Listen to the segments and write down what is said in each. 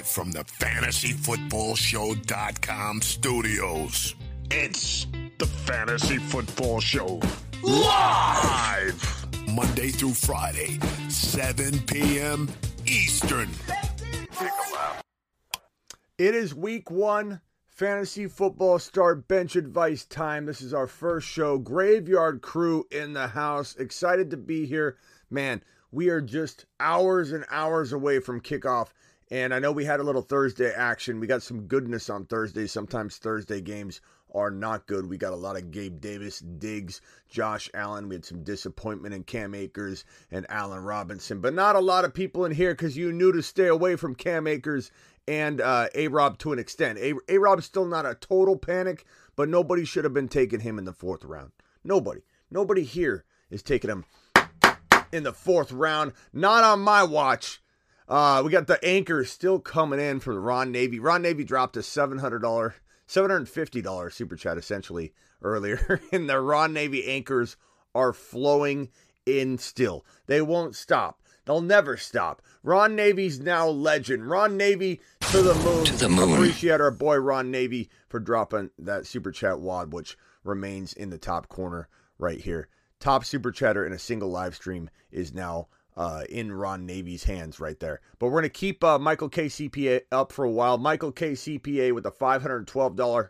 Live from the FantasyFootballShow.com studios. It's the Fantasy Football Show. Live! Monday through Friday, 7 p.m. Eastern. It is week one, fantasy football start bench advice time. This is our first show. Graveyard crew in the house. Excited to be here. Man, we are just hours and hours away from kickoff. And I know we had a little Thursday action. We got some goodness on Thursday. Sometimes Thursday games are not good. We got a lot of Gabe Davis, Diggs, Josh Allen. We had some disappointment in Cam Akers and Allen Robinson, but not a lot of people in here because you knew to stay away from Cam Akers and uh, A Rob to an extent. A Rob's still not a total panic, but nobody should have been taking him in the fourth round. Nobody. Nobody here is taking him in the fourth round. Not on my watch. Uh, we got the anchors still coming in for the Ron Navy. Ron Navy dropped a $700, $750 super chat essentially earlier. and the Ron Navy anchors are flowing in still. They won't stop. They'll never stop. Ron Navy's now legend. Ron Navy to the moon. To the moon. Appreciate our boy Ron Navy for dropping that super chat wad, which remains in the top corner right here. Top super chatter in a single live stream is now uh, in Ron Navy's hands right there. But we're going to keep uh, Michael K. CPA up for a while. Michael K. CPA with a $512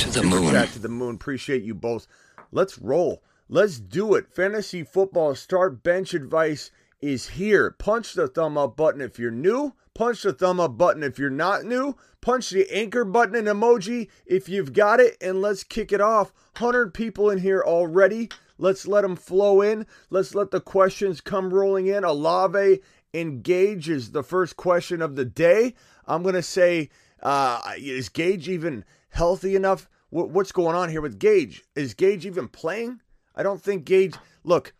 to the moon. Chat to the moon. Appreciate you both. Let's roll. Let's do it. Fantasy football start bench advice is here. Punch the thumb up button if you're new. Punch the thumb up button if you're not new. Punch the anchor button and emoji if you've got it. And let's kick it off. 100 people in here already. Let's let them flow in. Let's let the questions come rolling in. Olave engages the first question of the day. I'm going to say, uh, is Gage even healthy enough? What's going on here with Gage? Is Gage even playing? I don't think Gage. Look,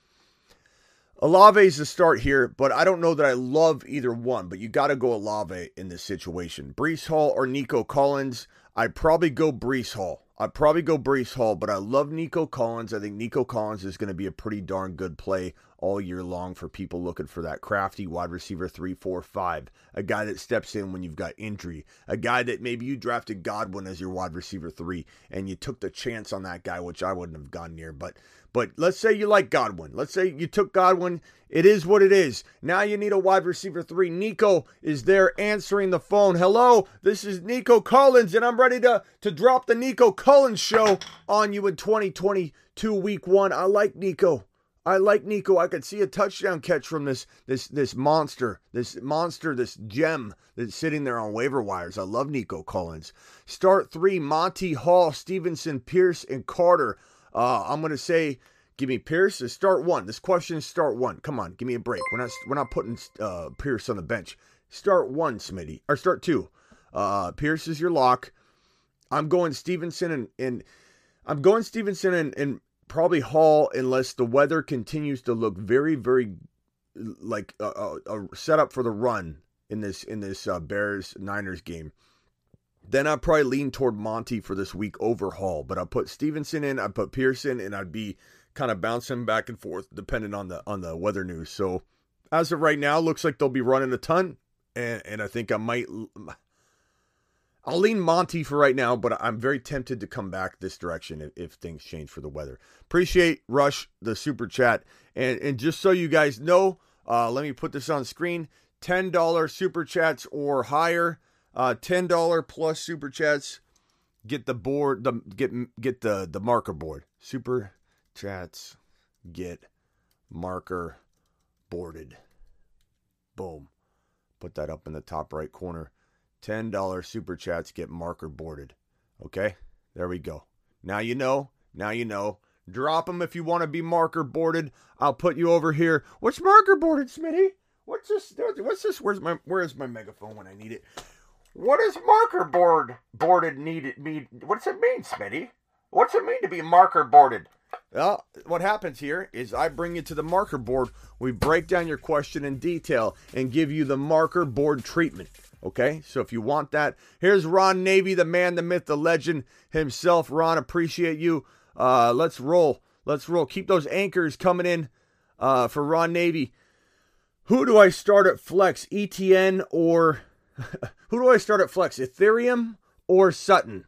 Olave is the start here, but I don't know that I love either one. But you got to go Olave in this situation. Breece Hall or Nico Collins. I'd probably go Breece Hall. I'd probably go Breece Hall, but I love Nico Collins. I think Nico Collins is going to be a pretty darn good play all year long for people looking for that crafty wide receiver three, four, five. A guy that steps in when you've got injury. A guy that maybe you drafted Godwin as your wide receiver three and you took the chance on that guy, which I wouldn't have gone near. But but let's say you like Godwin. Let's say you took Godwin. It is what it is. Now you need a wide receiver three. Nico is there answering the phone. Hello, this is Nico Collins, and I'm ready to, to drop the Nico Collins show on you in 2022 week one. I like Nico. I like Nico. I could see a touchdown catch from this this this monster, this monster, this gem that's sitting there on waiver wires. I love Nico Collins. Start three: Monty Hall, Stevenson, Pierce, and Carter. Uh, I'm gonna say, give me Pierce. Start one. This question is start one. Come on, give me a break. We're not we're not putting uh, Pierce on the bench. Start one, Smitty, or start two. Uh, Pierce is your lock. I'm going Stevenson and and I'm going Stevenson and, and probably Hall unless the weather continues to look very very like a, a, a setup for the run in this in this uh, Bears Niners game. Then I'd probably lean toward Monty for this week over Hall, but I'd put Stevenson in, I'd put Pearson, and I'd be kind of bouncing back and forth depending on the on the weather news. So as of right now, looks like they'll be running a ton, and and I think I might. I'll lean Monty for right now, but I'm very tempted to come back this direction if, if things change for the weather. Appreciate Rush the super chat, and and just so you guys know, uh, let me put this on screen: ten dollar super chats or higher uh, ten dollar plus super chats. Get the board. The get get the the marker board. Super chats. Get marker boarded. Boom. Put that up in the top right corner. Ten dollar super chats get marker boarded. Okay, there we go. Now you know. Now you know. Drop them if you want to be marker boarded. I'll put you over here. What's marker boarded, Smitty? What's this? What's this? Where's my Where's my megaphone when I need it? What does marker board boarded need it mean? What's it mean, Smitty? What's it mean to be marker boarded? Well, what happens here is I bring you to the marker board. We break down your question in detail and give you the marker board treatment. Okay, so if you want that, here's Ron Navy, the man, the myth, the legend himself. Ron, appreciate you. Uh, let's roll. Let's roll. Keep those anchors coming in uh, for Ron Navy. Who do I start at flex, ETN or Who do I start at flex? Ethereum or Sutton?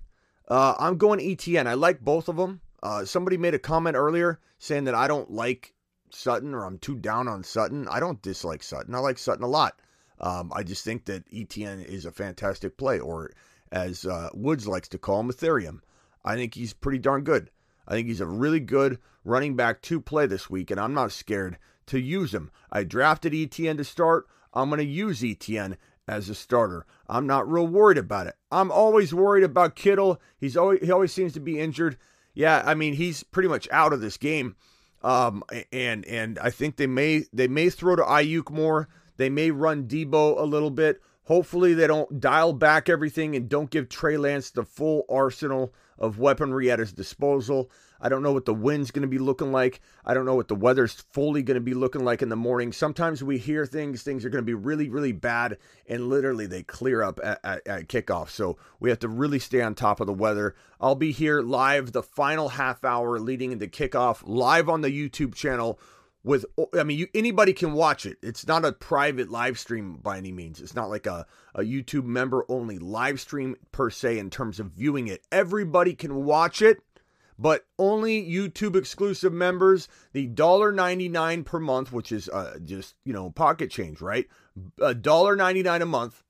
Uh, I'm going ETN. I like both of them. Uh, somebody made a comment earlier saying that I don't like Sutton or I'm too down on Sutton. I don't dislike Sutton. I like Sutton a lot. Um, I just think that ETN is a fantastic play, or as uh, Woods likes to call him, Ethereum. I think he's pretty darn good. I think he's a really good running back to play this week, and I'm not scared to use him. I drafted ETN to start. I'm going to use ETN as a starter. I'm not real worried about it. I'm always worried about Kittle. He's always he always seems to be injured. Yeah, I mean he's pretty much out of this game. Um, and and I think they may they may throw to Aiyuk more. They may run Deebo a little bit. Hopefully they don't dial back everything and don't give Trey Lance the full arsenal of weaponry at his disposal. I don't know what the wind's going to be looking like. I don't know what the weather's fully going to be looking like in the morning. Sometimes we hear things, things are going to be really, really bad, and literally they clear up at, at, at, kickoff. So we have to really stay on top of the weather. I'll be here live the final half hour leading into kickoff, live on the YouTube channel. With, I mean, you, anybody can watch it. It's not a private live stream by any means. It's not like a, a YouTube member only live stream per se in terms of viewing it. Everybody can watch it but only YouTube exclusive members. The $1.99 per month, which is uh, just, you know, pocket change, right? $1.99 a month,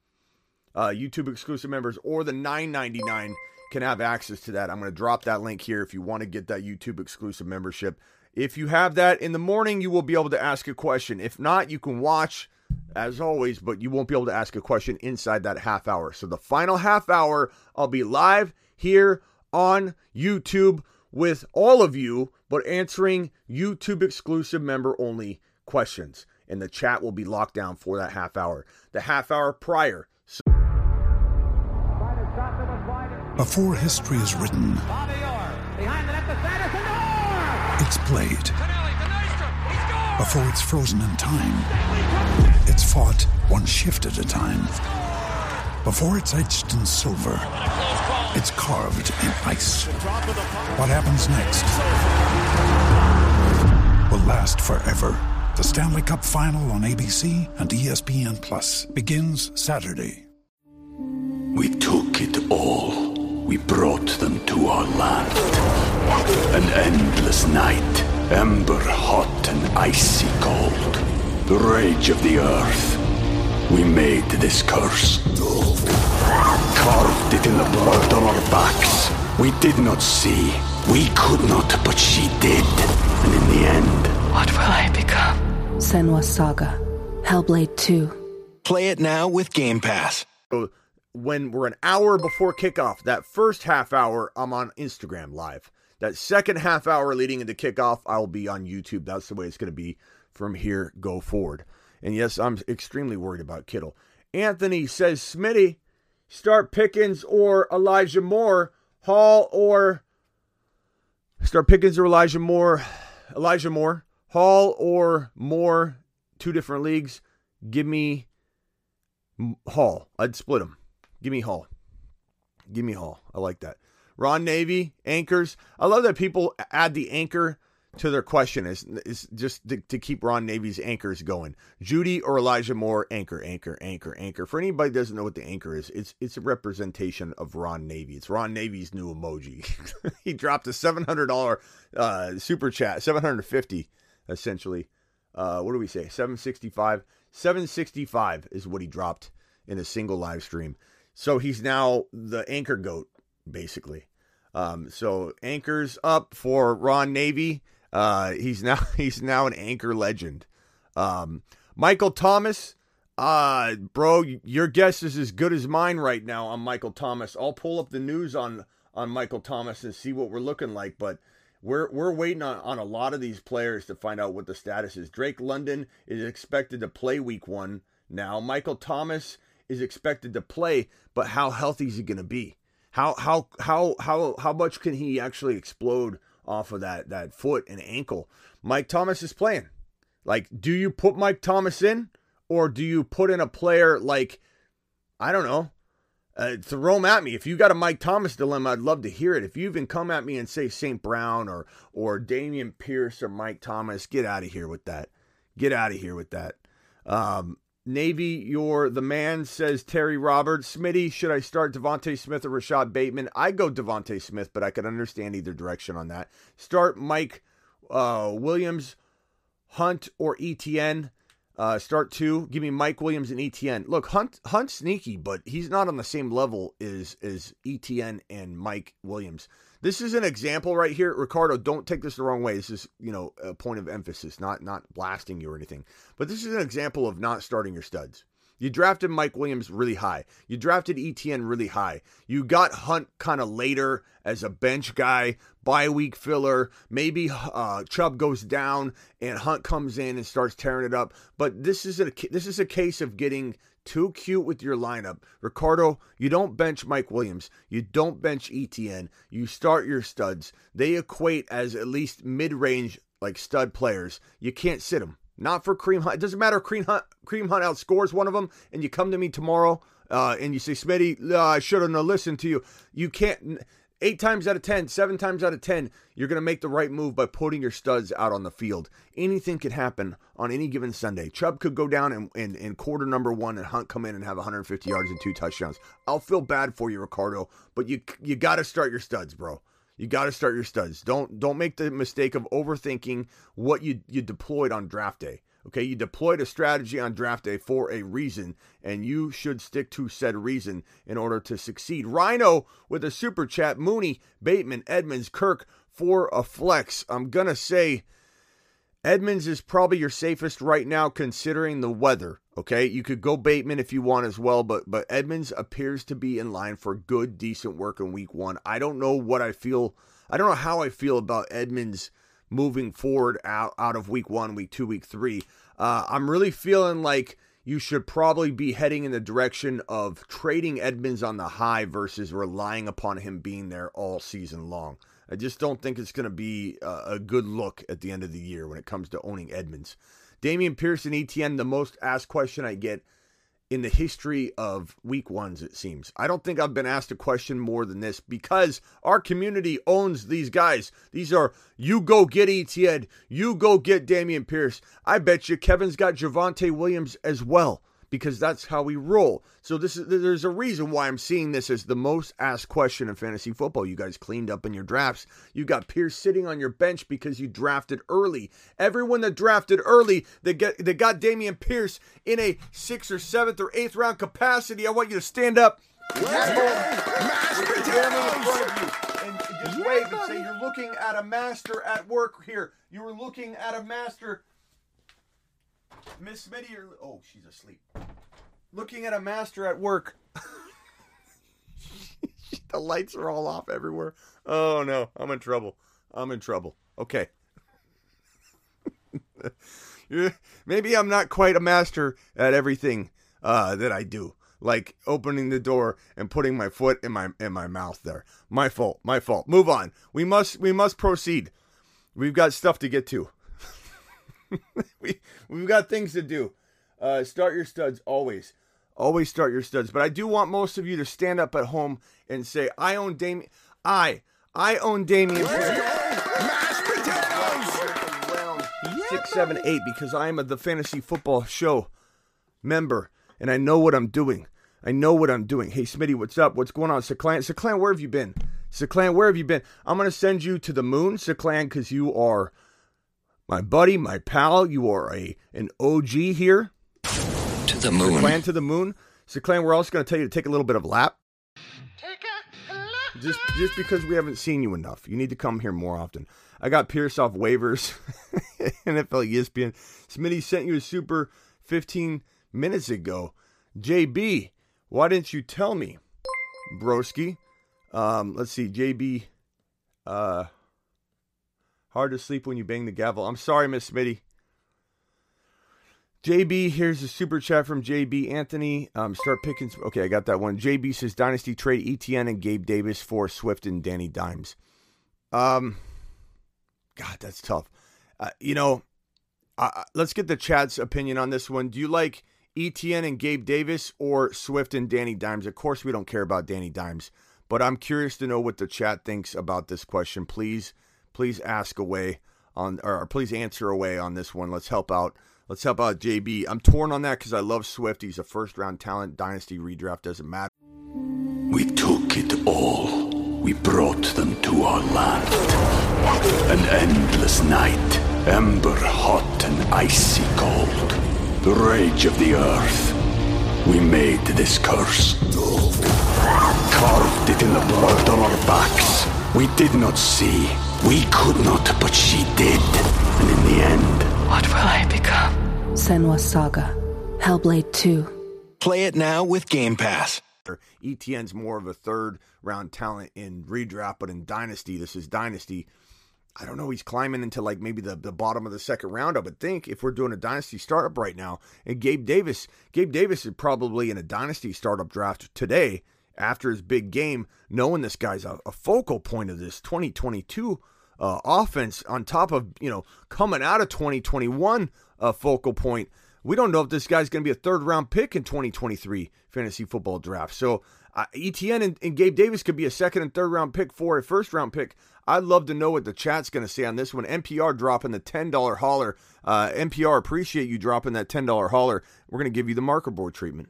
uh, YouTube exclusive members, or the $9.99 can have access to that. I'm going to drop that link here if you want to get that YouTube exclusive membership. If you have that in the morning, you will be able to ask a question. If not, you can watch as always, but you won't be able to ask a question inside that half hour. So the final half hour, I'll be live here on YouTube with all of you, but answering YouTube exclusive member only questions. And the chat will be locked down for that half hour. The half hour prior. So- Before history is written, it's played. Before it's frozen in time, it's fought one shift at a time. Before it's etched in silver it's carved in ice. What happens next will last forever. The Stanley Cup Final on ABC and ESPN Plus begins Saturday. We took it all. We brought them to our land. An endless night, ember hot and icy cold. The rage of the earth. We made this curse carved it in the blood on our backs. We did not see. We could not, but she did. And in the end... What will I become? Senua's Saga. Hellblade 2. Play it now with Game Pass. When we're an hour before kickoff, that first half hour, I'm on Instagram live. That second half hour leading into kickoff, I'll be on YouTube. That's the way it's going to be from here go forward. And yes, I'm extremely worried about Kittle. Anthony says, Smitty, start Pickens or Elijah Moore, Hall or start Pickens or Elijah Moore, Elijah Moore, Hall or Moore, two different leagues. Give me Hall. I'd split them. Give me Hall. Give me Hall. I like that. Ron Navy, anchors. I love that people add the anchor to their question is is just to, to, keep Ron Navy's anchors going. Jeudy or Elijah Moore, anchor, anchor, anchor, anchor. For anybody that doesn't know what the anchor is, it's it's a representation of Ron Navy. It's Ron Navy's new emoji. he dropped a seven hundred dollar uh, super chat, seven hundred fifty essentially. Uh, what do we say? Seven sixty five. Seven sixty five is what he dropped in a single live stream. So he's now the anchor goat, basically. Um, so anchors up for Ron Navy. Uh, he's now he's now an anchor legend. Um, Michael Thomas, uh, bro, your guess is as good as mine right now on Michael Thomas. I'll pull up the news on on Michael Thomas and see what we're looking like, but we're we're waiting on, on a lot of these players to find out what the status is. Drake London is expected to play week one now. Michael Thomas is expected to play, but how healthy is he gonna be? How how how how how much can he actually explode off of that that foot and ankle. Mike Thomas is playing. Like, do you put Mike Thomas in, or do you put in a player like I don't know? Uh, throw him at me. If you got a Mike Thomas dilemma, I'd love to hear it. If you even come at me and say St. Brown or or Dameon Pierce or Mike Thomas, get out of here with that. Get out of here with that. Um, Navy, you're the man, says Terry Roberts. Smitty, should I start DeVonta Smith or Rashod Bateman? I go DeVonta Smith, but I could understand either direction on that. Start Mike uh, Williams, Hunt, or ETN. Uh, start two. Give me Mike Williams and ETN. Look, Hunt Hunt's sneaky, but he's not on the same level as as ETN and Mike Williams. This is an example right here, Ricardo. Don't take this the wrong way. This is you know a point of emphasis, not not blasting you or anything. But this is an example of not starting your studs. You drafted Mike Williams really high. You drafted ETN really high. You got Hunt kind of later as a bench guy, bye week filler. Maybe uh, Chubb goes down and Hunt comes in and starts tearing it up. But this is a this is a case of getting too cute with your lineup. Ricardo, you don't bench Mike Williams. You don't bench ETN. You start your studs. They equate as at least mid range like stud players. You can't sit them. Not for Kareem Hunt. It doesn't matter Kareem Hunt, Kareem Hunt outscores one of them and you come to me tomorrow uh, and you say, Smitty, uh, I should have listened to you. You can't. Eight times out of ten, seven times out of ten, you're going to make the right move by putting your studs out on the field. Anything could happen on any given Sunday. Chubb could go down in, in, in quarter number one and Hunt come in and have 150 yards and two touchdowns. I'll feel bad for you, Ricardo, but you you got to start your studs, bro. You got to start your studs. Don't don't make the mistake of overthinking what you you deployed on draft day. Okay, you deployed a strategy on draft day for a reason, and you should stick to said reason in order to succeed. Rhino with a super chat. Mooney, Bateman, Edmonds, Kirk for a flex. I'm gonna say Edmonds is probably your safest right now, considering the weather. Okay, you could go Bateman if you want as well, but but Edmonds appears to be in line for good, decent work in Week One. I don't know what I feel. I don't know how I feel about Edmonds moving forward out out of Week One, Week Two, Week Three. Uh, I'm really feeling like you should probably be heading in the direction of trading Edmonds on the high versus relying upon him being there all season long. I just don't think it's going to be a, a good look at the end of the year when it comes to owning Edmonds. Dameon Pearson, ETN, the most asked question I get in the history of week ones, it seems. I don't think I've been asked a question more than this because our community owns these guys. These are you go get ETN, you go get Dameon Pierce. I bet you Kevin's got Javonte Williams as well because that's how we roll. So this is there's a reason why I'm seeing this as the most asked question in fantasy football. You guys cleaned up in your drafts. You got Pierce sitting on your bench because you drafted early. Everyone that drafted early, they get they got Dameon Pierce in a sixth or seventh or eighth round capacity. I want you to stand up. And just wave and say you're looking at a master at work here. You were looking at a master Miss Smitty, or oh, she's asleep. Looking at a master at work. the lights are all off everywhere. Oh no, I'm in trouble. I'm in trouble. Okay. Maybe I'm not quite a master at everything uh, that I do, like opening the door and putting my foot in my in my mouth. There, my fault. My fault. Move on. We must we must proceed. We've got stuff to get to. we we've got things to do. Uh, start your studs always. Always start your studs. But I do want most of you to stand up at home and say, I own Dameon. I I own Dameon." Mashed potatoes. Round six, seven, eight, because I am a, the fantasy football show member, and I know what I'm doing. I know what I'm doing. Hey, Smitty, what's up? What's going on? Seclan, Seclan, where have you been? Seclan, where have you been? I'm gonna send you to the moon, Seclan, because you are my buddy, my pal. You are a an OG here. To the moon. Clan to the moon. So, Clan, we're also going to tell you to take a little bit of a lap. Just, just because we haven't seen you enough, you need to come here more often. I got Pierce off waivers, NFL ESPN. Smitty sent you a super 15 minutes ago. JB, why didn't you tell me, broski? Um, let's see, JB. Uh, Hard to sleep when you bang the gavel. I'm sorry, Miss Smitty. JB, here's a super chat from JB Anthony. Um, start Pickens. Okay, I got that one. JB says Dynasty trade ETN and Gabe Davis for Swift and Danny Dimes. Um, God, that's tough. Uh, you know, uh, let's get the chat's opinion on this one. Do you like ETN and Gabe Davis or Swift and Danny Dimes? Of course, we don't care about Danny Dimes, but I'm curious to know what the chat thinks about this question. Please please ask away on or please answer away on this one. Let's help out Let's help out JB. I'm torn on that because I love Swift. He's a first round talent. Dynasty redraft doesn't matter. We took it all. We brought them to our land. An endless night, ember hot and icy cold. The rage of the earth. We made this curse. Carved it in the blood on our backs. We did not see. We could not, but she did. And in the end, What will I become? Senua's Saga. Hellblade 2. Play it now with Game Pass. ETN's more of a third round talent in redraft, but in Dynasty, this is Dynasty. I don't know. He's climbing into like maybe the, the bottom of the second round. I would think if we're doing a dynasty startup right now, and Gabe Davis, Gabe Davis is probably in a dynasty startup draft today after his big game, knowing this guy's a, a focal point of this 2022 uh, offense. On top of you know coming out of 2021 uh, focal point, we don't know if this guy's going to be a third round pick in 2023 fantasy football draft. So uh, ETN and, and Gabe Davis could be a second and third round pick for a first round pick. I'd love to know what the chat's going to say on this one. NPR dropping the $10 holler. Uh, NPR, appreciate you dropping that $10 holler. We're going to give you the marker board treatment.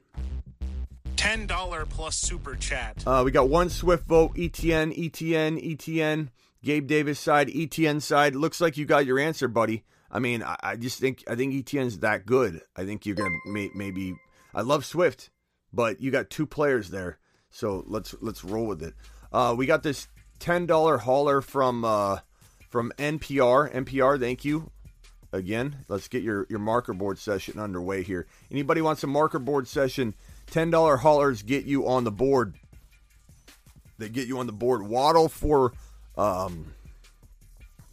$10 plus super chat. Uh, we got one Swift vote. ETN, ETN, ETN. Gabe Davis side, ETN side. Looks like you got your answer, buddy. I mean, I, I just think I think ETN's that good. I think you're gonna may, maybe. I love Swift, but you got two players there, so let's let's roll with it. Uh, we got this ten dollar hauler from uh, from NPR. NPR, thank you again. Let's get your your marker board session underway here. Anybody wants a marker board session? Ten dollar haulers get you on the board. They get you on the board. Waddle for um,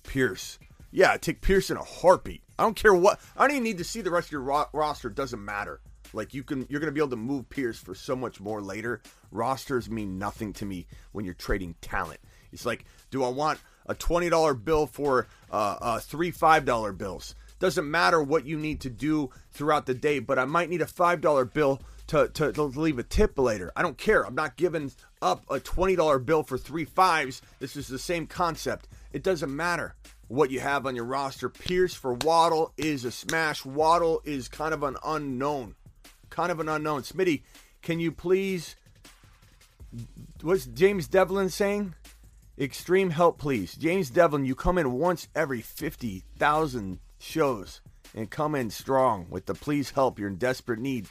Pierce. Yeah, take Pierce in a heartbeat. I don't care what. I don't even need to see the rest of your ro- roster. It doesn't matter. Like you can, you're to be able to move Pierce for so much more later. Rosters mean nothing to me when you're trading talent. It's like, do I want a twenty dollar bill for uh, uh, three five dollar bills? Doesn't matter what you need to do throughout the day, but I might need a five dollar bill to, to, to leave a tip later. I don't care. I'm not giving up a twenty dollar bill for three fives. This is the same concept. It doesn't matter what you have on your roster. Pierce for Waddle is a smash. Waddle is kind of an unknown. Kind of an unknown. Smitty, can you please what's James Devlin saying? Extreme help, please. James Devlin, you come in once every 50,000 shows and come in strong with the please help. You're in desperate need.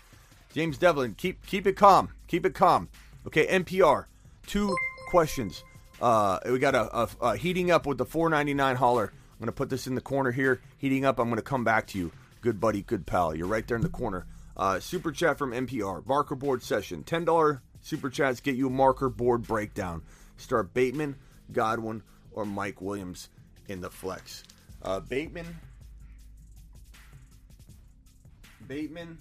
James Devlin, keep keep it calm. Keep it calm. Okay, NPR. Two questions. Uh, we got a, a, a heating up with the 499 holler. I'm to put this in the corner here. Heating up. I'm to come back to you. Good buddy, good pal. You're right there in the corner. Uh, super chat from NPR. Marker board session. $10 super chats get you a marker board breakdown. Start Bateman, Godwin, or Mike Williams in the flex. Uh, Bateman. Bateman.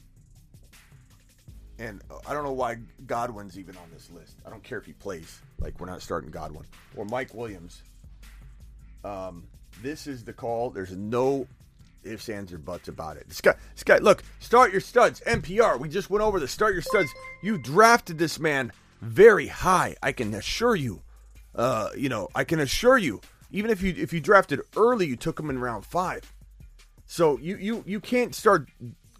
And I don't know why Godwin's even on this list. I don't care if he plays. Like we're not starting Godwin or Mike Williams. Um, this is the call. There's no ifs, ands, or buts about it. This guy, this guy. Look, start your studs. NPR. We just went over the start your studs. You drafted this man very high. I can assure you. Uh, you know, I can assure you. Even if you if you drafted early, you took him in round five. So you you you can't start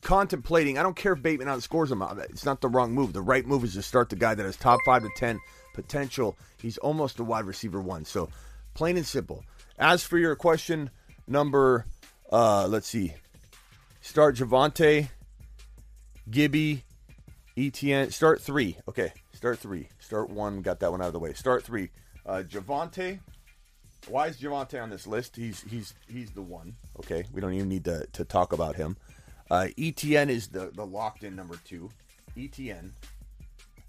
contemplating. I don't care if Bateman outscores him. It's not the wrong move. The right move is to start the guy that has top five to ten potential. He's almost a wide receiver one. So plain and simple. As for your question number, uh, let's see, start Javonte, Gibby, ETN. Start three. Okay, start three. Start one. Got that one out of the way. Start three. Uh, Javonte. Why is Javonte on this list? He's he's he's the one. Okay, we don't even need to, to talk about him. Uh, ETN is the the locked in number two. ETN.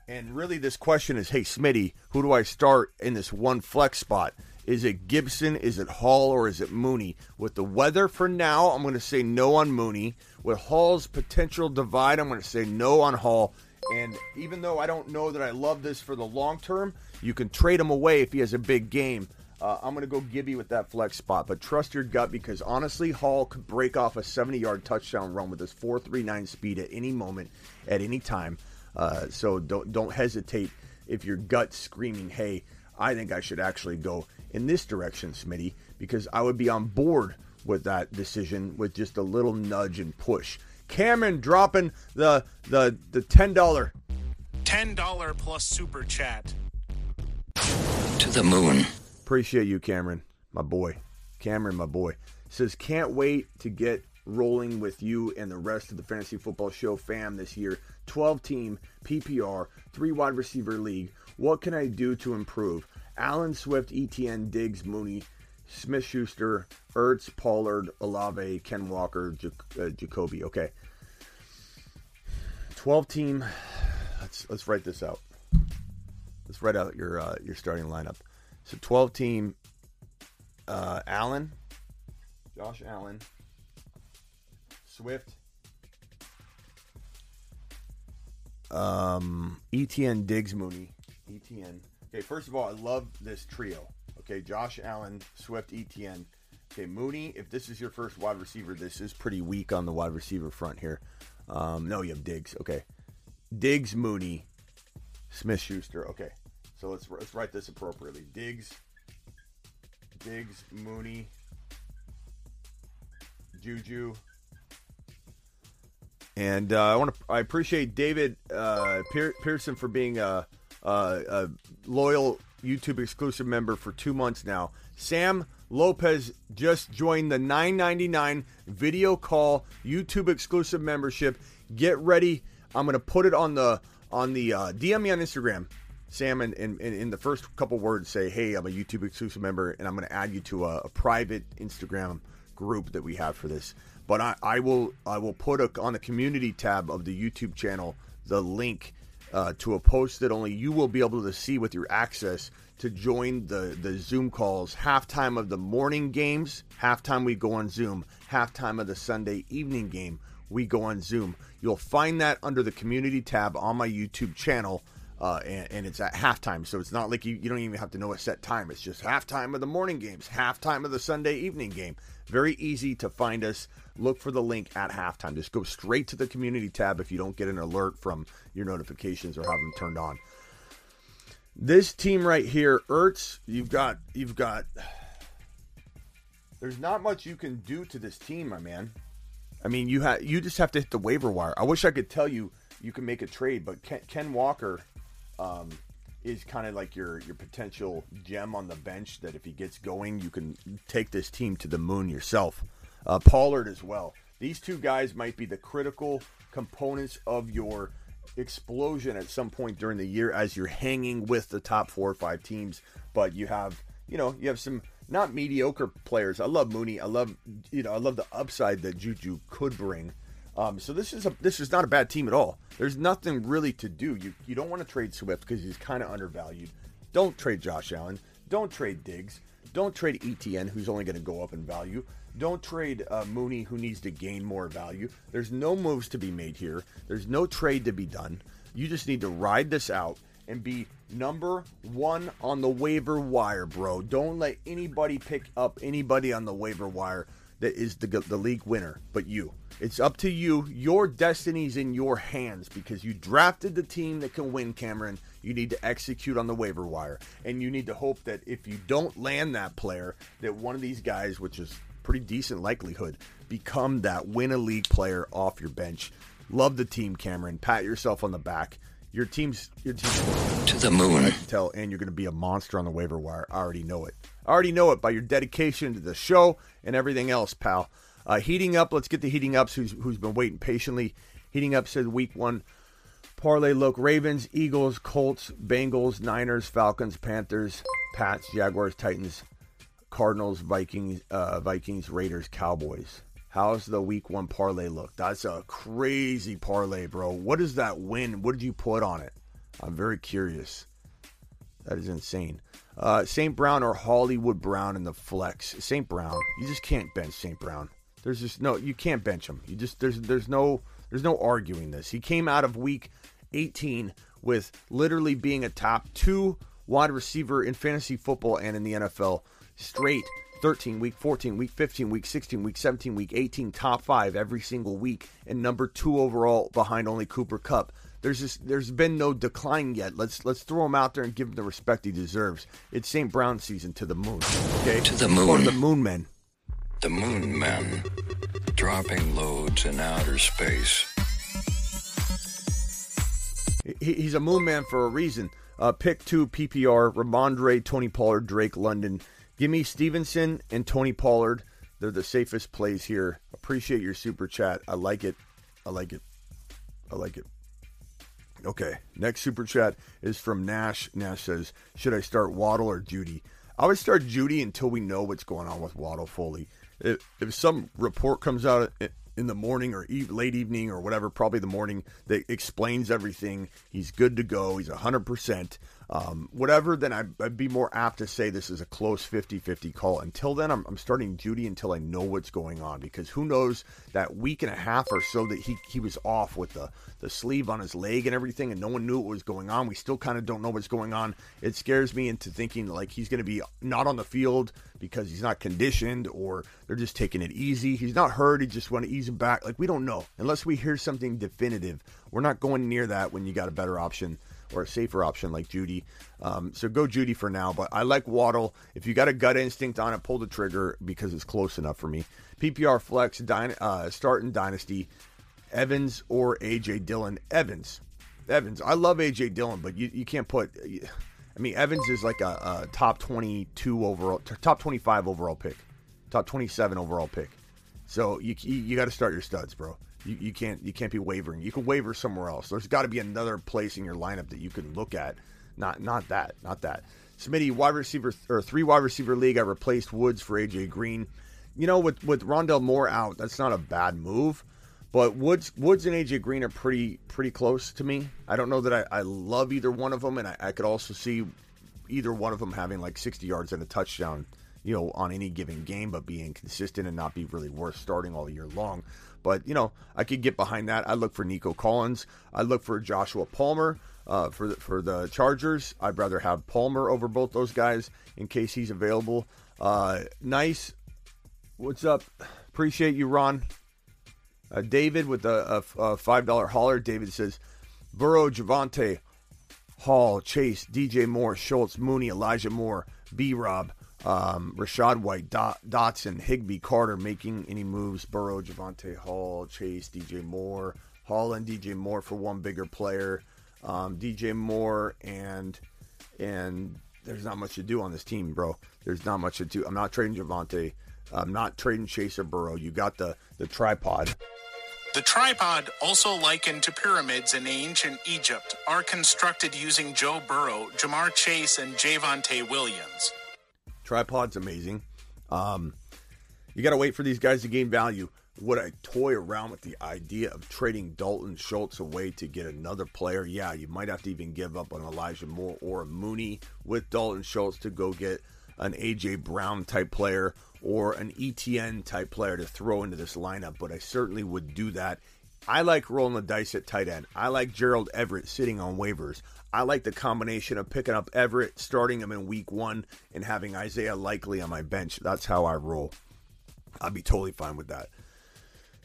And really, this question is, hey Smitty, who do I start in this one flex spot? Is it Gibson? Is it Hall? Or is it Mooney? With the weather for now, I'm going to say no on Mooney. With Hall's potential divide, I'm going to say no on Hall. And even though I don't know that I love this for the long term, you can trade him away if he has a big game. Uh, I'm going to go Gibby with that flex spot, but trust your gut because honestly, Hall could break off a 70 yard touchdown run with his 4.39 speed at any moment, at any time. Uh, so don't don't hesitate if your gut's screaming, "Hey, I think I should actually go in this direction, Smitty," because I would be on board with that decision with just a little nudge and push. Cameron dropping the the the ten dollar ten dollar plus super chat to the moon. Appreciate you, Cameron, my boy. Cameron, my boy says can't wait to get rolling with you and the rest of the fantasy football show fam this year. 12 team PPR, three wide receiver league. What can I do to improve? Allen Swift, ETN, Diggs, Mooney, Smith Schuster, Ertz, Pollard, Olave, Ken Walker, uh, Jacoby. Okay. 12 team. Let's let's write this out. Let's write out your uh, your starting lineup. So 12 team uh, Allen, Josh Allen, Swift, um, ETN Diggs Mooney, ETN. Okay, first of all, I love this trio. Okay, Josh Allen, Swift, ETN. Okay, Mooney, if this is your first wide receiver, this is pretty weak on the wide receiver front here. Um, no, you have Diggs. Okay. Diggs, Mooney, Smith Schuster. Okay. So let's let's write this appropriately. Diggs, Diggs, Mooney, Juju, and uh, I want to I appreciate David uh, Pearson for being a, a, a loyal YouTube exclusive member for two months now. Sam Lopez just joined the 9.99 video call YouTube exclusive membership. Get ready. I'm gonna put it on the on the uh, DM me on Instagram, Sam, and in the first couple words say, "Hey, I'm a YouTube exclusive member," and I'm gonna add you to a, a private Instagram group that we have for this. But I, I will I will put a, on the community tab of the YouTube channel the link uh, to a post that only you will be able to see with your access to join the, the Zoom calls. Halftime of the morning games, halftime we go on Zoom. Halftime of the Sunday evening game, we go on Zoom. You'll find that under the community tab on my YouTube channel. Uh, and, and, it's at halftime, so it's not like you, you don't even have to know a set time. It's just halftime of the morning games, halftime of the Sunday evening game. Very easy to find us. Look for the link at halftime. Just go straight to the community tab if you don't get an alert from your notifications or have them turned on. This team right here, Ertz, you've got you've got there's not much you can do to this team, my man. I mean, you have you just have to hit the waiver wire. I wish I could tell you you can make a trade, but Ken, Ken Walker um, is kind of like your your potential gem on the bench that if he gets going, you can take this team to the moon yourself. Uh, Pollard as well. These two guys might be the critical components of your explosion at some point during the year as you're hanging with the top four or five teams. But you have, you know, you have some not mediocre players. I love Mooney. I love, you know, I love the upside that Juju could bring. Um, so this is a this is not a bad team at all. There's nothing really to do. You you don't want to trade Swift because he's kind of undervalued. Don't trade Josh Allen. Don't trade Diggs. Don't trade ETN, who's only going to go up in value. Don't trade uh, Mooney, who needs to gain more value. There's no moves to be made here. There's no trade to be done. You just need to ride this out and be number one on the waiver wire, bro. Don't let anybody pick up anybody on the waiver wire that is the, the league winner but you. It's up to you. Your destiny's in your hands because you drafted the team that can win, Cameron. You need to execute on the waiver wire. And you need to hope that if you don't land that player, that one of these guys, which is pretty decent likelihood, become that win a league player off your bench. Love the team, Cameron. Pat yourself on the back. Your team's your team's to the moon. I can tell, and you're going to be a monster on the waiver wire. I already know it. I already know it by your dedication to the show and everything else, pal. Uh, heating up. Let's get the heating ups. Who's who's been waiting patiently? Heating up said week one. Parlay look Ravens, Eagles, Colts, Bengals, Niners, Falcons, Panthers, Pats, Jaguars, Titans, Cardinals, Vikings, uh, Vikings, Raiders, Cowboys. How's the week one parlay look? That's a crazy parlay, bro. What is that win? What did you put on it? I'm very curious. That is insane. Uh, St. Brown or Hollywood Brown in the flex. St. Brown. You just can't bench St. Brown. There's just no. You can't bench him. You just there's there's no there's no arguing this. He came out of week 18 with literally being a top two wide receiver in fantasy football and in the NFL straight 13, week 14, week 15, week 16, week 17, week 18, top five every single week, and number two overall behind only Cooper Kupp. There's just there's been no decline yet. Let's let's throw him out there and give him the respect he deserves. It's St. Brown season to the moon. Okay, to the moon. the moon, men. The Moon Men, dropping loads in outer space. He, he's a moon man for a reason. Uh, pick two PPR: Rhamondre, Tony Pollard, Drake London. Give me Stevenson and Tony Pollard. They're the safest plays here. Appreciate your super chat. I like it. I like it. I like it. Okay, next super chat is from Nash. Nash says, "Should I start Waddle or Jeudy? I would start Jeudy until we know what's going on with Waddle fully. If, if some report comes out in the morning or late evening or whatever, probably the morning, that explains everything, he's good to go. He's 100% um, whatever, then I'd, I'd, be more apt to say this is a close 50 50 call. Until then, I'm, I'm, starting Jeudy until I know what's going on because who knows that week and a half or so that he, he was off with the, the sleeve on his leg and everything, and no one knew what was going on. We still kind of don't know what's going on. It scares me into thinking like he's going to be not on the field because he's not conditioned or they're just taking it easy. He's not hurt. He just want to ease him back. Like, we don't know. Unless we hear something definitive, we're not going near that when you got a better option or a safer option like Jeudy. Um, so go Jeudy for now. But I like Waddle. If you got a gut instinct on it, pull the trigger because it's close enough for me. PPR flex, dyna- uh, start in Dynasty, Evans or AJ Dillon. Evans. Evans. I love AJ Dillon, but you, you can't put. I mean, Evans is like a, a top 22 overall, top 25 overall pick, top 27 overall pick. So you, you, you got to start your studs, bro. You, you can't you can't be wavering. You can waver somewhere else. There's got to be another place in your lineup that you can look at. Not not that, not that. Smitty wide receiver or three wide receiver league. I replaced Woods for AJ Green. You know, with with Rondale Moore out, that's not a bad move. But Woods Woods and AJ Green are pretty pretty close to me. I don't know that I, I love either one of them, and I, I could also see either one of them having like 60 yards and a touchdown, you know, on any given game, but being consistent and not be really worth starting all year long. But, you know, I could get behind that. I look for Nico Collins. I look for Joshua Palmer uh, for, the, for the Chargers. I'd rather have Palmer over both those guys in case he's available. Uh, nice. What's up? Appreciate you, Ron. Uh, David with a, a, a $5 hauler. David says, Burrow, Javonte, Hall, Chase, DJ Moore, Schultz, Mooney, Elijah Moore, B Rob, um, Rachaad White, Dot, Dotson, Higbee, Carter making any moves. Burrow, Javonte Hall, Chase, DJ Moore, Hall and DJ Moore for one bigger player. Um, DJ Moore and and there's not much to do on this team, bro. There's not much to do. I'm not trading Javonte. I'm not trading Chase or Burrow. You got the the tripod. The tripod, also likened to pyramids in ancient Egypt, are constructed using Joe Burrow, Ja'Marr Chase, and Javonte Williams. Tripod's amazing. Um, you got to wait for these guys to gain value. Would I toy around with the idea of trading Dalton Schultz away to get another player? Yeah, you might have to even give up on Elijah Moore or a Mooney with Dalton Schultz to go get an AJ Brown type player or an ETN type player to throw into this lineup, but I certainly would do that. I like rolling the dice at tight end. I like Gerald Everett sitting on waivers. I like the combination of picking up Everett, starting him in week one, and having Isaiah Likely on my bench. That's how I roll. I'd be totally fine with that.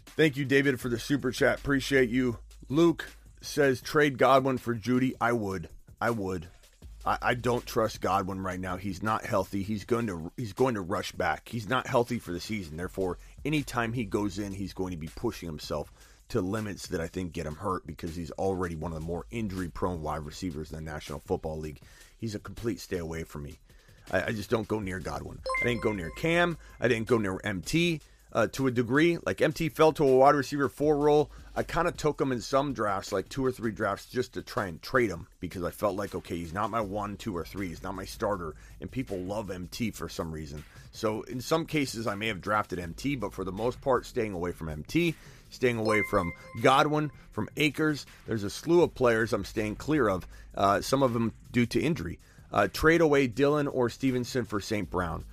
Thank you, David, for the super chat. Appreciate you. Luke says trade Godwin for Jeudy. I would. I would. I, I don't trust Godwin right now. He's not healthy. He's going to he's going to rush back. He's not healthy for the season. Therefore, anytime he goes in, he's going to be pushing himself to limits that I think get him hurt because he's already one of the more injury prone wide receivers in the National Football League. He's a complete stay away from me. I, I just don't go near Godwin. I didn't go near Cam. I didn't go near MT uh, to a degree. Like MT fell to a wide receiver four role. I kind of took him in some drafts, like two or three drafts, just to try and trade him because I felt like, okay, he's not my one, two, or three. He's not my starter. And people love MT for some reason. So in some cases, I may have drafted MT, but for the most part, staying away from MT staying away from Godwin, from Akers. There's a slew of players I'm staying clear of, uh, some of them due to injury. Uh, trade away Dillon or Stevenson for St. Brown.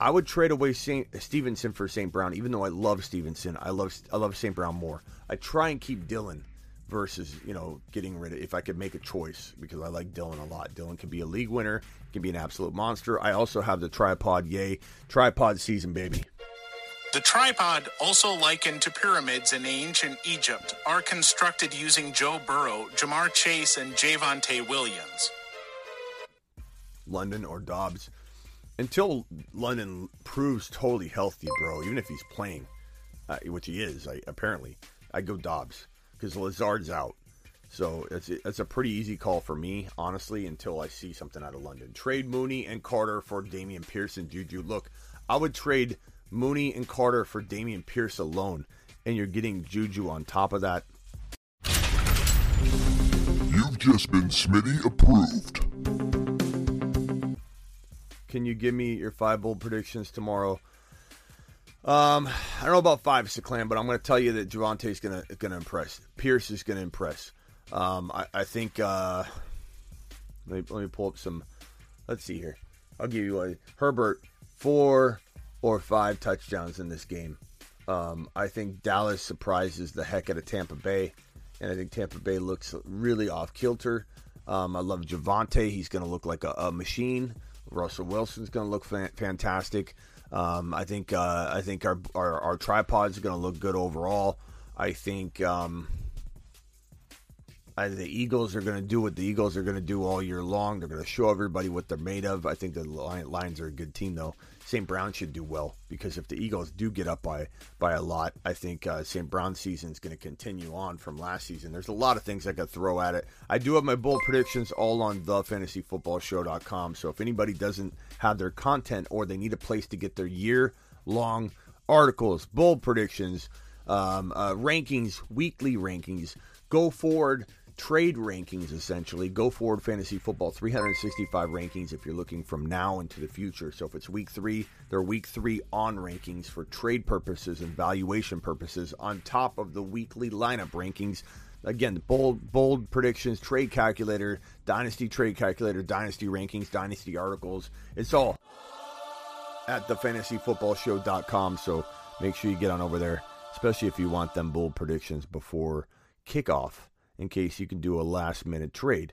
I would trade away Saint, Stevenson for St. Brown, even though I love Stevenson. I love I love St. Brown more. I try and keep Dillon versus you know getting rid of if I could make a choice because I like Dillon a lot. Dillon can be a league winner, can be an absolute monster. I also have the tripod, yay, tripod season, baby. The tripod, also likened to pyramids in ancient Egypt, are constructed using Joe Burrow, Ja'Marr Chase, and Javonte Williams. London or Doubs. until London proves totally healthy, bro, even if he's playing, uh, which he is, I, apparently, I go Doubs because Lazard's out. So it's it's a pretty easy call for me, honestly, until I see something out of London. Trade Mooney and Carter for Dameon Pearson, Juju. Look, I would trade Mooney and Carter for Dameon Pierce alone, and you're getting Juju on top of that. You've just been Smitty approved. Can you give me your five bold predictions tomorrow? Um, I don't know about five, Clan, but I'm going to tell you that Javonte's going to going to impress. Pierce is going to impress. Um, I, I think. Uh, let me, let me pull up some. Let's see here. I'll give you a Herbert four or five touchdowns in this game. Um, I think Dallas surprises the heck out of Tampa Bay, and I think Tampa Bay looks really off kilter. Um, I love Javonte. He's going to look like a, a machine. Russell Wilson's going to look fa- fantastic. Um, I think uh, I think our our, our tripods are going to look good overall. I think um, I, the Eagles are going to do what the Eagles are going to do all year long. They're going to show everybody what they're made of. I think the Lions are a good team, though. St. Brown should do well because if the Eagles do get up by by a lot, I think uh, St. Brown's season is going to continue on from last season. There's a lot of things I could throw at it. I do have my bold predictions all on thefantasyfootballshow.com. So if anybody doesn't have their content or they need a place to get their year long articles, bold predictions, um, uh, rankings, weekly rankings, go forward trade rankings essentially. Go forward fantasy football 365 rankings if you're looking from now into the future. So if it's week three, there are week three on rankings for trade purposes and valuation purposes on top of the weekly lineup rankings. Again, bold bold predictions, trade calculator, dynasty trade calculator, dynasty rankings, dynasty articles. It's all at thefantasyfootballshow.com. So make sure you get on over there, especially if you want them bold predictions before kickoff in case you can do a last minute trade.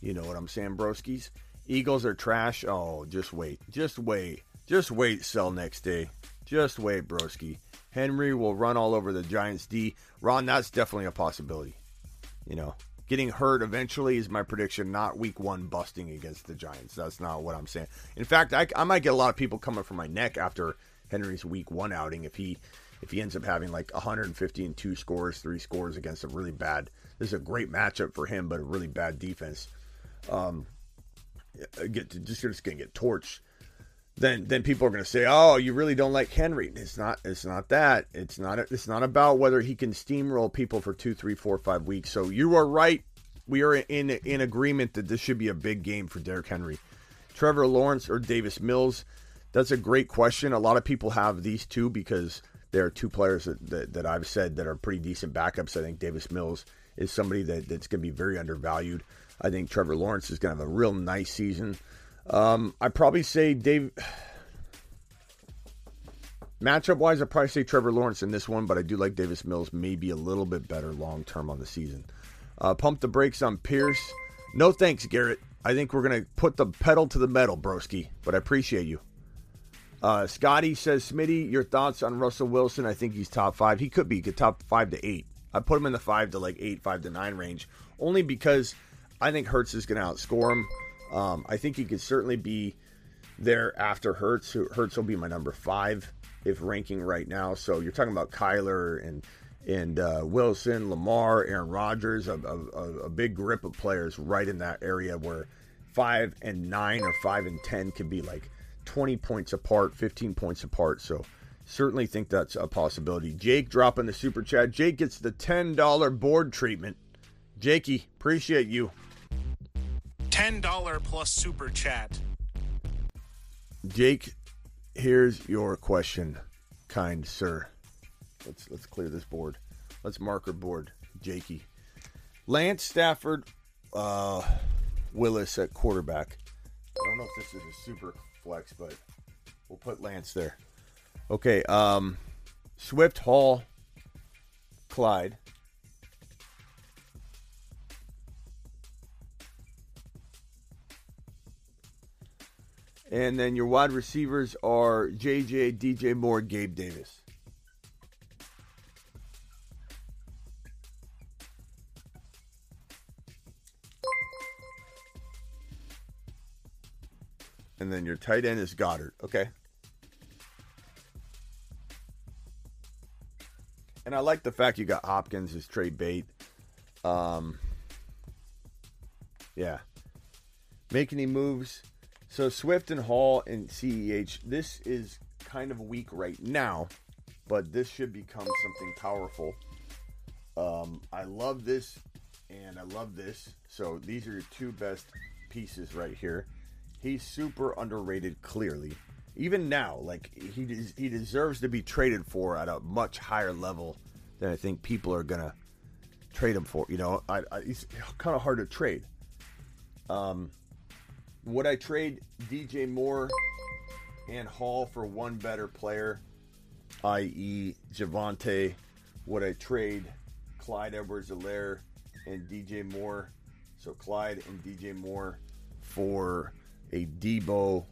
You know what I'm saying, broskies? Eagles are trash. Oh, just wait. Just wait. Just wait, sell next day. Just wait, broski. Henry will run all over the Giants D. Ron, that's definitely a possibility. You know, getting hurt eventually is my prediction, not week one busting against the Giants. That's not what I'm saying. In fact, I, I might get a lot of people coming for my neck after Henry's week one outing if he if he ends up having like 150 and two scores, three scores against a really bad this is a great matchup for him, but a really bad defense. Um, get to, just just gonna get torched. Then then people are gonna say, "Oh, you really don't like Henry." It's not. It's not that. It's not. It's not about whether he can steamroll people for two, three, four, five weeks. So you are right. We are in in agreement that this should be a big game for Derrick Henry. Trevor Lawrence or Davis Mills. That's a great question. A lot of people have these two because there are two players that, that, that I've said that are pretty decent backups. I think Davis Mills is somebody that, that's going to be very undervalued. I think Trevor Lawrence is going to have a real nice season. Um, I probably say Dave. Matchup wise, I probably say Trevor Lawrence in this one, but I do like Davis Mills maybe a little bit better long term on the season. Uh, pump the brakes on Pierce. No thanks, Garrett. I think we're going to put the pedal to the metal, broski, but I appreciate you. Uh, Scotty says, Smitty, your thoughts on Russell Wilson? I think he's top five. He could be. He could top five to eight. I put him in the five to like eight, five to nine range, only because I think Hurts is going to outscore him. Um, I think he could certainly be there after Hurts. Hurts will be my number five if ranking right now. So you're talking about Kyler and and uh, Wilson, Lamar, Aaron Rodgers, a, a, a, big grip of players right in that area where five and nine or five and ten could be like 20 points apart, 15 points apart. So certainly think that's a possibility. Jake dropping the super chat. Jake gets the $10 board treatment. Jakey, appreciate you. $10 plus super chat. Jake, here's your question, kind sir. Let's let's clear this board. Let's marker board, Jakey. Lance Stafford, uh, Willis at quarterback. I don't know if this is a super flex, but we'll put Lance there. Okay, um, Swift Hall, Clyde. And then your wide receivers are JJ, DJ Moore, Gabe Davis. and then your tight end is Goedert. Okay. And I like the fact you got Hopkins as trade bait. Um, yeah. Make any moves. So Swift and Hall and CEH, this is kind of weak right now, but this should become something powerful. Um, I love this and I love this. So these are your two best pieces right here. He's super underrated, clearly. Even now, like he des- he deserves to be traded for at a much higher level than I think people are gonna trade him for. You know, I, I, he's kind of hard to trade. Um, would I trade DJ Moore and Hall for one better player, i.e., Javonte? Would I trade Clyde Edwards-Helaire and DJ Moore? So Clyde and DJ Moore for a Deebo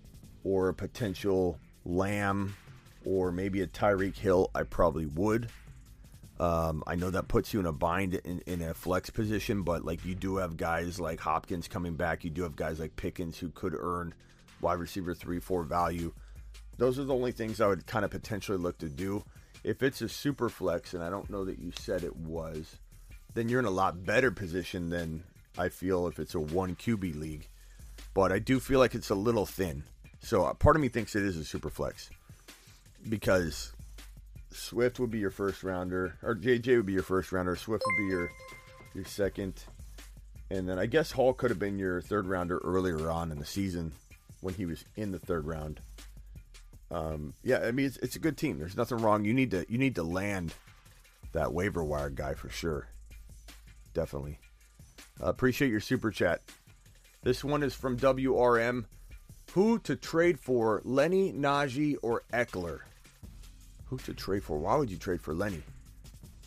or a potential Lamb or maybe a Tyreek Hill. I probably would. Um, I know that puts you in a bind in, in a flex position, but like you do have guys like Hopkins coming back. You do have guys like Pickens who could earn wide receiver three, four value. Those are the only things I would kind of potentially look to do. If it's a super flex, and I don't know that you said it was, then you're in a lot better position than I feel if it's a one QB league. But I do feel like it's a little thin. So uh, part of me thinks it is a super flex because Swift would be your first rounder, or JJ would be your first rounder. Swift would be your your second, and then I guess Hall could have been your third rounder earlier on in the season when he was in the third round. Um, yeah, I mean it's, it's a good team. There's nothing wrong. You need to you need to land that waiver wire guy for sure. Definitely. Uh, appreciate your super chat. This one is from WRM. Who to trade for, Lenny, Najee, or Ekeler? Who to trade for? Why would you trade for Lenny?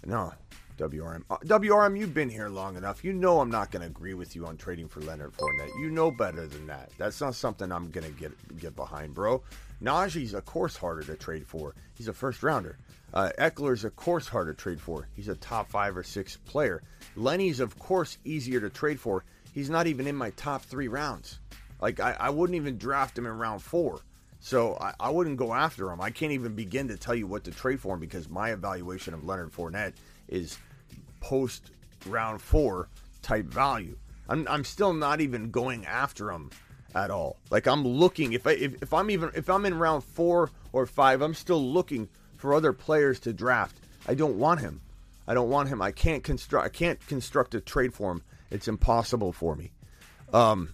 No, WRM. Uh, WRM, you've been here long enough. You know I'm not going to agree with you on trading for Leonard Fournette. You know better than that. That's not something I'm going to get get behind, bro. Najee's of course harder to trade for. He's a first rounder. Uh, Ekeler's of course harder to trade for. He's a top five or six player. Lenny's of course easier to trade for. He's not even in my top three rounds. Like I, I wouldn't even draft him in round four. So I, I, wouldn't go after him. I can't even begin to tell you what to trade for him because my evaluation of Leonard Fournette is post round four type value. I'm, I'm still not even going after him at all. Like I'm looking if I if, if I'm even if I'm in round four or five, I'm still looking for other players to draft. I don't want him. I don't want him. I can't construct I can't construct a trade for him. It's impossible for me. Um,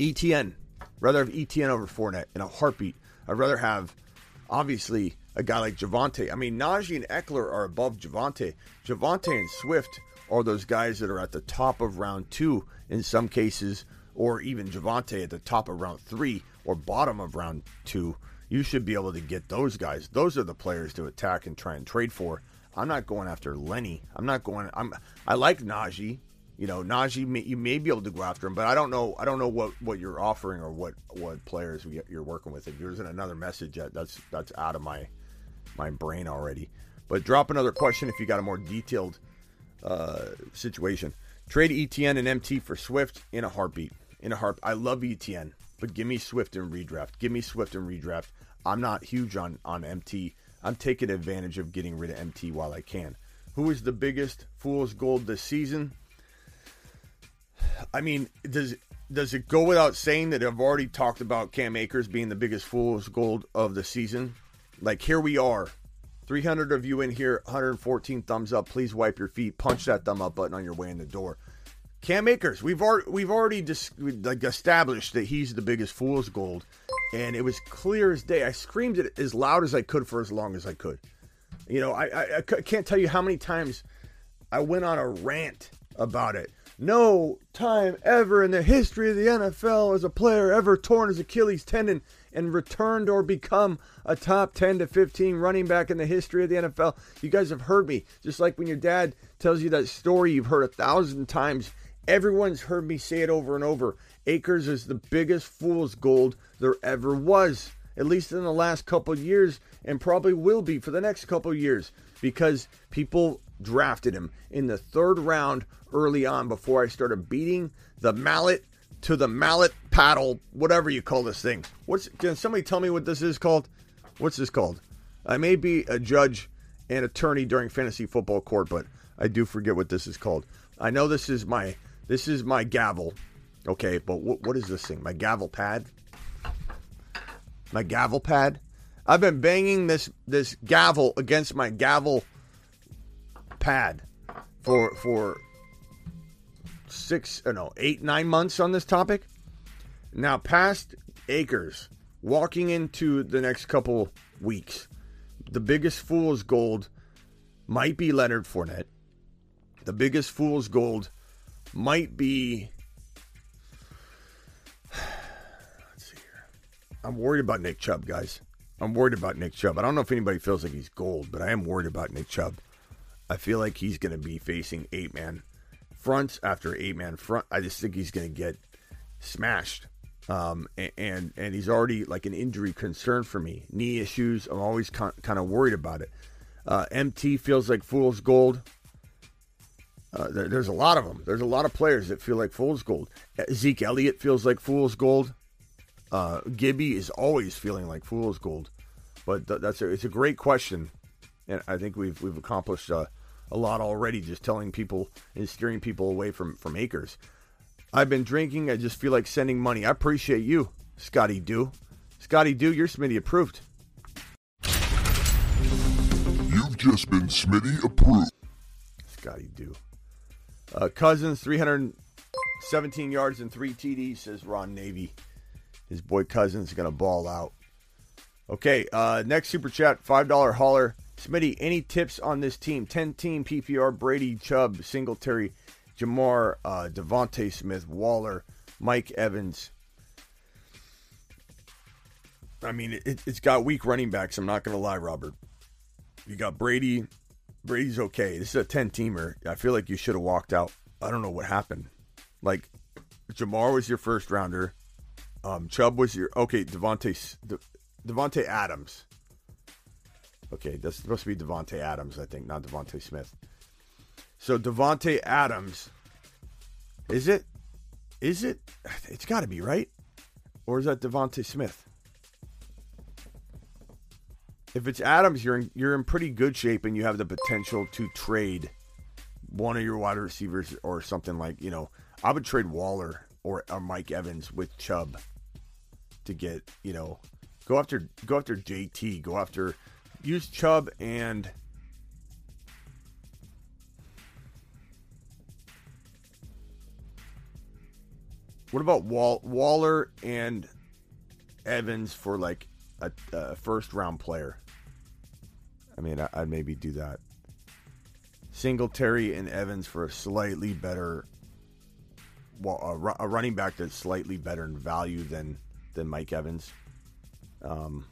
ETN. Rather have ETN over Fournette in a heartbeat. I'd rather have, obviously, a guy like Javonte. I mean, Najee and Ekeler are above Javonte. Javonte and Swift are those guys that are at the top of round two in some cases, or even Javonte at the top of round three or bottom of round two. You should be able to get those guys. Those are the players to attack and try and trade for. I'm not going after Lenny. I'm not going. I'm. I like Najee. You know, Najee, may, you may be able to go after him, but I don't know. I don't know what, what you're offering or what, what players you're working with. If there's another message that that's that's out of my my brain already. But drop another question if you got a more detailed uh, situation. Trade ETN and MT for Swift in a heartbeat. In a heart, I love ETN, but give me Swift and redraft. Give me Swift and redraft. I'm not huge on on MT. I'm taking advantage of getting rid of MT while I can. Who is the biggest fool's gold this season? I mean, does does it go without saying that I've already talked about Cam Akers being the biggest fool's gold of the season? Like here we are, 300 of you in here, 114 thumbs up. Please wipe your feet. Punch that thumb up button on your way in the door. Cam Akers, we've already we've already dis- like established that he's the biggest fool's gold, and it was clear as day. I screamed it as loud as I could for as long as I could. You know, I, I, I can't tell you how many times I went on a rant about it no time ever in the history of the NFL has a player ever torn his Achilles tendon and returned or become a top 10 to 15 running back in the history of the NFL. You guys have heard me. Just like when your dad tells you that story you've heard a thousand times, everyone's heard me say it over and over. Akers is the biggest fool's gold there ever was, at least in the last couple years, and probably will be for the next couple years because people drafted him in the third round early on before I started beating the mallet to the mallet paddle, whatever you call this thing. What's can somebody tell me what this is called? What's this called? I may be a judge and attorney during fantasy football court, but I do forget what this is called. I know this is my this is my gavel. Okay, but what, what is this thing? My gavel pad? My gavel pad? I've been banging this this gavel against my gavel pad for for six, uh, no, eight, nine months on this topic. Now, past Akers, walking into the next couple weeks, the biggest fool's gold might be Leonard Fournette. The biggest fool's gold might be. Let's see here. I'm worried about Nick Chubb, guys. I'm worried about Nick Chubb. I don't know if anybody feels like he's gold, but I am worried about Nick Chubb. I feel like he's going to be facing eight man fronts after eight man front. I just think he's going to get smashed. Um, and, and, and he's already like an injury concern for me. Knee issues. I'm always kind of worried about it. Uh, MT feels like fool's gold. Uh, there, there's a lot of them. There's a lot of players that feel like fool's gold. Zeke Elliott feels like fool's gold. Uh, Gibby is always feeling like fool's gold. But th- that's a, it's a great question, and I think we've we've accomplished a lot already just telling people and steering people away from from Akers. I've been drinking. I just feel like sending money. I appreciate you, Scotty Do. Scotty Do, you're Smitty approved. You've just been Smitty approved. Scotty Do. Uh, Cousins, 317 yards and three TDs, says Ron Navy. His boy Cousins is going to ball out. Okay, uh, next super chat, $5 hauler. Smitty, any tips on this team? 10 team PPR, Brady, Chubb, Singletary, Ja'Marr, uh, DeVonta Smith, Waller, Mike Evans. I mean, it, it's got weak running backs. I'm not going to lie, Robert. You got Brady. Brady's okay. This is a 10 teamer. I feel like you should have walked out. I don't know what happened. Like, Ja'Marr was your first rounder. Um, Chubb was your okay. Davante De, Davante Adams. Okay, that's supposed to be Davante Adams, I think, not DeVonta Smith. So Davante Adams, is it? Is it? It's got to be right, or is that DeVonta Smith? If it's Adams, you're in, you're in pretty good shape, and you have the potential to trade one of your wide receivers or something like you know. I would trade Waller or, or Mike Evans with Chubb to get you know go after go after JT, go after use Chubb and what about Wall, Waller and Evans for like a, a first round player? I mean, I, I'd maybe do that. Singletary and Evans for a slightly better, well, a, a running back that's slightly better in value than than Mike Evans. Um,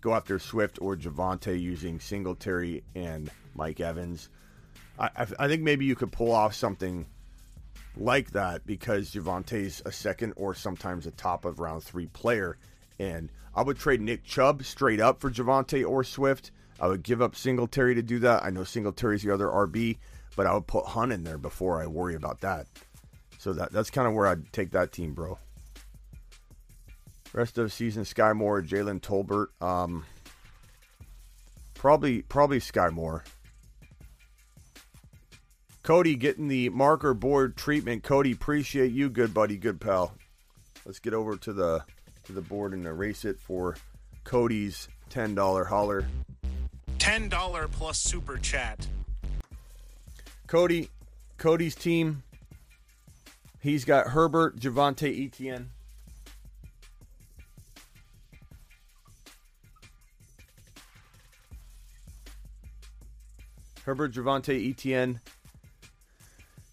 go after Swift or Javonte using Singletary and Mike Evans. I, I, think maybe you could pull off something like that because Javonte's a second or sometimes a top of round three player. And I would trade Nick Chubb straight up for Javonte or Swift. I would give up Singletary to do that. I know Singletary's the other RB, but I would put Hunt in there before I worry about that. So that that's kind of where I'd take that team, bro. Rest of season, Skyy Moore, Jalen Tolbert. Um, probably, probably Skyy Moore. Cody getting the marker board treatment. Cody, appreciate you, good buddy, good pal. Let's get over to the to the board and erase it for Cody's ten dollar holler. Ten dollar plus super chat. Cody, Cody's team. He's got Herbert, Javonte Etienne. Herbert, Javonte Etienne,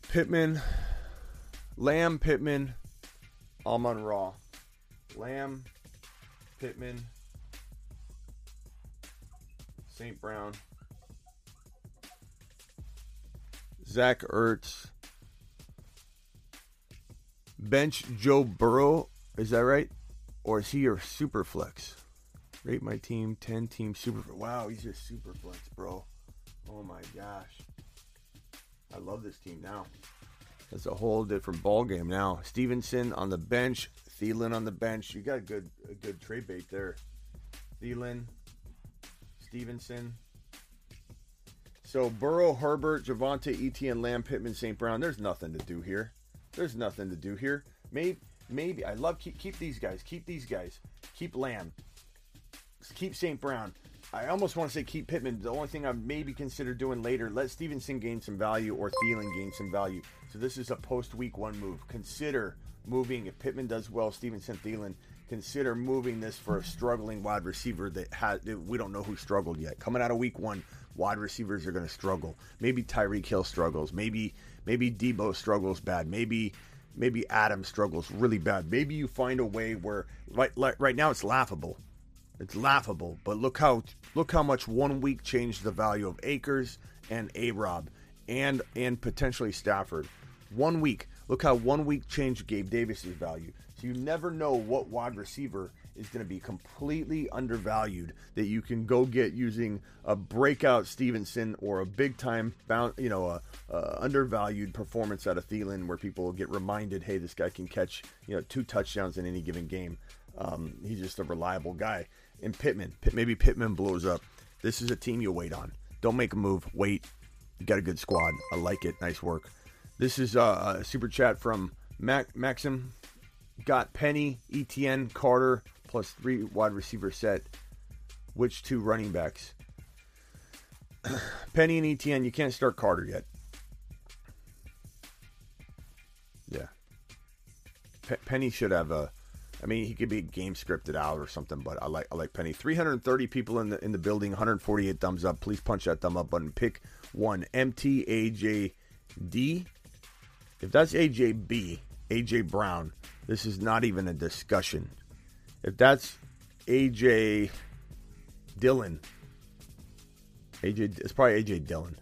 Pittman, Lamb, Pittman, Amon-Ra. Lamb, Pittman, St. Brown, Zach Ertz, bench Joe Burrow. Is that right? Or is he your super flex? Rate my team 10 team super. Wow, he's your super flex, bro. Oh my gosh. I love this team now. That's a whole different ball game now. Stevenson on the bench, Thielen on the bench. You got a good a good trade bait there. Thielen, Stevenson. So Burrow, Herbert, Javonte, Etienne, Lamb, Pittman, St. Brown. There's nothing to do here. There's nothing to do here. Maybe maybe I love keep keep these guys. Keep these guys. Keep Lamb. Keep St. Brown. I almost want to say keep Pittman. The only thing I maybe consider doing later, let Stevenson gain some value or Thielen gain some value. So this is a post week one move. Consider moving if Pittman does well, Stevenson, Thielen. Consider moving this for a struggling wide receiver that had we don't know who struggled yet. Coming out of week one, wide receivers are going to struggle. Maybe Tyreek Hill struggles. Maybe maybe Deebo struggles bad. Maybe maybe Adam struggles really bad. Maybe you find a way where right right now it's laughable it's laughable, but look how look how much one week changed the value of Akers and A Rob and and potentially Stafford. One week. Look how one week changed Gabe Davis's value. So you never know what wide receiver is going to be completely undervalued that you can go get using a breakout Stevenson or a big time bound, you know, a, a undervalued performance out of Thielen where people get reminded, hey, this guy can catch, you know, two touchdowns in any given game. Um, he's just a reliable guy and Pittman. Maybe Pittman blows up. This is a team you wait on. Don't make a move. Wait. You got a good squad. I like it. Nice work. This is uh, a super chat from Mac- Maxim. Got Penny, ETN, Carter, plus three wide receiver set. Which two running backs? Penny and ETN. You can't start Carter yet. Yeah. Pe- Penny should have a I mean, he could be game scripted out or something, but I like I like Penny. 330 people in the in the building, 148 thumbs up. Please punch that thumb up button. Pick one. MTAJD. If that's AJB, AJ Brown, this is not even a discussion. If that's AJ Dillon, AJ, it's probably AJ Dillon.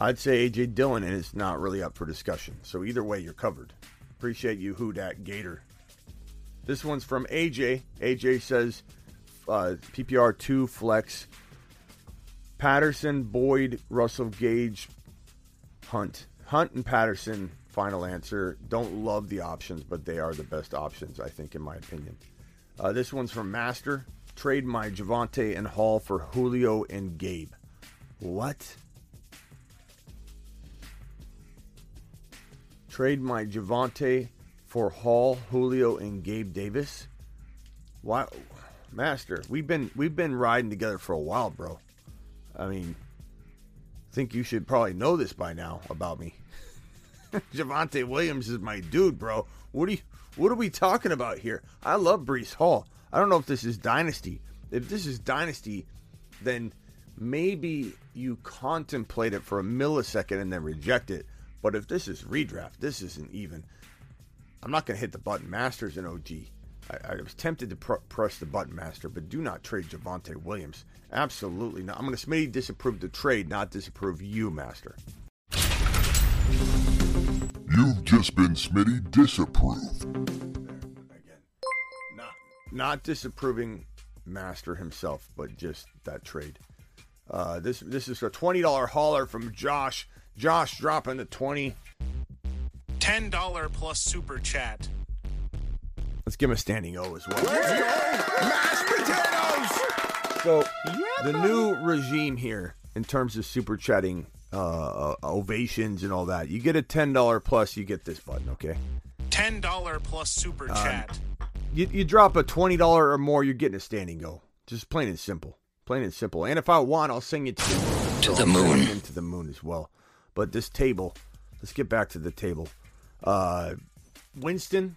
I'd say AJ Dillon, and it's not really up for discussion. So either way, you're covered. Appreciate you, who dat Gator. This one's from AJ. AJ says uh, PPR 2 flex. Patterson, Boyd, Russell Gage, Hunt. Hunt and Patterson, final answer. Don't love the options, but they are the best options, I think, in my opinion. Uh, this one's from Master. Trade my Javonte and Hall for Julio and Gabe. What? Trade my Javonte for Hall, Julio, and Gabe Davis. Why, Master? We've been we've been riding together for a while, bro. I mean, think you should probably know this by now about me. Javonte Williams is my dude, bro. What are you? What are we talking about here? I love Breece Hall. I don't know if this is dynasty. If this is dynasty, then maybe you contemplate it for a millisecond and then reject it. But if this is redraft, this isn't even. I'm not going to hit the button. Masters and OG. I, I was tempted to pr- press the button master, but do not trade Javonte Williams. Absolutely not. I'm going to Smitty disapprove the trade, not disapprove you, Master. You've just been Smitty disapproved. Again, not not disapproving Master himself, but just that trade. Uh, this this is a twenty dollar hauler from Josh. Josh dropping the twenty. $10 plus super chat. Let's give him a standing O as well. Mashed potatoes! So, the new regime here, in terms of super chatting, uh, uh, ovations and all that, you get a $10 plus, you get this button, okay? $10 plus super chat. You, you drop a $20 or more, you're getting a standing O. Just plain and simple. Plain and simple. And if I want, I'll sing it to, To the moon. it Into the moon as well. But this table, let's get back to the table. Uh, Winston.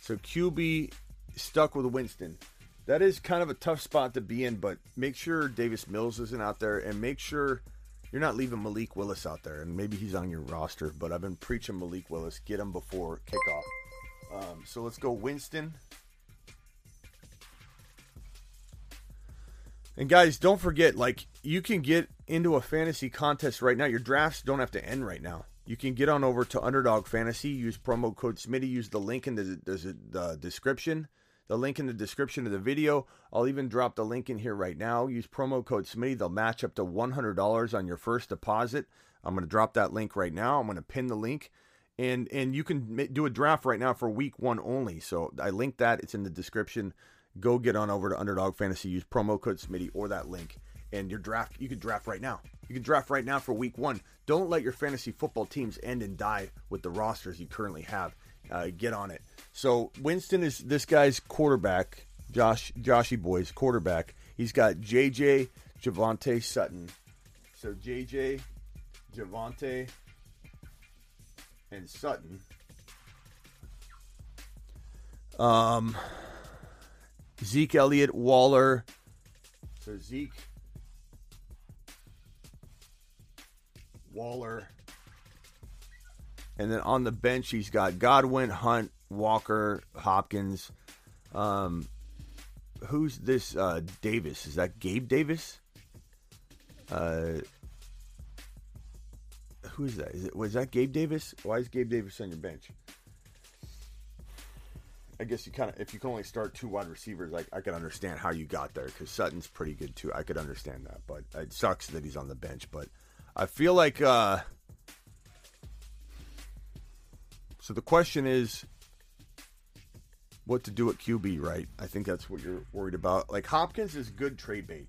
So QB stuck with Winston. That is kind of a tough spot to be in, but make sure Davis Mills isn't out there and make sure you're not leaving Malik Willis out there. And maybe he's on your roster, but I've been preaching Malik Willis. Get him before kickoff. Um, so let's go Winston. And guys, don't forget, like you can get into a fantasy contest right now. Your drafts don't have to end right now. You can get on over to Underdog Fantasy. Use promo code Smitty. Use the link in the, the, the description. The link in the description of the video. I'll even drop the link in here right now. Use promo code Smitty. They'll match up to $100 on your first deposit. I'm going to drop that link right now. I'm going to pin the link. and and you can do a draft right now for week one only. So I linked that; it's in the description. Go get on over to Underdog Fantasy, use promo code Smitty or that link, and your draft. You can draft right now. You can draft right now for week one. Don't let your fantasy football teams end and die with the rosters you currently have. Uh, get on it. So Winston is this guy's quarterback. Josh Joshy boy's quarterback. He's got JJ Javonte Sutton. So JJ Javonte and Sutton. Um, Zeke Elliott, Waller. So Zeke, Waller, and then on the bench he's got Godwin, Hunt, Walker, Hopkins. Um, who's this? Uh, Davis? Is that Gabe Davis? Uh, who's that? Is it was that Gabe Davis? Why is Gabe Davis on your bench? I guess you kind of if you can only start two wide receivers, like I can understand how you got there because Sutton's pretty good too. I could understand that, but it sucks that he's on the bench. But I feel like uh so the question is what to do at QB, right? I think that's what you're worried about. Like Hopkins is good trade bait.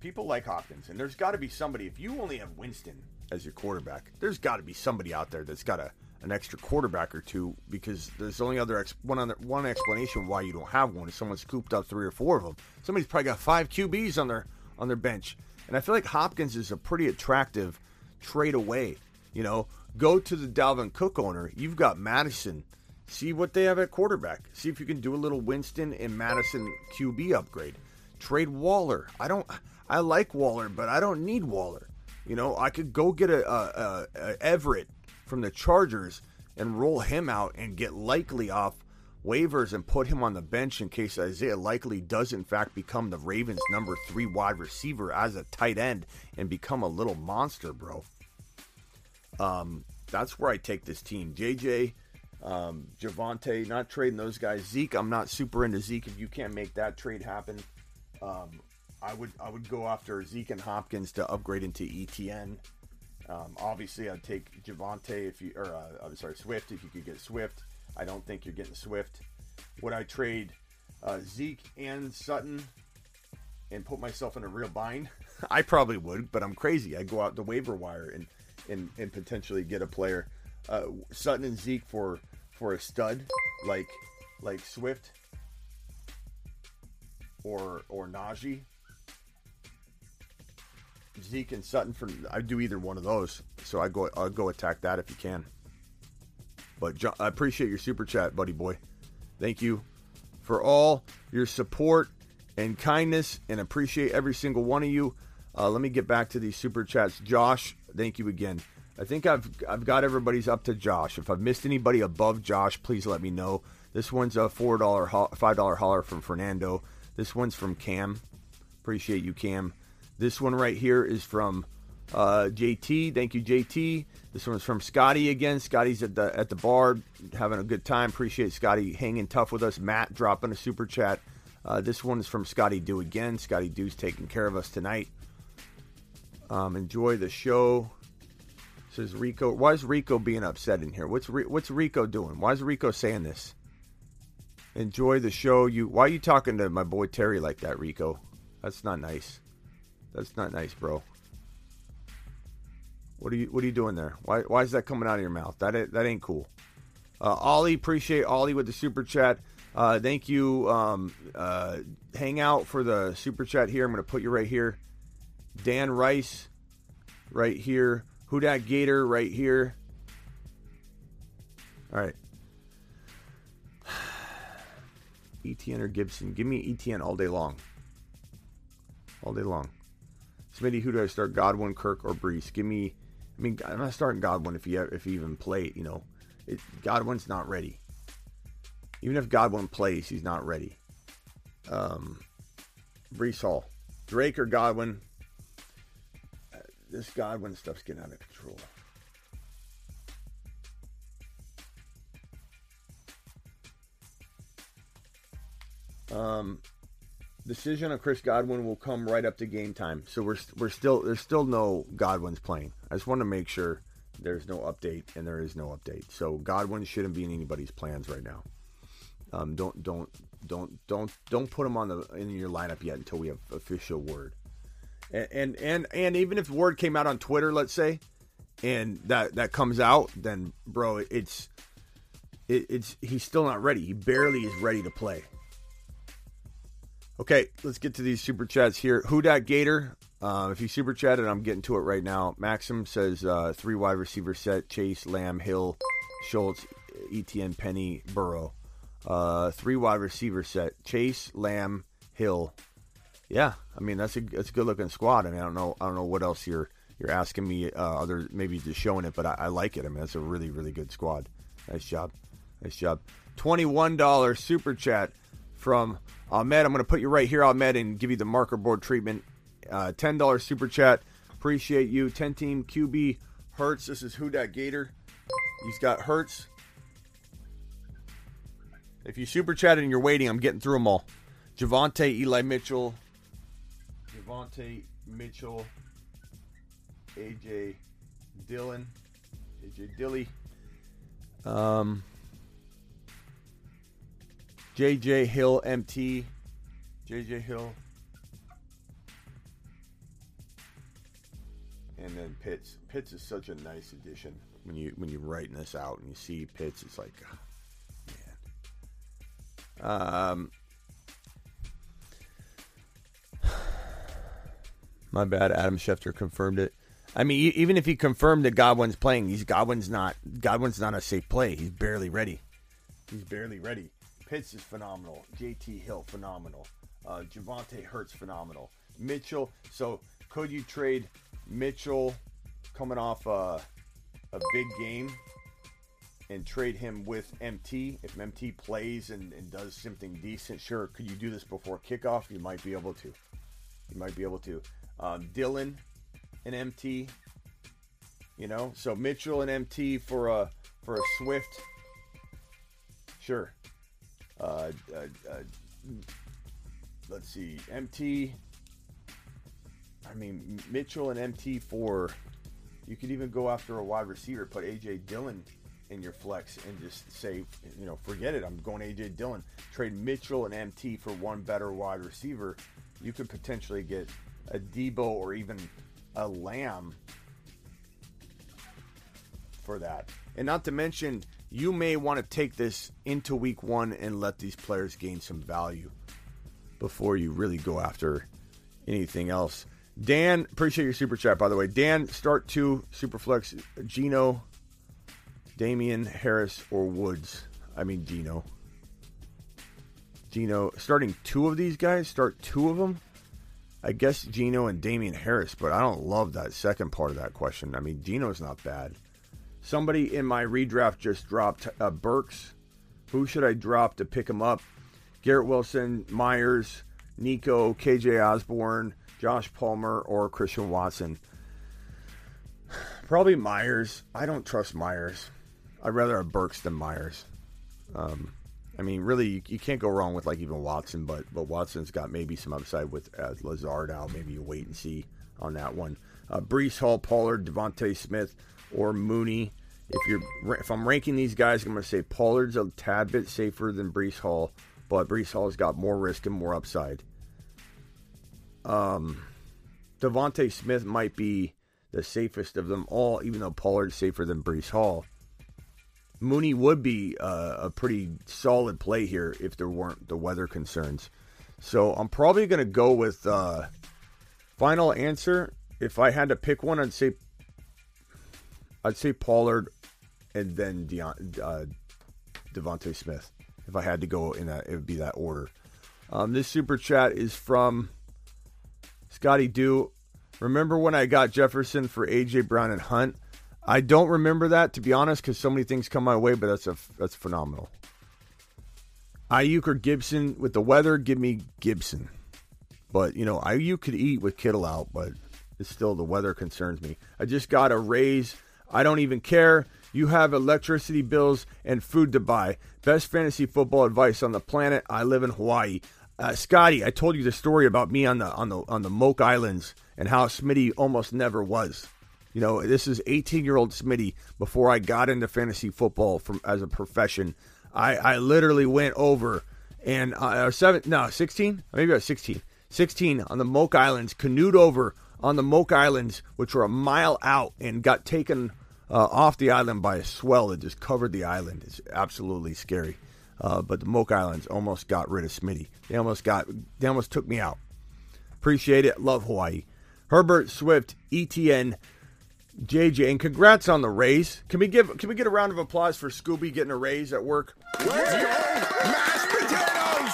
People like Hopkins, and there's got to be somebody. If you only have Winston as your quarterback, there's got to be somebody out there that's got a an extra quarterback or two because there's only other ex- one other one explanation why you don't have one is someone scooped up three or four of them. Somebody's probably got five QBs on their on their bench, and I feel like Hopkins is a pretty attractive trade away. You know, go to the Dalvin Cook owner. You've got Mattison. See what they have at quarterback. See if you can do a little Winston and Mattison QB upgrade. Trade Waller. I don't. I like Waller, but I don't need Waller. You know, I could go get a, a, a Everett from the Chargers and roll him out and get Likely off waivers and put him on the bench in case Isaiah Likely does in fact become the Ravens' number three wide receiver as a tight end and become a little monster, bro. Um, that's where I take this team. JJ, um, Javonte, not trading those guys. Zeke, I'm not super into Zeke. If you can't make that trade happen, um, I would I would go after Zeke and Hopkins to upgrade into ETN. Um, obviously, I'd take Javante if you, or uh, I'm sorry, Swift if you could get Swift. I don't think you're getting Swift. Would I trade uh, Zeke and Sutton and put myself in a real bind? I probably would, but I'm crazy. I go out the waiver wire and and, and potentially get a player, uh, Sutton and Zeke for for a stud like like Swift or or Najee. Zeke and Sutton for I'd do either one of those, so I go I'll go attack that if you can. But John, I appreciate your super chat, buddy boy. Thank you for all your support and kindness, and appreciate every single one of you. Uh, let me get back to these super chats. Josh, thank you again. I think I've I've got everybody's up to Josh. If I've missed anybody above Josh, please let me know. This one's a four dollar five dollar holler from Fernando. This one's from Cam. Appreciate you, Cam. This one right here is from uh, JT. Thank you, JT. This one's from Scotty again. Scotty's at the at the bar having a good time. Appreciate Scotty hanging tough with us. Matt dropping a super chat. Uh, this one is from Scotty Do again. Scotty Do's taking care of us tonight. Um, enjoy the show. Says Rico. Why is Rico being upset in here? What's what's Rico doing? Why is Rico saying this? Enjoy the show. You. Why are you talking to my boy Terry like that, Rico? That's not nice. That's not nice, bro. What are you What are you doing there? Why Why is that coming out of your mouth? That ain't, that ain't cool. Uh, Ollie, appreciate Ollie with the super chat. Uh, thank you. Um, uh, hang out for the super chat here. I'm going to put you right here. Dan Rice, right here. That Gator, right here. All right. ETN or Gibson? Give me ETN all day long. All day long. Smitty, who do I start? Godwin, Kirk, or Breece? Give me. I mean, I'm not starting Godwin if you if you even play. You know, it, Godwin's not ready. Even if Godwin plays, he's not ready. Um, Breece Hall, Drake or Godwin. This Godwin stuff's getting out of control. Um, decision on Chris Godwin will come right up to game time. So we're we're still there's still no Godwin's playing. I just want to make sure There's no update, and there is no update. So Godwin shouldn't be in anybody's plans right now. Um, don't don't don't don't don't put him on the in your lineup yet until we have official word. And and and, and even if word came out on Twitter, let's say, and that that comes out, then bro, it's it, it's he's still not ready. He barely is ready to play. Okay, let's get to these super chats here. Who dat Gator? Uh, if you super chatted, I'm getting to it right now. Maxim says uh, three wide receiver set: Chase, Lamb, Hill, Schultz, Etienne, Penny, Burrow. Uh, three wide receiver set: Chase, Lamb, Hill. Yeah, I mean that's a that's a good looking squad. I mean I don't know I don't know what else you're you're asking me. Uh, other maybe just showing it, but I, I like it. I mean that's a really really good squad. Nice job, nice job. Twenty one dollar super chat from Ahmed. I'm going to put you right here, Ahmed, and give you the marker board treatment. Uh, ten dollars super chat. Appreciate you. Ten team QB Hurts. This is who that Gator. He's got Hurts. If you super chatted and you're waiting, I'm getting through them all. Javonte, Eli Mitchell, Javonte Mitchell, AJ Dillon, AJ Dilly, um, JJ Hill MT, JJ Hill, and then Pitts. Pitts is such a nice addition when you when you're writing this out and you see Pitts. It's like, man. Um, my bad. Adam Schefter confirmed it. I mean, even if he confirmed that Godwin's playing, he's Godwin's not Godwin's not a safe play. He's barely ready. He's barely ready. Pitts is phenomenal. JT Hill phenomenal. Uh, Javonte Hurts phenomenal. Mitchell. So could you trade Mitchell coming off uh, a big game and trade him with MT? If MT plays and, and does something decent, sure. Could you do this before kickoff? You might be able to. You might be able to. Um, Dillon and MT. You know, so Mitchell and MT for a for a Swift. Sure. Uh, uh, uh, let's see, MT. I mean Mitchell and MT for. You could even go after a wide receiver, put AJ Dillon in your flex, and just say, you know, forget it. I'm going AJ Dillon. Trade Mitchell and MT for one better wide receiver. You could potentially get a Deebo or even a Lamb for that. And not to mention, you may want to take this into week one and let these players gain some value before you really go after anything else. Dan, appreciate your super chat, by the way. Dan, start two, Superflex, Gino, Damien, Harris, or Woods. I mean, Gino. Gino, starting two of these guys, start two of them. I guess Gino and Damien Harris, but I don't love that second part of that question. I mean, Gino's not bad. Somebody in my redraft just dropped uh, Burks. Who should I drop to pick him up? Garrett Wilson, Meyers, Nico, KJ Osborne, Josh Palmer, or Christian Watson? Probably Meyers. I don't trust Meyers. I'd rather have Burks than Meyers. Um, I mean, really, you, you, can't go wrong with like even Watson, but but Watson's got maybe some upside with uh, Lazard out. Maybe you wait and see on that one. Uh, Breece Hall, Pollard, DeVonta Smith, or Mooney. If you're if I'm ranking these guys, I'm going to say Pollard's a tad bit safer than Breece Hall, but Breece Hall's got more risk and more upside. Um, DeVonta Smith might be the safest of them all, even though Pollard's safer than Breece Hall. Mooney would be uh, a pretty solid play here if there weren't the weather concerns. So I'm probably going to go with uh, final answer. If I had to pick one, I'd say I'd say Pollard and then Deon, uh, DeVonta Smith. If I had to go in that, it would be that order. Um, this super chat is from Scotty Do. Remember when I got Jefferson for AJ Brown and Hunt? I don't remember that to be honest, because so many things come my way. But that's a that's phenomenal. Aiyuk or Gibson with the weather, give me Gibson. But you know, Aiyuk could eat with Kittle out, but it's still the weather concerns me. I just got a raise. I don't even care. You have electricity bills and food to buy. Best fantasy football advice on the planet. I live in Hawaii. Uh, Scotty, I told you the story about me on the on the on the Moke Islands and how Smitty almost never was. You know, this is 18 year old Smitty before I got into fantasy football from as a profession. I, I literally went over and uh, seven no 16 maybe I was 16 16 on the Moke Islands canoed over on the Moke Islands which were a mile out and got taken uh, off the island by a swell that just covered the island. It's absolutely scary. Uh, but the Moke Islands almost got rid of Smitty. They almost got they almost took me out. Appreciate it. Love Hawaii. Herbert Swift, ETN, JJ, and congrats on the raise. Can we give can we get a round of applause for Scooby getting a raise at work? Mashed potatoes!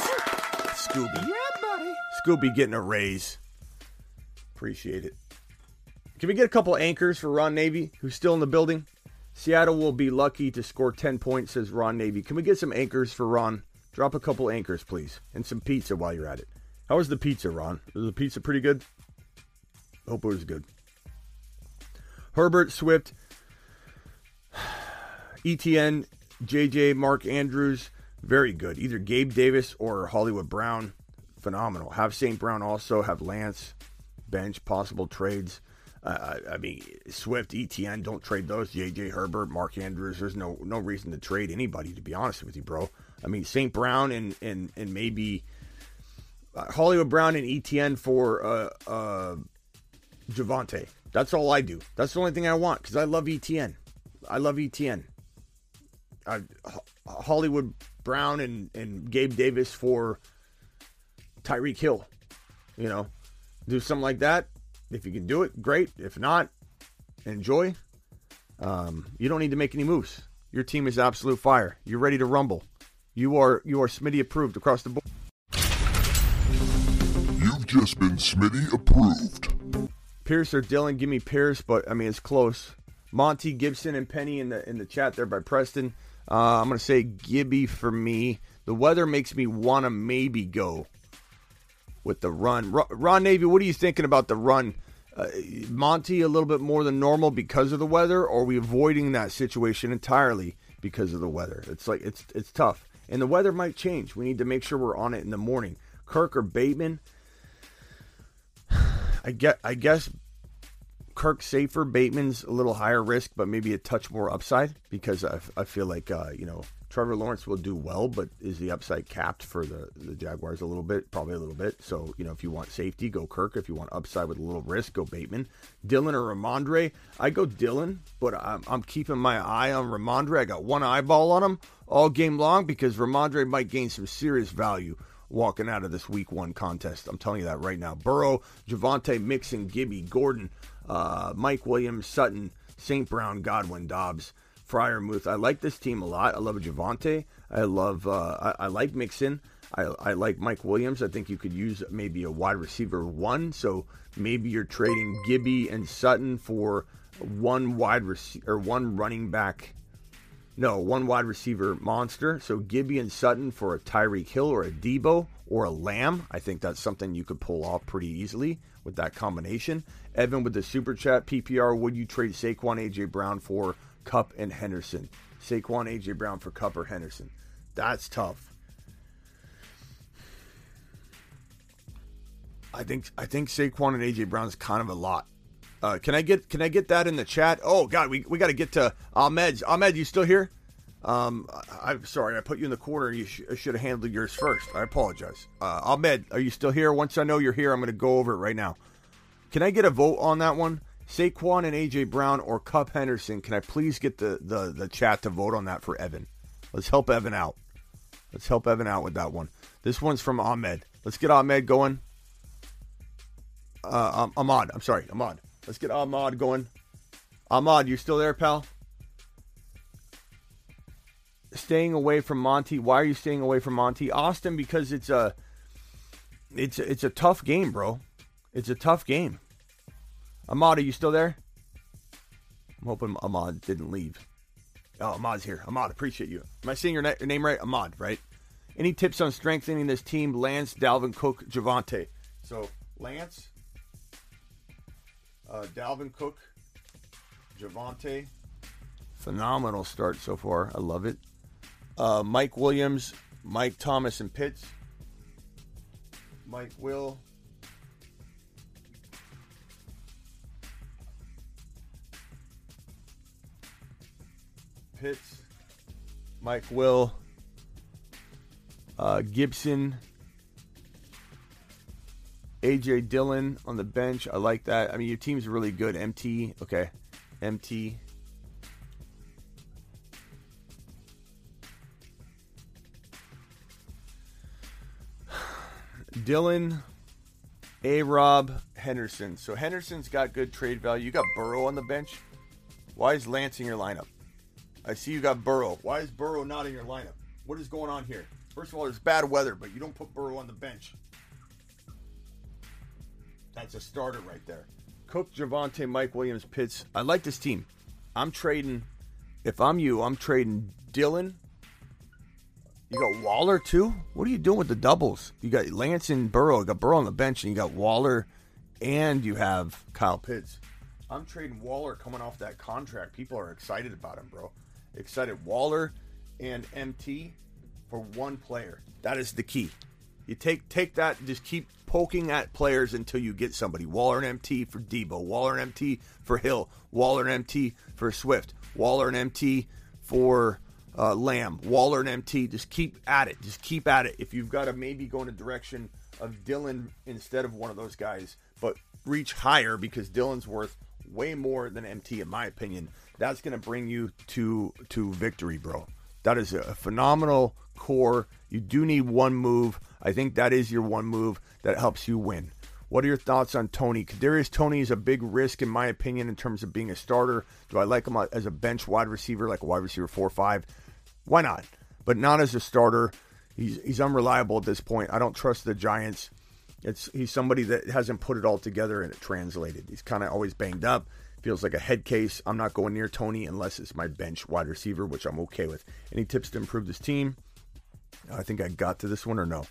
Scooby. Yeah, buddy. Scooby getting a raise. Appreciate it. Can we get a couple anchors for Ron Navy, who's still in the building? Seattle will be lucky to score 10 points, says Ron Navy. Can we get some anchors for Ron? Drop a couple anchors, please. And some pizza while you're at it. How was the pizza, Ron? Was the pizza pretty good? Hope it was good. Herbert Swift, ETN, JJ, Mark Andrews, very good. Either Gabe Davis or Hollywood Brown, phenomenal. Have St. Brown also, have Lance, bench, possible trades. Uh, I mean, Swift, ETN, don't trade those. JJ Herbert, Mark Andrews. There's no no reason to trade anybody, to be honest with you, bro. I mean, St. Brown and and and maybe uh, Hollywood Brown and ETN for uh, uh, Javonte. That's all I do. That's the only thing I want because I love ETN. I love ETN. Hollywood Brown and, and Gabe Davis for Tyreek Hill. You know, do something like that. If you can do it, great. If not, enjoy. Um, you don't need to make any moves. Your team is absolute fire. You're ready to rumble. You are you are Smitty approved across the board. You've just been Smitty approved. Pierce or Dillon, give me Pierce, but I mean it's close. Monty Gibson and Penny in the in the chat there by Preston. Uh, I'm gonna say Gibby for me. The weather makes me want to maybe go with the run. Ron, Navy, what are you thinking about the run? Uh, Monty a little bit more than normal because of the weather, or are we avoiding that situation entirely because of the weather? It's like it's it's tough, and the weather might change. We need to make sure we're on it in the morning. Kirk or Bateman. I get. I guess Kirk safer. Bateman's a little higher risk, but maybe a touch more upside because I, I feel like uh, you know Trevor Lawrence will do well, but is the upside capped for the the Jaguars a little bit? Probably a little bit. So you know if you want safety, go Kirk. If you want upside with a little risk, go Bateman. Dillon or Rhamondre, I go Dillon, but I'm, I'm keeping my eye on Rhamondre. I got one eyeball on him all game long because Rhamondre might gain some serious value walking out of this week one contest. I'm telling you that right now. Burrow, Javonte, Mixon, Gibby, Gordon, uh, Mike Williams, Sutton, St. Brown, Godwin, Doubs, Freiermuth. I like this team a lot. I love Javonte. I love, uh, I, I, like Mixon. I, I like Mike Williams. I think you could use maybe a wide receiver one. So maybe you're trading Gibby and Sutton for one wide receiver or one running back no, one wide receiver monster. So Gibby and Sutton for a Tyreek Hill or a Deebo or a Lamb. I think that's something you could pull off pretty easily with that combination. Evan with the super chat PPR. Would you trade Saquon AJ Brown for Kupp and Henderson? Saquon AJ Brown for Kupp or Henderson? That's tough. I think I think Saquon and AJ Brown is kind of a lot. Uh, can I get can I get that in the chat? Oh God, we, we got to get to Ahmed. Ahmed, you still here? Um, I, am sorry, I put you in the corner. You sh- should have handled yours first. I apologize. Uh, Ahmed, are you still here? Once I know you're here, I'm going to go over it right now. Can I get a vote on that one? Saquon and AJ Brown or Kupp Henderson? Can I please get the, the the chat to vote on that for Evan? Let's help Evan out. Let's help Evan out with that one. This one's from Ahmed. Let's get Ahmed going. Uh, Ahmad, I'm sorry, Ahmad. Let's get Ahmad going. Ahmad, you still there, pal? Staying away from Monty. Why are you staying away from Monty? Austin, because it's a it's it's a tough game, bro. It's a tough game. Ahmad, are you still there? I'm hoping Ahmad didn't leave. Oh, Ahmad's here. Ahmad, appreciate you. Am I saying your, na- your name right? Ahmad, right? Any tips on strengthening this team? Lance, Dalvin Cook, Javonte. So, Lance, uh, Dalvin Cook, Javonte, phenomenal start so far. I love it. Uh, Mike Williams, Mike Thomas, and Pitts. Mike Will. Pitts, Mike Will, uh, Gibson, AJ Dillon on the bench. I like that. I mean, your team's really good. MT, okay. MT. Dillon, A Rob, Henderson. So Henderson's got good trade value. You got Burrow on the bench. Why is Lance in your lineup? I see you got Burrow. Why is Burrow not in your lineup? What is going on here? First of all, there's bad weather, but you don't put Burrow on the bench. That's a starter right there. Cook, Javonte, Mike Williams, Pitts. I like this team. I'm trading. If I'm you, I'm trading Dillon. You got Waller too. What are you doing with the doubles? You got Lance and Burrow. You got Burrow on the bench, and you got Waller, and you have Kyle Pitts. I'm trading Waller coming off that contract. People are excited about him, bro. Excited. Waller and MT for one player. That is the key. You take take that, just keep poking at players until you get somebody. Waller and MT for Deebo. Waller and MT for Hill. Waller and MT for Swift. Waller and MT for uh, Lamb. Waller and MT. Just keep at it. Just keep at it. If you've got to maybe go in a direction of Dillon instead of one of those guys, but reach higher because Dillon's worth way more than MT in my opinion. That's going to bring you to to victory, bro. That is a phenomenal core. You do need one move. I think that is your one move that helps you win. What are your thoughts on Toney? Kadarius Toney is a big risk in my opinion in terms of being a starter. Do I like him as a bench wide receiver, like a wide receiver four or five? Why not? But not as a starter. He's he's unreliable at this point. I don't trust the Giants. It's he's somebody that hasn't put it all together and it translated. He's kind of always banged up. Feels like a head case. I'm not going near Toney unless it's my bench wide receiver, which I'm okay with. Any tips to improve this team? I think I got to this one or no.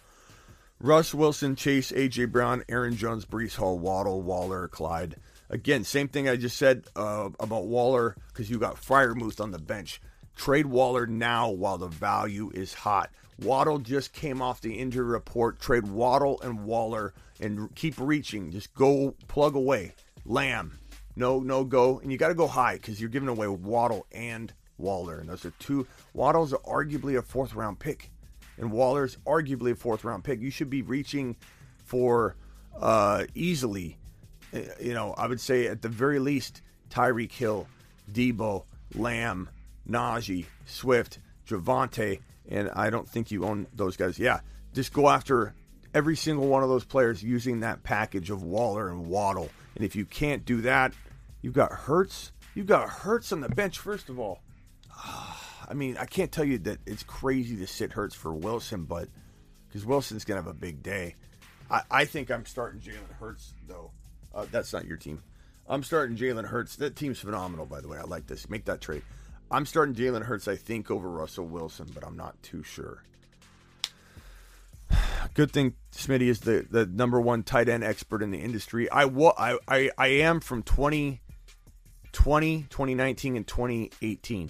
Russ Wilson, Chase, AJ Brown, Aaron Jones, Breece Hall, Waddle, Waller, Clyde. Again, same thing I just said uh, about Waller because you got Freiermuth on the bench. Trade Waller now while the value is hot. Waddle just came off the injury report. Trade Waddle and Waller and keep reaching. Just go plug away. Lamb, no, no go. And you got to go high because you're giving away Waddle and Waller. And those are two. Waddle's arguably a fourth round pick and Waller's arguably a fourth round pick. You should be reaching for uh, easily, eh, you know, I would say at the very least, Tyreek Hill, Deebo, Lamb, Najee, Swift, Javonte, and I don't think you own those guys. Yeah, just go after every single one of those players using that package of Waller and Waddle. And if you can't do that, you've got Hurts. You've got Hurts on the bench, first of all. I mean, I can't tell you that it's crazy to sit Hurts for Wilson, but because Wilson's gonna have a big day. I, I think I'm starting Jalen Hurts though. Uh, that's not your team. I'm starting Jalen Hurts. That team's phenomenal, by the way. I like this. Make that trade. I'm starting Jalen Hurts. I think over Russell Wilson, but I'm not too sure. Good thing Smitty is the, the number one tight end expert in the industry. I, I, I, I am from 2020, 2019, and 2018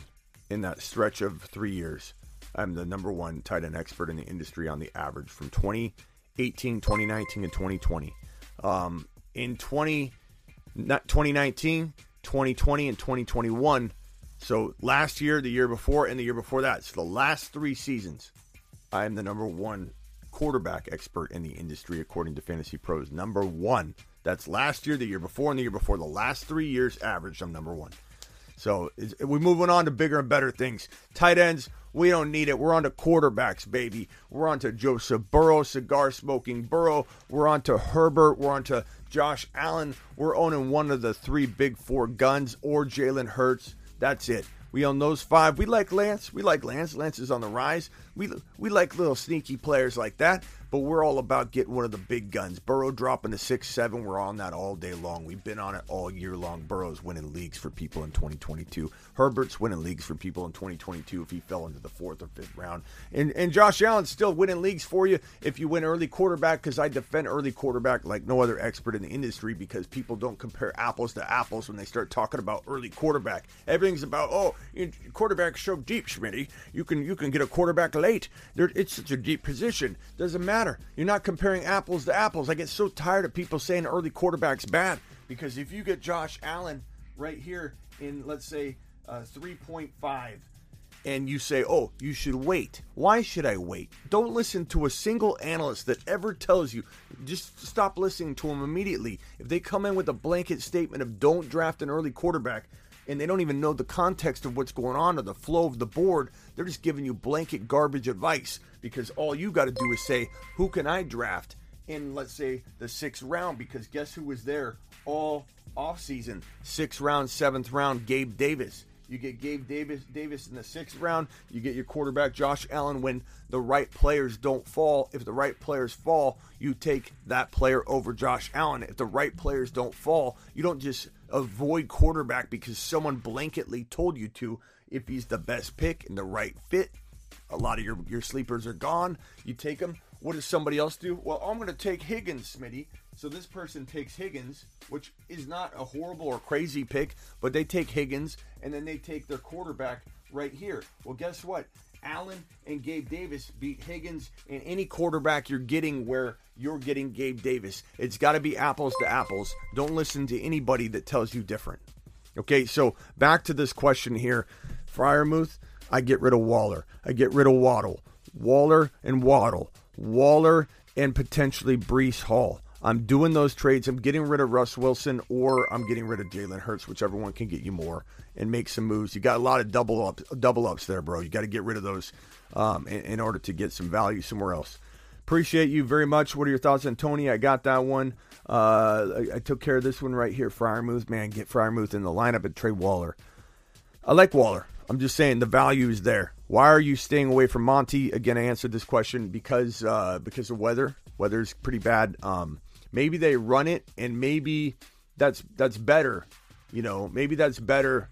in that stretch of three years. I'm the number one tight end expert in the industry on the average from 2018, 2019, and 2020. Um, in 20, 2019, 2020, and 2021. So last year, the year before, and the year before that. So the last three seasons, I am the number one quarterback expert in the industry according to Fantasy Pros. Number one. That's last year, the year before, and the year before. The last three years averaged, I'm number one. So we're moving on to bigger and better things. Tight ends, we don't need it. We're on to quarterbacks, baby. We're on to Joseph Burrow, cigar smoking Burrow. We're on to Herbert. We're on to Josh Allen. We're owning one of the three big four guns or Jalen Hurts. That's it. We own those five. We like Lance. We like Lance. Lance is on the rise. We we like little sneaky players like that but we're all about getting one of the big guns. Burrow dropping to six seven. We're on that all day long. We've been on it all year long. Burrow's winning leagues for people in 2022. Herbert's winning leagues for people in 2022 if he fell into the fourth or fifth round. And and Josh Allen's still winning leagues for you if you win early quarterback because I defend early quarterback like no other expert in the industry because people don't compare apples to apples when they start talking about early quarterback. Everything's about oh quarterback so deep, Schmitty. You can you can get a quarterback late. There, it's such a deep position. Doesn't matter matter. You're not comparing apples to apples. I get so tired of people saying early quarterback's bad because if you get Josh Allen right here in, let's say, uh, 3.5, and you say, oh, you should wait. Why should I wait? Don't listen to a single analyst that ever tells you, just stop listening to them immediately. If they come in with a blanket statement of don't draft an early quarterback, and they don't even know the context of what's going on or the flow of the board, they're just giving you blanket garbage advice because all you got to do is say, who can I draft in, let's say, the sixth round? Because guess who was there all offseason? Sixth round, seventh round, Gabe Davis. You get Gabe Davis Davis in the sixth round. You get your quarterback Josh Allen when the right players don't fall. If the right players fall, you take that player over Josh Allen. If the right players don't fall, you don't just avoid quarterback because someone blanketly told you to. If he's the best pick and the right fit, a lot of your your sleepers are gone. You take him. What does somebody else do? Well, I'm going to take Higgins, Smitty. So this person takes Higgins, which is not a horrible or crazy pick, but they take Higgins and then they take their quarterback right here. Well, guess what? Allen and Gabe Davis beat Higgins and any quarterback you're getting where you're getting Gabe Davis. It's got to be apples to apples. Don't listen to anybody that tells you different. Okay, so back to this question here. Freiermuth, I get rid of Waller. I get rid of Waddle. Waller and Waddle. Waller and potentially Breece Hall. I'm doing those trades. I'm getting rid of Russ Wilson or I'm getting rid of Jalen Hurts, whichever one can get you more and make some moves. You got a lot of double ups, double ups there, bro. You got to get rid of those um, in, in, order to get some value somewhere else. Appreciate you very much. What are your thoughts on Toney? I got that one. Uh, I, I, took care of this one right here. Freiermuth, man, get Freiermuth in the lineup and trade Waller. I like Waller. I'm just saying the value is there. Why are you staying away from Monty? Again, I answered this question because uh, because of weather. Weather's pretty bad. Um, maybe they run it, and maybe that's that's better. You know, maybe that's better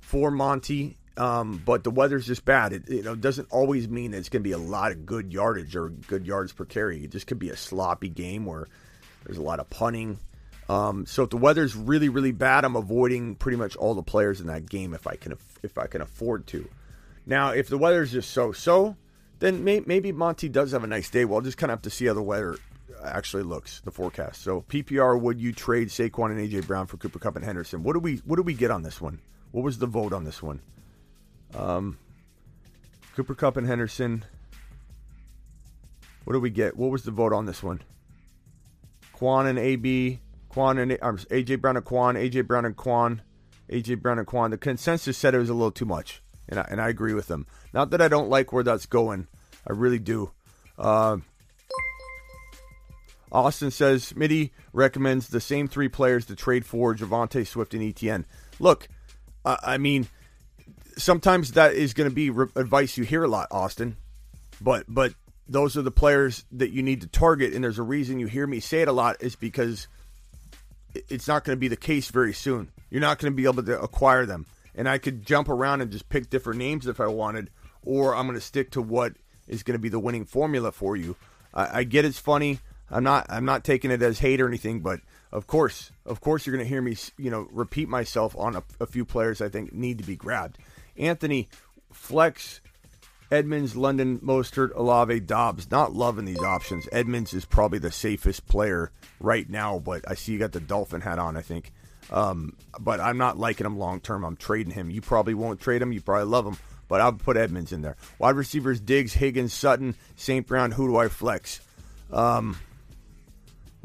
for Monty. Um, but the weather's just bad. It you know doesn't always mean that it's going to be a lot of good yardage or good yards per carry. It just could be a sloppy game where there's a lot of punting. Um, so if the weather's really really bad, I'm avoiding pretty much all the players in that game if I can if I can afford to. Now, if the weather's just so so, then may, maybe Monty does have a nice day. We'll just kind of have to see how the weather actually looks the forecast. So PPR, would you trade Saquon and AJ Brown for Cooper Kupp and Henderson? What do we what do we get on this one? What was the vote on this one? Um, Cooper Kupp and Henderson. What do we get? What was the vote on this one? Quan and AB, Quan and um, AJ Brown and Quan, AJ Brown and Quan, AJ Brown and Quan. The consensus said it was a little too much, and I, and I agree with them. Not that I don't like where that's going, I really do. Uh, Austin says Smitty recommends the same three players to trade for Javonte Swift and ETN. Look, I mean, sometimes that is going to be re- advice you hear a lot, Austin. But but those are the players that you need to target, and there's a reason you hear me say it a lot is because it's not going to be the case very soon. You're not going to be able to acquire them, and I could jump around and just pick different names if I wanted, or I'm going to stick to what is going to be the winning formula for you. I, I get it's funny. I'm not I'm not taking it as hate or anything, but of course, of course, you're going to hear me, you know, repeat myself on a, a, few players I think need to be grabbed. Anthony, Flex, Edmonds, London, Mostert, Olave, Doubs. Not loving these options. Edmonds is probably the safest player right now, but I see you got the Dolphin hat on. I think, um, but I'm not liking him long term. I'm trading him. You probably won't trade him. You probably love him, but I'll put Edmonds in there. Wide receivers: Diggs, Higgins, Sutton, St. Brown. Who do I flex? Um,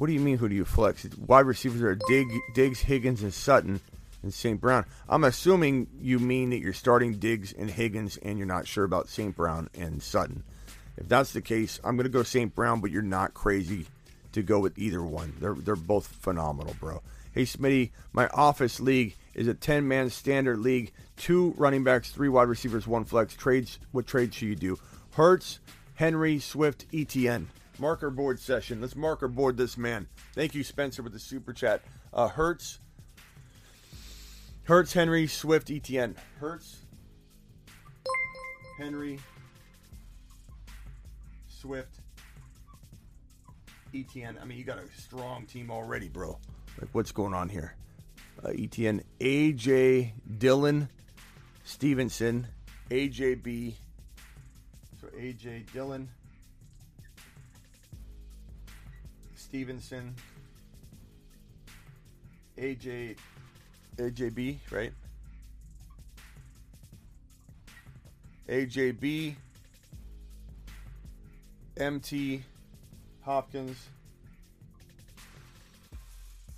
what do you mean? Who do you flex? Wide receivers are Dig, Diggs, Higgins, and Sutton, and St. Brown. I'm assuming you mean that you're starting Diggs and Higgins, and you're not sure about St. Brown and Sutton. If that's the case, I'm going to go St. Brown, but you're not crazy to go with either one. They're they're both phenomenal, bro. Hey, Smitty, my office league is a 10 man standard league. Two running backs, three wide receivers, one flex. Trades. What trades should you do? Hurts, Henry, Swift, ETN. Marker board session. Let's marker board this man. Thank you, Spencer, with the super chat. Uh, Hertz, Hurts, Henry, Swift, ETN. Hurts, Henry, Swift, ETN. I mean, you got a strong team already, bro. Like, what's going on here? Uh, ETN, AJ Dillon, Stevenson, AJB. So AJ Dillon. Stevenson, AJ, AJB, right? AJB, MT, Hopkins,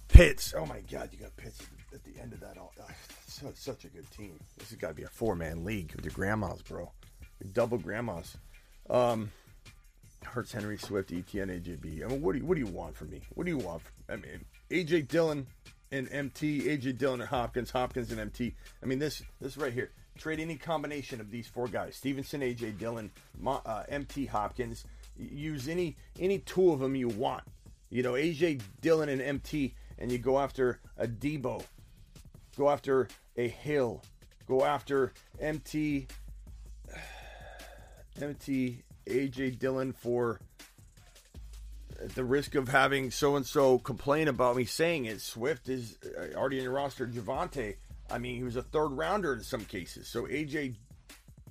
Pitts. Oh my God, you got Pitts at the end of that. All so, such a good team. This has got to be a four man league with your grandmas, bro. Your double grandmas. Um, Hurts, Henry, Swift, ETN, AJB. I mean, what do you what do you want from me? What do you want? From, I mean, AJ Dillon and MT, AJ Dillon and Hopkins, Hopkins and MT. I mean, this this right here. Trade any combination of these four guys: Stevenson, AJ Dillon, uh, MT, Hopkins. Use any any two of them you want. You know, AJ Dillon and MT, and you go after a Deebo, go after a Hill, go after MT, MT, AJ Dillon for the risk of having so and so complain about me saying it. Swift is uh, already in your roster. Javonte, I mean, he was a third rounder in some cases. So AJ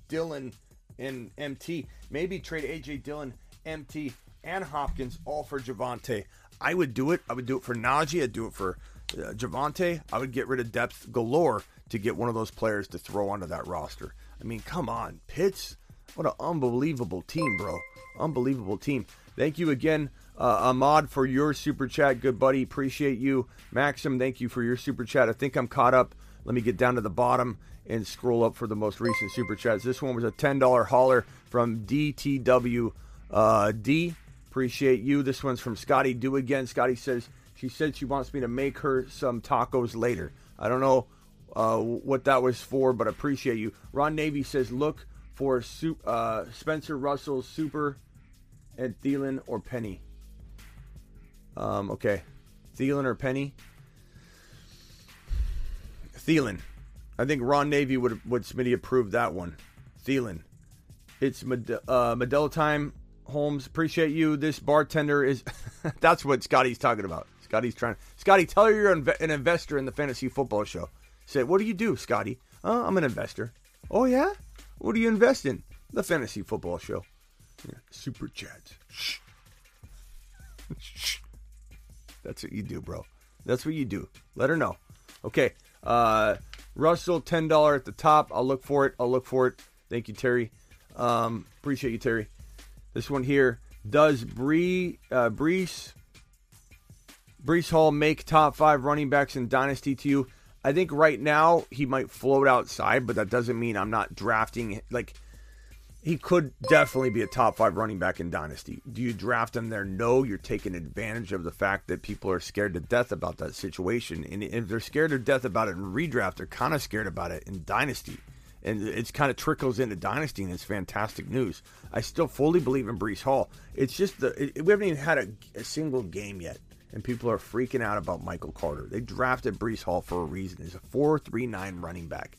Dillon and MT, maybe trade AJ Dillon, MT, and Hopkins all for Javonte. I would do it. I would do it for Najee. I'd do it for uh, Javonte. I would get rid of depth galore to get one of those players to throw onto that roster. I mean, come on, Pitts. What an unbelievable team, bro. Unbelievable team. Thank you again, uh, Ahmad, for your super chat. Good buddy. Appreciate you. Maxim, thank you for your super chat. I think I'm caught up. Let me get down to the bottom and scroll up for the most recent super chats. This one was a $10 hauler from DTW uh, D. Appreciate you. This one's from Scotty Do Again. Scotty says, she said she wants me to make her some tacos later. I don't know uh, what that was for, but appreciate you. Ron Navy says, look for uh, Spencer Russell, Super, and Thielen or Penny. Um, okay, Thielen or Penny. Thielen. I think Ron Navy would would Smitty approve that one. Thielen. It's Med- uh, time. Holmes, appreciate you. This bartender is. that's what Scotty's talking about. Scotty's trying. Scotty, tell her you're an investor in the fantasy football show. Say, what do you do, Scotty? Uh, I'm an investor. Oh yeah. What do you invest in? The fantasy football show. Yeah, super chats. Shh. Shh. That's what you do, bro. That's what you do. Let her know. Okay. Uh, Russell, ten dollar at the top. I'll look for it. I'll look for it. Thank you, Terry. Um, appreciate you, Terry. This one here does Bree uh, Breece Breece Hall make top five running backs in Dynasty to you? I think right now he might float outside, but that doesn't mean I'm not drafting. Like, he could definitely be a top five running back in Dynasty. Do you draft him there? No, you're taking advantage of the fact that people are scared to death about that situation. And if they're scared to death about it in redraft, they're kind of scared about it in Dynasty. And it's kind of trickles into Dynasty, and it's fantastic news. I still fully believe in Breece Hall. It's just the it, we haven't even had a, a single game yet and people are freaking out about Michael Carter. They drafted Breece Hall for a reason. He's a 4.39 running back.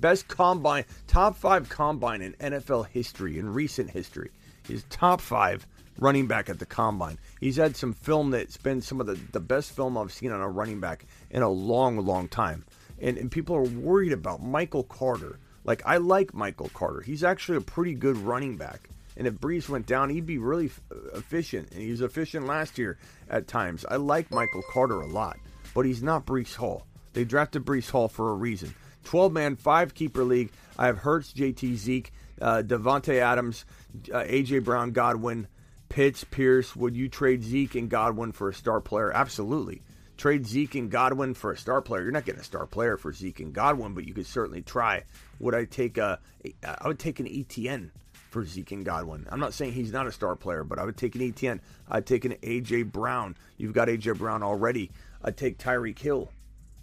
Best combine, top five combine in NFL history, in recent history. He's top five running back at the combine. He's had some film that's been some of the, the best film I've seen on a running back in a long, long time. And, and people are worried about Michael Carter. Like, I like Michael Carter. He's actually a pretty good running back. And if Breece went down, he'd be really efficient. And he was efficient last year at times. I like Michael Carter a lot, but he's not Breece Hall. They drafted Breece Hall for a reason. 12 man, five keeper league. I have Hurts, JT, Zeke, uh, Davante Adams, uh, AJ Brown, Godwin, Pitts, Pierce. Would you trade Zeke and Godwin for a star player? Absolutely. Trade Zeke and Godwin for a star player. You're not getting a star player for Zeke and Godwin, but you could certainly try. Would I take a? I would take an ETN for Zeke and Godwin. I'm not saying he's not a star player, but I would take an ETN. I'd take an AJ Brown. You've got AJ Brown already. I'd take Tyreek Hill.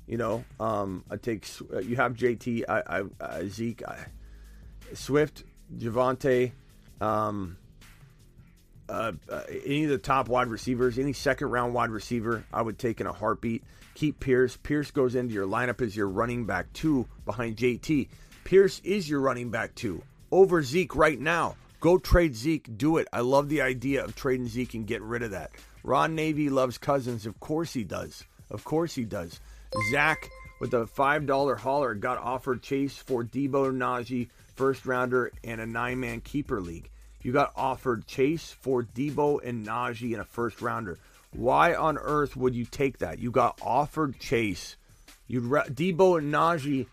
You know, um, I take uh, you have JT, I, I, uh, Zeke, I, Swift, Javonte, um, uh, uh, any of the top wide receivers, any second round wide receiver, I would take in a heartbeat. Keep Pierce. Pierce goes into your lineup as your running back two behind JT. Pierce is your running back two over Zeke right now. Go trade Zeke. Do it. I love the idea of trading Zeke and getting rid of that. Ron Navy loves Cousins. Of course he does. Of course he does. Zach with a $5 hauler got offered Chase for Deebo Najee, first rounder, and a nine man keeper league. You got offered Chase for Deebo and Najee in a first rounder. Why on earth would you take that? You got offered Chase. You'd Deebo and Najee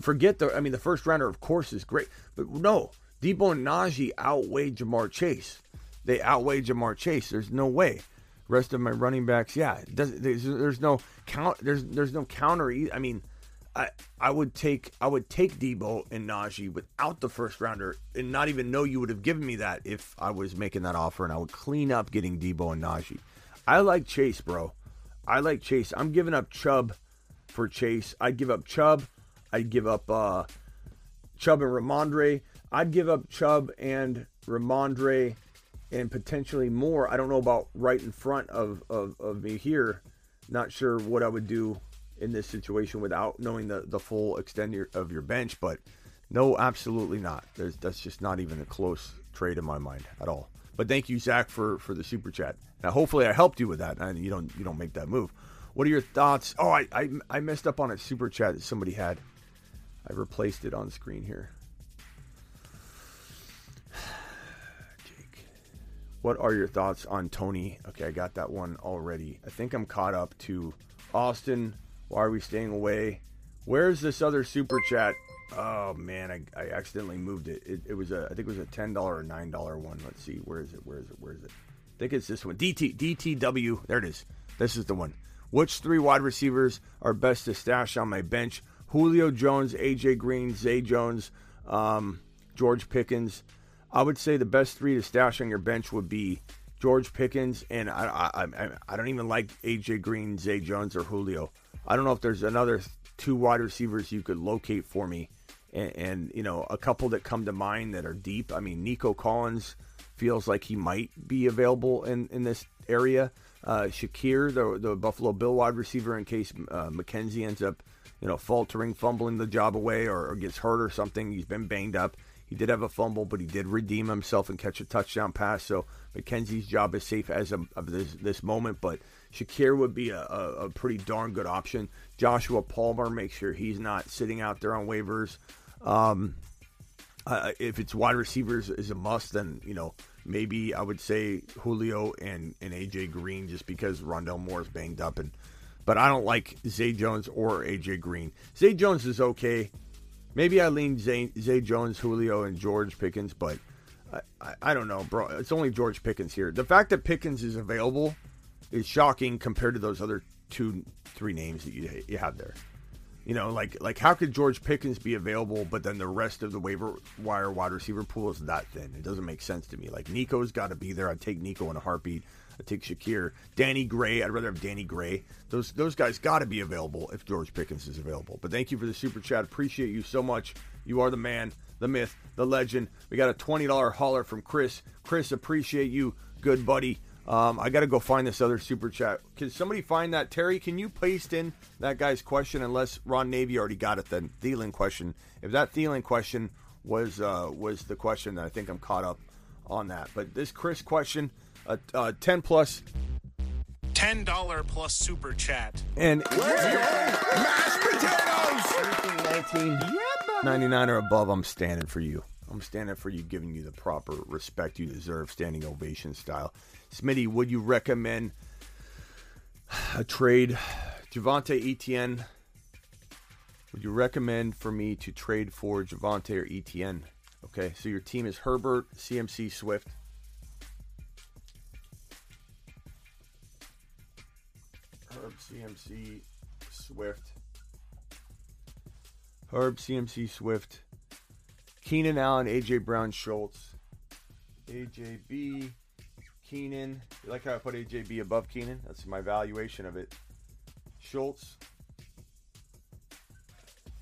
Forget the. I mean, the first rounder, of course, is great, but no, Deebo and Najee outweigh Ja'Marr Chase. They outweigh Ja'Marr Chase. There's no way. Rest of my running backs, yeah, there's, there's no count. There's there's no counter. I mean, I I would take I would take Deebo and Najee without the first rounder and not even know you would have given me that if I was making that offer and I would clean up getting Deebo and Najee. I like Chase, bro. I like Chase. I'm giving up Chubb for Chase. I'd give up Chubb. I'd give up uh, Chubb and Rhamondre. I'd give up Chubb and Rhamondre and potentially more. I don't know about right in front of, of, of me here. Not sure what I would do in this situation without knowing the, the full extent of your bench, but no, absolutely not. There's, that's just not even a close trade in my mind at all. But thank you, Zach, for, for the super chat. Now, hopefully, I helped you with that, and you don't you don't make that move. What are your thoughts? Oh, I I, I messed up on a super chat that somebody had. I replaced it on screen here. Jake, what are your thoughts on Toney? Okay, I got that one already. I think I'm caught up to Austin. Why are we staying away? Where's this other super chat? Oh man, I, I accidentally moved it. it. It was a I think it was a ten dollar or nine dollar one. Let's see, where is it? Where is it? Where is it? I think it's this one. DT DTW. There it is. This is the one. Which three wide receivers are best to stash on my bench? Julio Jones, AJ Green, Zay Jones, um, George Pickens. I would say the best three to stash on your bench would be George Pickens, and I I, I, I don't even like AJ Green, Zay Jones, or Julio. I don't know if there's another two wide receivers you could locate for me, and, and you know a couple that come to mind that are deep. I mean, Nico Collins feels like he might be available in in this area. Uh, Shakir, the the Buffalo Bill wide receiver, in case uh, McKenzie ends up you know faltering, fumbling the job away, or, or gets hurt or something. He's been banged up. He did have a fumble, but he did redeem himself and catch a touchdown pass. So McKenzie's job is safe as of, this, this moment. But Shakir would be a, a, a, pretty darn good option. Joshua Palmer, make sure he's not sitting out there on waivers. Um, uh, if it's wide receivers is a must, then you know maybe I would say Julio and, and AJ Green just because Rondale Moore is banged up and. But I don't like Zay Jones or AJ Green. Zay Jones is okay. Maybe I lean Zay, Zay Jones, Julio, and George Pickens, but I, I, I don't know, bro. It's only George Pickens here. The fact that Pickens is available is shocking compared to those other two, three names that you you have there. You know, like like how could George Pickens be available, but then the rest of the waiver wire wide receiver pool is that thin? It doesn't make sense to me. Like Nico's got to be there. I'd take Nico in a heartbeat. I'd take Shakir, Danny Gray. I'd rather have Danny Gray. Those those guys got to be available if George Pickens is available. But thank you for the super chat. Appreciate you so much. You are the man, the myth, the legend. We got a twenty dollar hauler from Chris. Chris, appreciate you, good buddy. Um, I got to go find this other super chat. Can somebody find that? Terry, can you paste in that guy's question? Unless Ron Navy already got it, then Thielen question. If that Thielen question was uh, was the question, then I think I'm caught up on that. But this Chris question, uh, uh, ten plus. Ten dollar plus super chat. And mashed potatoes. 19, 99 or above, I'm standing for you. I'm standing for you, giving you the proper respect you deserve, standing ovation style. Smitty, would you recommend a trade? Javonte Etienne. Would you recommend for me to trade for Javonte or Etienne? Okay, so your team is Herbert, CMC, Swift. CMC, Swift. Herb, CMC, Swift. Keenan Allen, AJ Brown, Schultz. AJB, Keenan. You like how I put AJB above Keenan? That's my valuation of it. Schultz.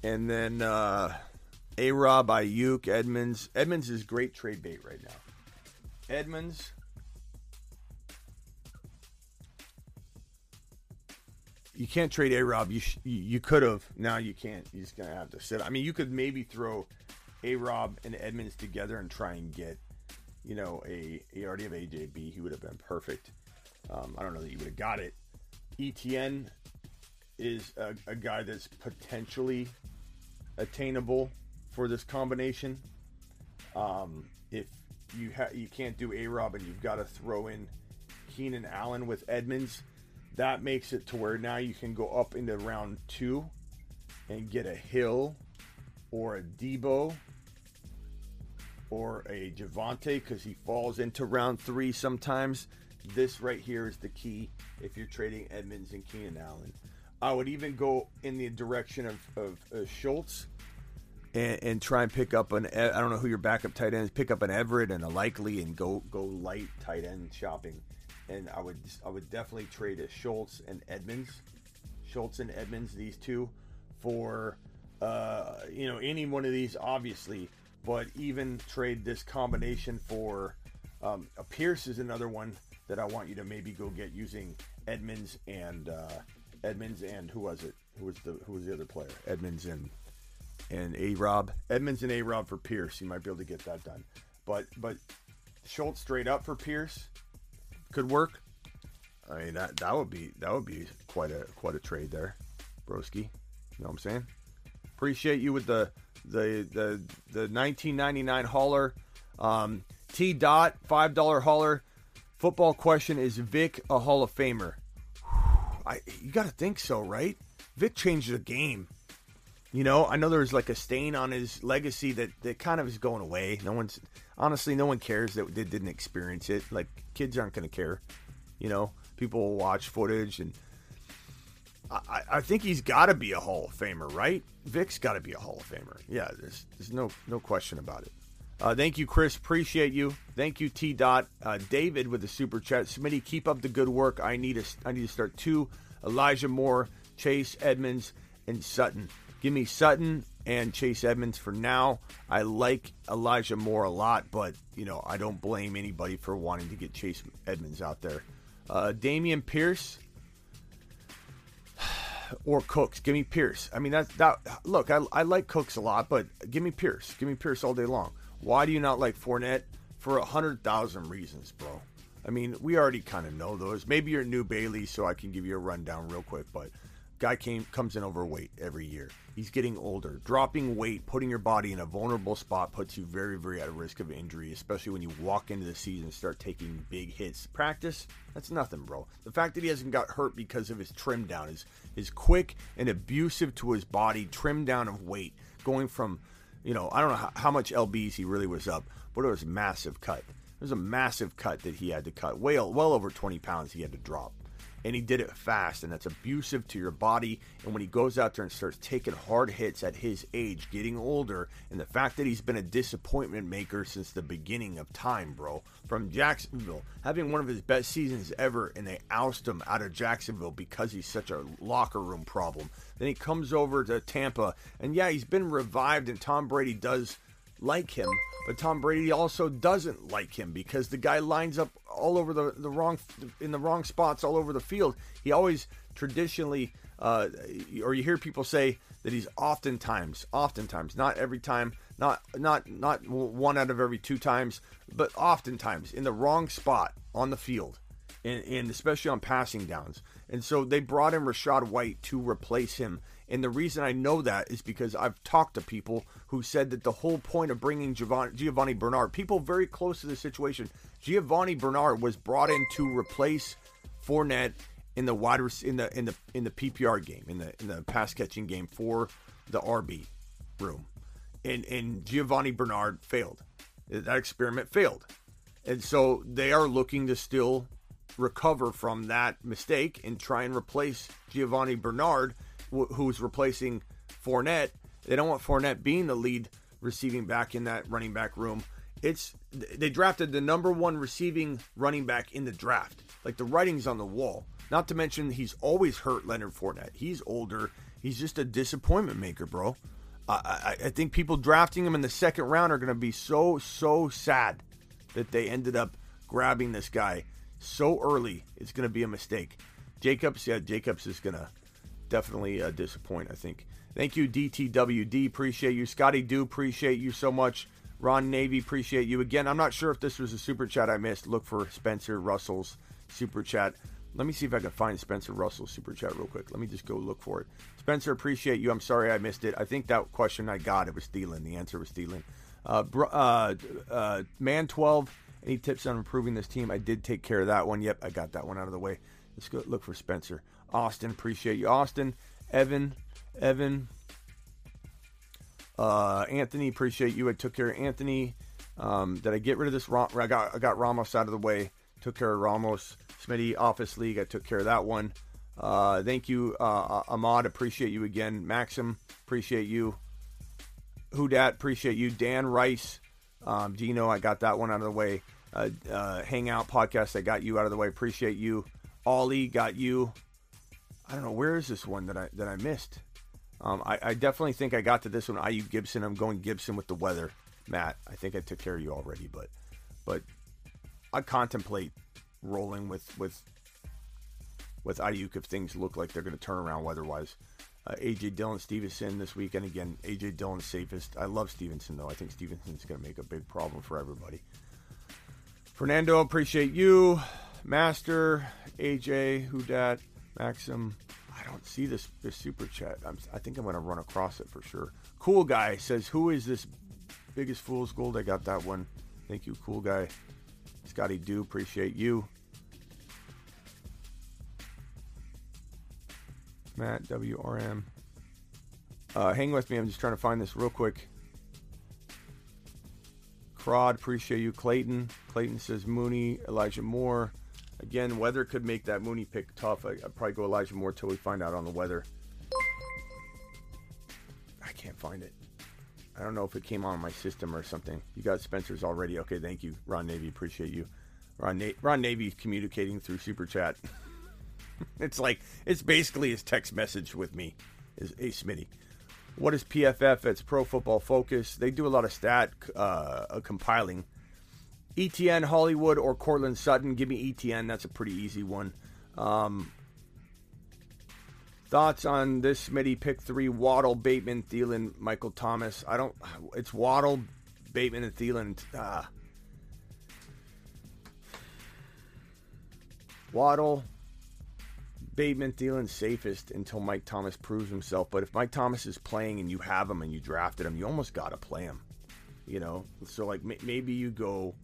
And then uh, A Rob, Aiyuk, Edmonds. Edmonds is great trade bait right now. Edmonds. You can't trade A Rob. You sh- you could have. Now you can't. You're just gonna have to sit. I mean, you could maybe throw A Rob and Edmonds together and try and get you know, a you already have AJB, he would have been perfect. Um, I don't know that you would have got it. ETN is a, a guy that's potentially attainable for this combination. Um, if you ha- you can't do A Rob and you've got to throw in Keenan Allen with Edmonds, that makes it to where now you can go up into round two and get a Hill or a Deebo or a Javonte because he falls into round three sometimes. This right here is the key if you're trading Edmonds and Keenan Allen. I would even go in the direction of, of, of Schultz and, and, try and pick up an I don't know who your backup tight end is. Pick up an Everett and a Likely and go go light tight end shopping. And I would I would definitely trade a Schultz and Edmonds, Schultz and Edmonds, these two, for uh, you know any one of these obviously, but even trade this combination for um, a Pierce is another one that I want you to maybe go get using Edmonds and uh, Edmonds and who was it? Who was the who was the other player? Edmonds and and A Rob. Edmonds and A Rob for Pierce. You might be able to get that done. But but Schultz straight up for Pierce could work. I mean that that would be that would be quite a quite a trade there, Broski. You know what I'm saying? Appreciate you with the the the the 1999 hauler. Um, T dot five dollar hauler. Football question: Is Vick a Hall of Famer? I you got to think so, right? Vick changed the game. You know, I know there's like a stain on his legacy that, that kind of is going away. No one's honestly, no one cares that they didn't experience it. Like kids aren't going to care. You know, people will watch footage, and I, I think he's got to be a Hall of Famer, right? Vick's got to be a Hall of Famer. Yeah, there's there's no no question about it. Uh, thank you, Chris. Appreciate you. Thank you, T. Dot. Uh, David with the super chat. Smitty, keep up the good work. I need a, I need to start two. Elijah Moore, Chase Edmonds, and Sutton. Give me Sutton and Chase Edmonds for now. I like Elijah Moore a lot, but you know I don't blame anybody for wanting to get Chase Edmonds out there. Uh, Dameon Pierce or Cooks. Give me Pierce. I mean that that look. I, I like Cooks a lot, but give me Pierce. Give me Pierce all day long. Why do you not like Fournette? For a hundred thousand reasons, bro. I mean, we already kind of know those. Maybe you're new Bailey, so I can give you a rundown real quick. But guy came comes in overweight every year. He's getting older. Dropping weight, putting your body in a vulnerable spot puts you very, very at risk of injury, especially when you walk into the season and start taking big hits. Practice, that's nothing, bro. The fact that he hasn't got hurt because of his trim down is is quick and abusive to his body, trim down of weight, going from, you know, I don't know how, how much lbs he really was up, but it was a massive cut. It was a massive cut that he had to cut. Well, well over 20 pounds he had to drop and he did it fast, and that's abusive to your body. And when he goes out there and starts taking hard hits at his age, getting older, and the fact that he's been a disappointment maker since the beginning of time, bro, from Jacksonville, having one of his best seasons ever, and they oust him out of Jacksonville because he's such a locker room problem. Then he comes over to Tampa, and yeah, he's been revived, and Tom Brady does like him, but Tom Brady also doesn't like him because the guy lines up all over the, the wrong in the wrong spots all over the field. He always traditionally, uh, or you hear people say that he's oftentimes, oftentimes, not every time, not not not one out of every two times, but oftentimes in the wrong spot on the field, and, and especially on passing downs. And so they brought in Rachaad White to replace him and the reason I know that is because I've talked to people who said that the whole point of bringing Giovanni, Bernard, people very close to the situation, Giovanni Bernard was brought in to replace Fournette in the wide in the in the in the PPR game, in the in the pass catching game for the RB room, and and Giovanni Bernard failed. That experiment failed, and so they are looking to still recover from that mistake and try and replace Giovanni Bernard who's replacing Fournette. They don't want Fournette being the lead receiving back in that running back room. It's they drafted the number one receiving running back in the draft. Like the writing's on the wall. Not to mention he's always hurt Leonard Fournette. He's older. He's just a disappointment maker, bro. I, I, I think people drafting him in the second round are going to be so so sad that they ended up grabbing this guy so early. It's going to be a mistake. Jacobs, yeah, Jacobs is going to definitely a disappoint, I think. Thank you, DTWD. Appreciate you. Scotty Do, appreciate you so much. Ron Navy, appreciate you. Again, I'm not sure if this was a super chat I missed. Look for Spencer Russell's super chat. Let me see if I can find Spencer Russell's super chat real quick. Let me just go look for it. Spencer, appreciate you. I'm sorry I missed it. I think that question I got, it was Thielen. The answer was Thielen. Uh, uh, uh, man 12, any tips on improving this team? I did take care of that one. Yep, I got that one out of the way. Let's go look for Spencer. Austin, appreciate you. Austin, Evan, Evan. Uh, Anthony, appreciate you. I took care of Anthony. Um, did I get rid of this? I got I got Ramos out of the way. Took care of Ramos. Smitty Office League. I took care of that one. Uh, thank you, uh, Ahmad. Appreciate you again. Maxim, appreciate you. Who dat? Appreciate you. Dan Rice, um, Dino. I got that one out of the way. Uh, uh, Hangout podcast. I got you out of the way. Appreciate you. Ollie got you. I don't know where is this one that I that I missed. Um, I, I, definitely think I got to this one. IU Gibson. I'm going Gibson with the weather. Matt, I think I took care of you already, but but I contemplate rolling with with with Aiyuk if things look like they're going to turn around weather-wise. Uh, AJ Dillon Stevenson this weekend again. AJ Dillon safest. I love Stevenson though. I think Stevenson's going to make a big problem for everybody. Fernando, appreciate you. Master, AJ, who dat, Maxim. I don't see this this super chat. I'm, i think I'm going to run across it for sure. Cool guy says, "Who is this biggest fool's gold?" I got that one. Thank you, cool guy. Scotty Do, appreciate you. Matt WRM. Uh, hang with me. I'm just trying to find this real quick. Crod, appreciate you. Clayton. Clayton says Mooney, Elijah Moore. Again, weather could make that Mooney pick tough. I, would probably go Elijah Moore till we find out on the weather. I can't find it. I don't know if it came on my system or something. You got Spencer's already. Okay, thank you, Ron Navy. Appreciate you. Ron, Na- Ron Navy communicating through Super Chat. it's like it's basically his text message with me. Is hey Smitty. What is PFF? It's Pro Football Focus. They do a lot of stat uh, compiling. ETN, Hollywood, or Courtland Sutton. Give me ETN. That's a pretty easy one. Um, thoughts on this Smitty pick three: Waddle, Bateman, Thielen, Michael Thomas. I don't. It's Waddle, Bateman, and Thielen. Uh, Waddle, Bateman Thielen safest until Mike Thomas proves himself. But if Mike Thomas is playing and you have him and you drafted him, you almost got to play him. You know, so like maybe you go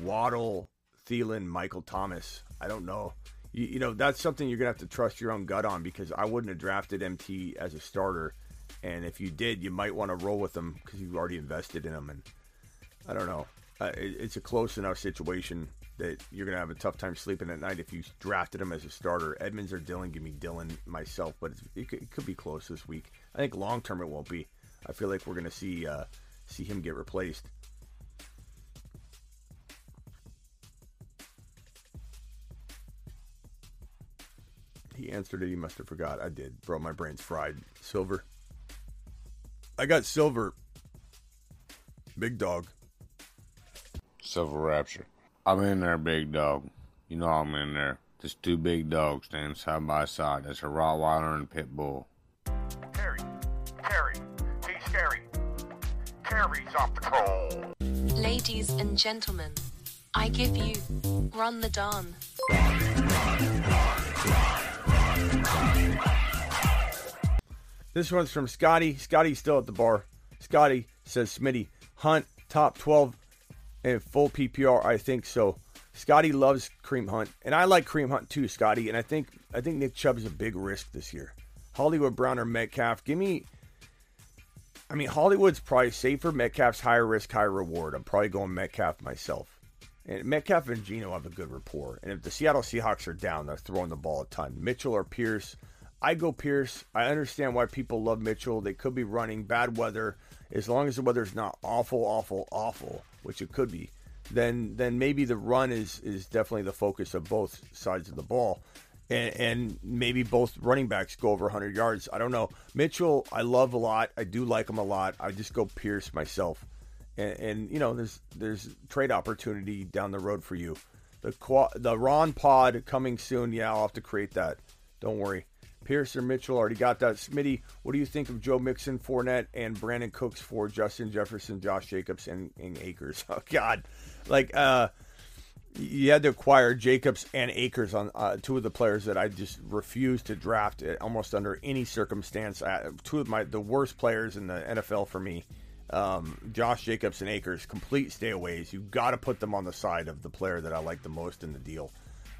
Waddle, Thielen, Michael Thomas. I don't know. You, you know that's something you're gonna have to trust your own gut on because I wouldn't have drafted MT as a starter, and if you did, you might want to roll with him because you've already invested in him. And I don't know. Uh, it, it's a close enough situation that you're going to have a tough time sleeping at night if you drafted him as a starter. Edmonds or Dillon, give me Dillon myself, but it could, it, could, be close this week. I think long term it won't be. I feel like we're going to see uh, see him get replaced. He answered it. He must have forgot. I did, bro. My brain's fried. Silver. I got silver. Big dog. Silver Rapture. I'm in there, big dog. You know I'm in there. There's two big dogs standing side by side. That's a Rottweiler and a Pit Bull. Terry, Terry, hey Scary. Terry's off the call. Ladies and gentlemen, I give you Run the Dawn. This one's from Scotty. Scotty's still at the bar. Scotty says Smitty, Hunt, top 12 and full PPR, I think so. Scotty loves Kareem Hunt, and I like Kareem Hunt too, Scotty. And I think I think Nick Chubb is a big risk this year. Hollywood Brown or Metcalf, give me. I mean, Hollywood's probably safer. Metcalf's higher risk, higher reward. I'm probably going Metcalf myself. And Metcalf and Geno have a good rapport. And if the Seattle Seahawks are down, they're throwing the ball a ton. Mitchell or Pierce, I go Pierce. I understand why people love Mitchell. They could be running bad weather. As long as the weather's not awful, awful, awful, which it could be, then then maybe the run is is definitely the focus of both sides of the ball. And, and maybe both running backs go over 100 yards. I don't know. Mitchell, I love a lot. I do like him a lot. I just go Pierce myself. And, and you know, there's there's trade opportunity down the road for you. The the Ron Pod coming soon. Yeah, I'll have to create that. Don't worry. Pierce or Mitchell already got that. Smitty, what do you think of Joe Mixon, Fournette, and Brandin Cooks for Justin Jefferson, Josh Jacobs, and, and Akers? Oh God, like uh, you had to acquire Jacobs and Akers on uh, two of the players that I just refuse to draft almost under any circumstance. Uh, two of my the worst players in the NFL for me. Um, Josh Jacobs and Akers, complete stayaways. You've got to put them on the side of the player that I like the most in the deal.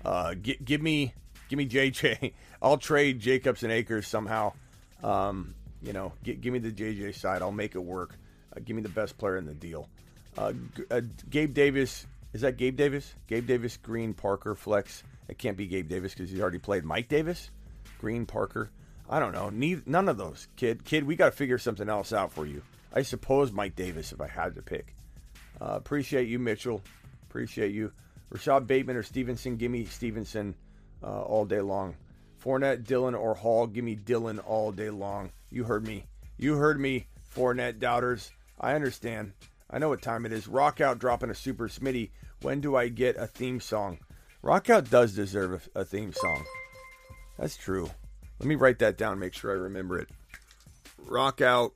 Uh, g- give me Give me JJ. I'll trade Jacobs and Akers somehow. Um, You know, g- give me the JJ side. I'll make it work. Uh, give me the best player in the deal. Uh, G- uh, Gabe Davis. Is that Gabe Davis? Gabe Davis, Green, Parker, Flex. It can't be Gabe Davis because he's already played. Mike Davis, Green, Parker. I don't know. Neither, none of those, kid. Kid, we got to figure something else out for you. I suppose Mike Davis if I had to pick. Uh, appreciate you, Mitchell. Appreciate you. Rashod Bateman or Stevenson. Give me Stevenson uh, all day long. Fournette, Dillon, or Hall. Give me Dillon all day long. You heard me. You heard me, Fournette doubters. I understand. I know what time it is. Rock out dropping a super Smitty. When do I get a theme song? Rock out does deserve a, a theme song. That's true. Let me write that down. Make sure I remember it. Rock out.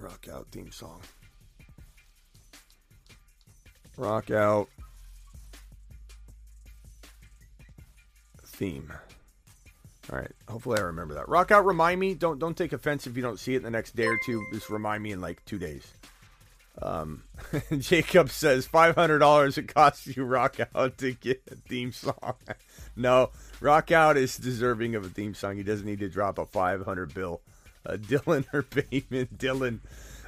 Rock out theme song. Rock out theme. All right. Hopefully I remember that. Rock out. Remind me. Don't don't take offense if you don't see it in the next day or two. Just remind me in like two days. Um, Jacob says five hundred dollars it costs you rock out to get a theme song. no, rock out is deserving of a theme song. He doesn't need to drop a five hundred bill. Uh, Dillon or Bateman. Dillon.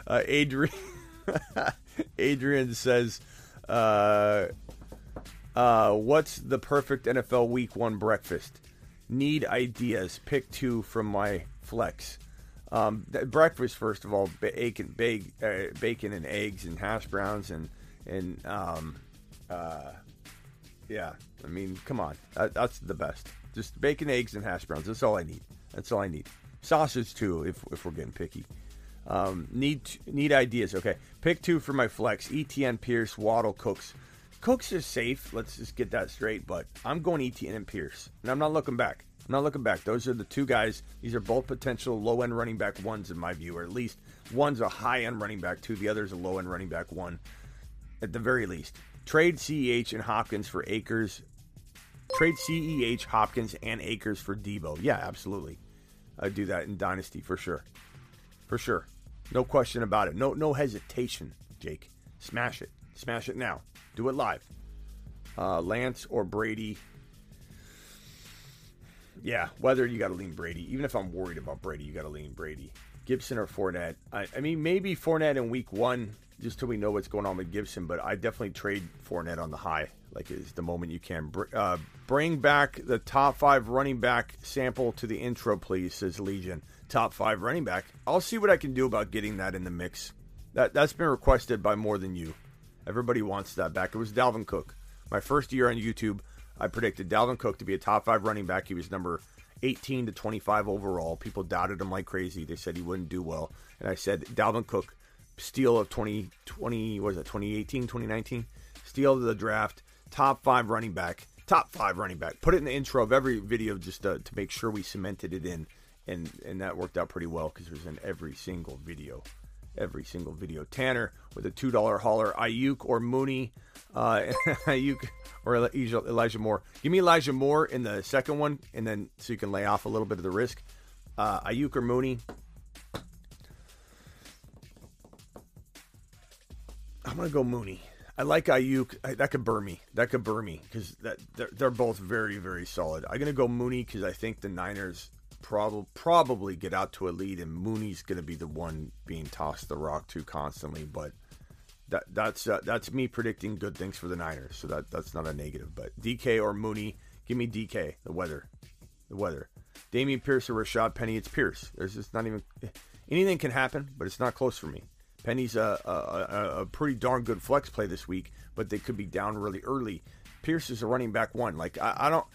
Uh, Adrian. Adrian says, uh, uh, "What's the perfect NFL Week One breakfast? Need ideas. Pick two from my flex." Um, breakfast, first of all, bacon, uh, bacon and eggs and hash browns and and um, uh, yeah. I mean, come on, that, that's the best. Just bacon, eggs, and hash browns. That's all I need. That's all I need. Sausage too, if if we're getting picky. Um, need need ideas. Okay, pick two for my flex. ETN, Pierce, Waddle, Cooks. Cooks is safe. Let's just get that straight. But I'm going ETN and Pierce, and I'm not looking back. I'm not looking back. Those are the two guys. These are both potential low end running back ones in my view, or at least one's a high end running back two. The other's a low end running back one, at the very least. Trade CEH and Hopkins for Akers. Trade CEH, Hopkins, and Akers for Deebo. Yeah, absolutely. I'd do that in Dynasty for sure. For sure. No question about it. No no hesitation, Jake. Smash it. Smash it now. Do it live. Uh, Lance or Brady. Yeah, whether you got to lean Brady. Even if I'm worried about Brady, you got to lean Brady. Gibson or Fournette. I, I mean, maybe Fournette in week one, just till we know what's going on with Gibson, but I definitely trade Fournette on the high. Like, it's the moment you can. Uh, bring back the top five running back sample to the intro, please, says Legion. Top five running back. I'll see what I can do about getting that in the mix. That, that's been requested by more than you. Everybody wants that back. It was Dalvin Cook. My first year on YouTube, I predicted Dalvin Cook to be a top five running back. He was number 18 to 25 overall. People doubted him like crazy. They said he wouldn't do well. And I said, Dalvin Cook, steal of 2020, what is it, 2018, 2019? Steal of the draft, top five running back, top five running back. Put it in the intro of every video just to, to make sure we cemented it in. And, and that worked out pretty well because it was in every single video every single video. Tanner with a two dollar hauler. Aiyuk or Mooney. Uh, Aiyuk or Elijah, Elijah Moore. Give me Elijah Moore in the second one, and then so you can lay off a little bit of the risk. Uh, Aiyuk or Mooney. I'm gonna go Mooney. I like Aiyuk. I, that could burn me. That could burn me because that they're, they're both very very solid. I'm gonna go Mooney because I think the Niners probably probably get out to a lead, and Mooney's to be the one being tossed the rock to constantly. But that that's uh, that's me predicting good things for the Niners, so that that's not a negative. But DK or Mooney, give me DK. The weather, the weather. Dameon Pierce or Rashaad Penny, it's Pierce. There's just not even anything can happen, but it's not close for me. Penny's a, a, a, pretty darn good flex play this week, but they could be down really early. Pierce is a running back one. Like I, I don't.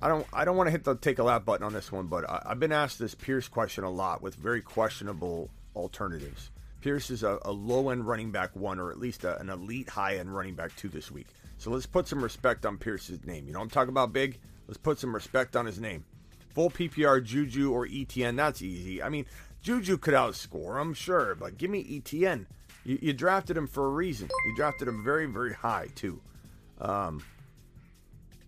I don't I don't want to hit the take a lap button on this one, but I, have been asked this Pierce question a lot with very questionable alternatives. Pierce is a, a low end running back one, or at least a, an elite high end running back two this week. So let's put some respect on Pierce's name. You know I'm talking about big? Let's put some respect on his name. Full PPR, Juju or ETN, that's easy. I mean, Juju could outscore him, sure, but give me ETN. You, you drafted him for a reason. You drafted him very, very high, too. Um,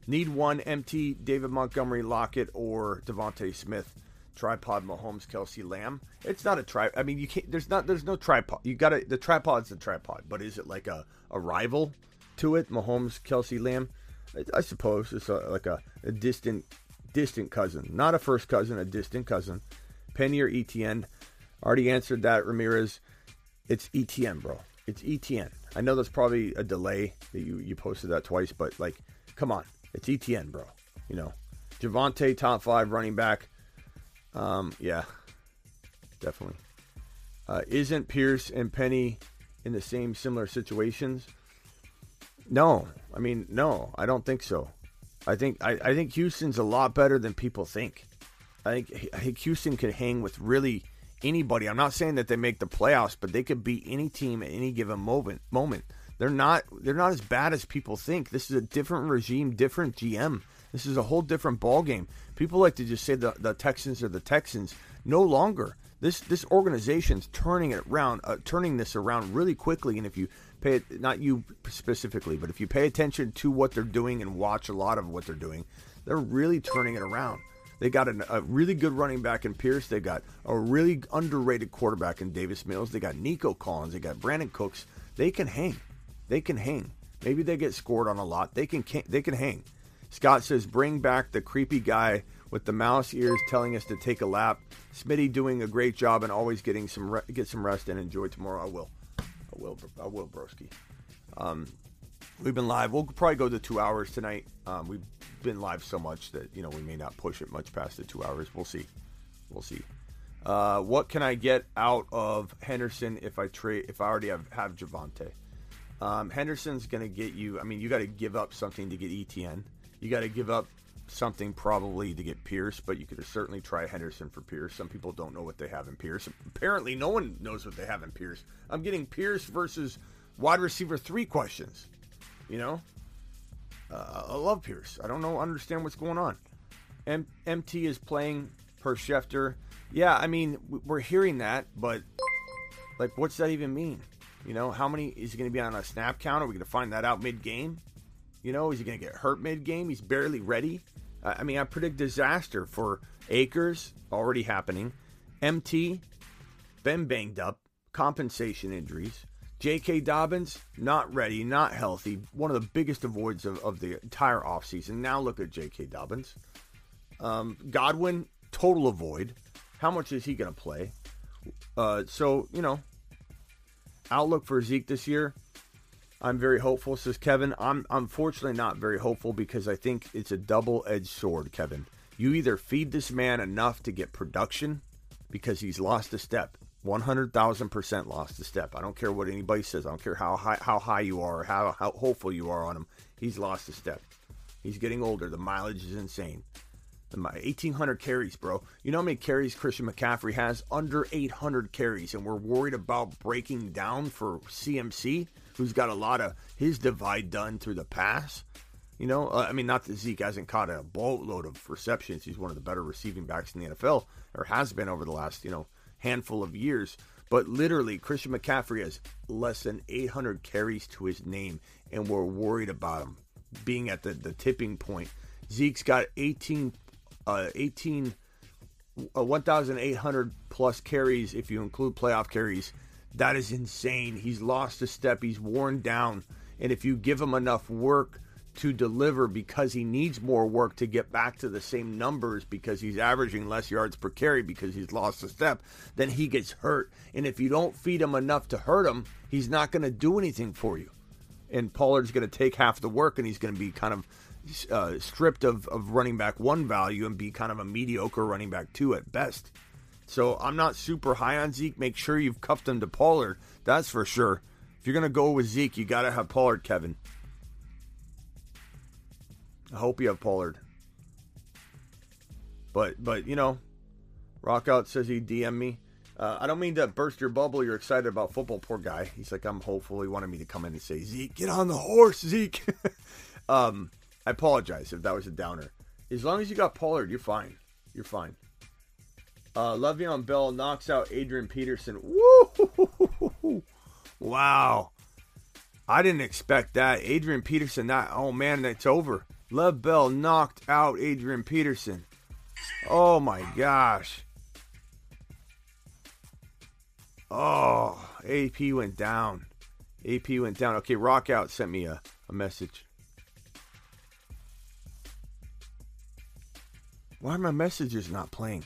Need one empty David Montgomery, Lockett, or DeVonta Smith. Tripod Mahomes, Kelce Lamb. It's not a tri. I mean, you can't. There's not. There's no tripod. You got to. The tripod's the tripod, but is it like a, a rival to it? Mahomes, Kelce Lamb. I, I suppose it's a, like a, a distant distant cousin, not a first cousin, a distant cousin. Penny or ETN? Already answered that, Ramirez. It's ETN, bro. It's ETN. I know that's probably a delay that you, you posted that twice, but like, come on. It's ETN, bro. You know, Javonte, top five running back. Um, yeah, definitely. Uh, isn't Pierce and Penny in the same similar situations? No, I mean, no, I don't think so. I think I, I think Houston's a lot better than people think. I think I think Houston could hang with really anybody. I'm not saying that they make the playoffs, but they could beat any team at any given moment. Moment. They're not they're not as bad as people think. This is a different regime, different GM. This is a whole different ball game. People like to just say the, the Texans are the Texans. No longer. This this organization's turning it around, uh, turning this around really quickly. And if you pay it, not you specifically, but if you pay attention to what they're doing and watch a lot of what they're doing, they're really turning it around. They got an, a really good running back in Pierce. They got a really underrated quarterback in Davis Mills. They got Nico Collins. They got Brandin Cooks. They can hang. They can hang. Maybe they get scored on a lot. They can they can hang. Scott says, "Bring back the creepy guy with the mouse ears telling us to take a lap." Smitty doing a great job and always getting some re- get some rest and enjoy tomorrow. I will. I will. I will, broski. Um, we've been live. We'll probably go to two hours tonight. Um, we've been live so much that you know we may not push it much past the two hours. We'll see. We'll see. Uh, what can I get out of Henderson if I trade if I already have have Javonte? Um, Henderson's going to get you. I mean, you got to give up something to get ETN. You got to give up something probably to get Pierce, but you could certainly try Henderson for Pierce. Some people don't know what they have in Pierce. Apparently, no one knows what they have in Pierce. I'm getting Pierce versus wide receiver three questions. You know, uh, I love Pierce. I don't know, understand what's going on. M- MT is playing per Schefter. Yeah, I mean, we're hearing that, but like, what's that even mean? You know, how many is he going to be on a snap count? Are we going to find that out mid game? You know, is he going to get hurt mid game? He's barely ready. I mean, I predict disaster for Akers already happening. MT been banged up, compensation injuries. J.K. Dobbins not ready, not healthy. One of the biggest avoids of, of the entire offseason. Now look at J.K. Dobbins. Um, Godwin total avoid. How much is he going to play? Uh, so you know, outlook for Zeke this year I'm very hopeful, says Kevin. I'm unfortunately not very hopeful because I think it's a double edged sword, Kevin. You either feed this man enough to get production because he's lost a step. 100,000% lost a step. I don't care what anybody says. I don't care how high, how high you are how, how hopeful you are on him. He's lost a step. He's getting older. The mileage is insane. The 1,800 carries, bro. You know how many carries Christian McCaffrey has? Under 800 carries. And we're worried about breaking down for CMC? who's got a lot of his divide done through the pass. You know, uh, I mean, not that Zeke hasn't caught a boatload of receptions. He's one of the better receiving backs in the NFL, or has been over the last, you know, handful of years. But literally, Christian McCaffrey has less than 800 carries to his name, and we're worried about him being at the, the tipping point. Zeke's got 18, uh, 18, uh, 1,800 plus carries if you include playoff carries that is insane. He's lost a step. He's worn down. And if you give him enough work to deliver because he needs more work to get back to the same numbers because he's averaging less yards per carry because he's lost a step, then he gets hurt. And if you don't feed him enough to hurt him, he's not going to do anything for you. And Pollard's going to take half the work and he's going to be kind of uh, stripped of, of running back one value and be kind of a mediocre running back two at best. So I'm not super high on Zeke. Make sure you've cuffed him to Pollard. That's for sure. If you're gonna go with Zeke, you gotta have Pollard, Kevin. I hope you have Pollard. But but you know, Rockout says he DM me. Uh, I don't mean to burst your bubble. You're excited about football, poor guy. He's like, I'm hopeful. He wanted me to come in and say, Zeke, get on the horse, Zeke. um, I apologize if that was a downer. As long as you got Pollard, you're fine. You're fine. Uh, Le'Veon Bell knocks out Adrian Peterson. Woo! Wow. I didn't expect that. Adrian Peterson, that, oh man, that's over. Lev Bell knocked out Adrian Peterson. Oh my gosh. Oh, AP went down. AP went down. Okay, Rock Out sent me a, a message. Why are my messages not playing?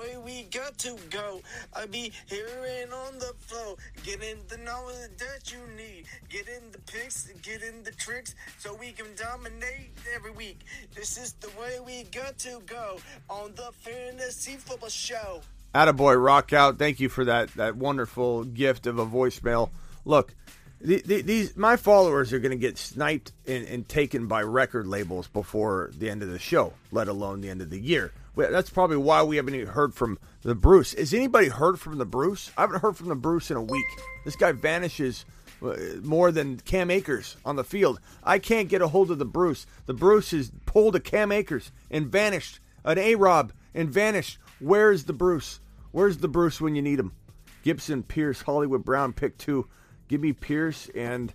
Way we got to go. I be hearing on the flow, getting the knowledge that you need, getting the picks, getting the tricks, so we can dominate every week. This is the way we got to go on the fantasy football show. Attaboy, rock out. Thank you for that that wonderful gift of a voicemail. Look, the, the, these my followers are going to get sniped and, and taken by record labels before the end of the show, let alone the end of the year. That's probably why we haven't even heard from the Bruce. Has anybody heard from the Bruce? I haven't heard from the Bruce in a week. This guy vanishes uh, more than Cam Akers on the field. I can't get a hold of the Bruce. The Bruce has pulled a Cam Akers and vanished. An A Rob and vanished. Where's the Bruce? Where's the Bruce when you need him? Gibson, Pierce, Hollywood Brown, pick two. Give me Pierce and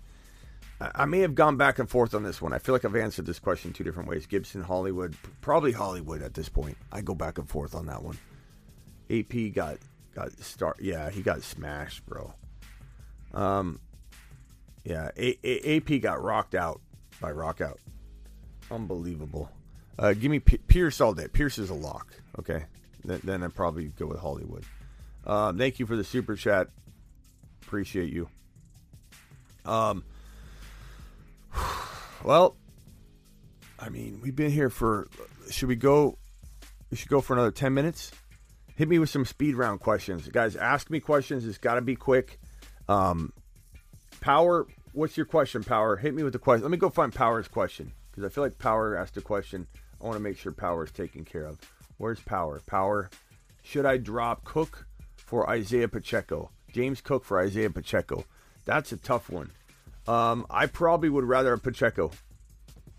I may have gone back and forth on this one. I feel like I've answered this question two different ways. Gibson, Hollywood, probably Hollywood at this point. I go back and forth on that one. AP got got start. Yeah, he got smashed, bro. Um, yeah, A- A- AP got rocked out by rock out. Unbelievable. Uh, give me P- Pierce all day. Pierce is a lock. Okay, then, then I'd probably go with Hollywood. Um, thank you for the super chat. Appreciate you. Um. Well, I mean, we've been here for. Should we go? We should go for another ten minutes. Hit me with some speed round questions, guys. Ask me questions. It's got to be quick. Um, Power, what's your question? Power, hit me with the question. Let me go find Power's question because I feel like Power asked a question. I want to make sure Power is taken care of. Where's Power? Power, should I drop Cook for Isaiah Pacheco? James Cook for Isaiah Pacheco. That's a tough one. Um, I probably would rather have Pacheco.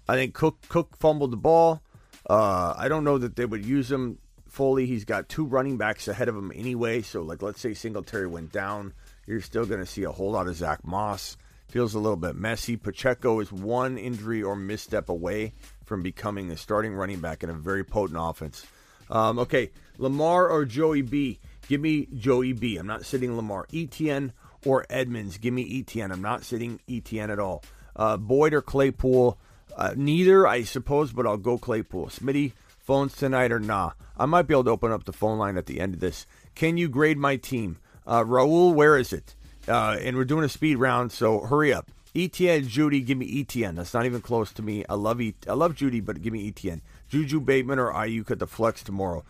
I think Cook Cook fumbled the ball. Uh, I don't know that they would use him fully. He's got two running backs ahead of him anyway. So, like, let's say Singletary went down, you're still going to see a whole lot of Zach Moss. Feels a little bit messy. Pacheco is one injury or misstep away from becoming the starting running back in a very potent offense. Um, okay, Lamar or Joey B? Give me Joey B. I'm not sitting Lamar. ETN or Edmonds? Give me ETN. I'm not sitting ETN at all. Uh, Boyd or Claypool? Uh, neither, I suppose, but I'll go Claypool. Smitty, phones tonight or nah? I might be able to open up the phone line at the end of this. Can you grade my team? Uh, Raul, where is it? Uh, and we're doing a speed round, so hurry up. ETN, Jeudy, give me ETN. That's not even close to me. I love e- I love Jeudy, but give me ETN. Juju Bateman or Aiyuk at the flex tomorrow.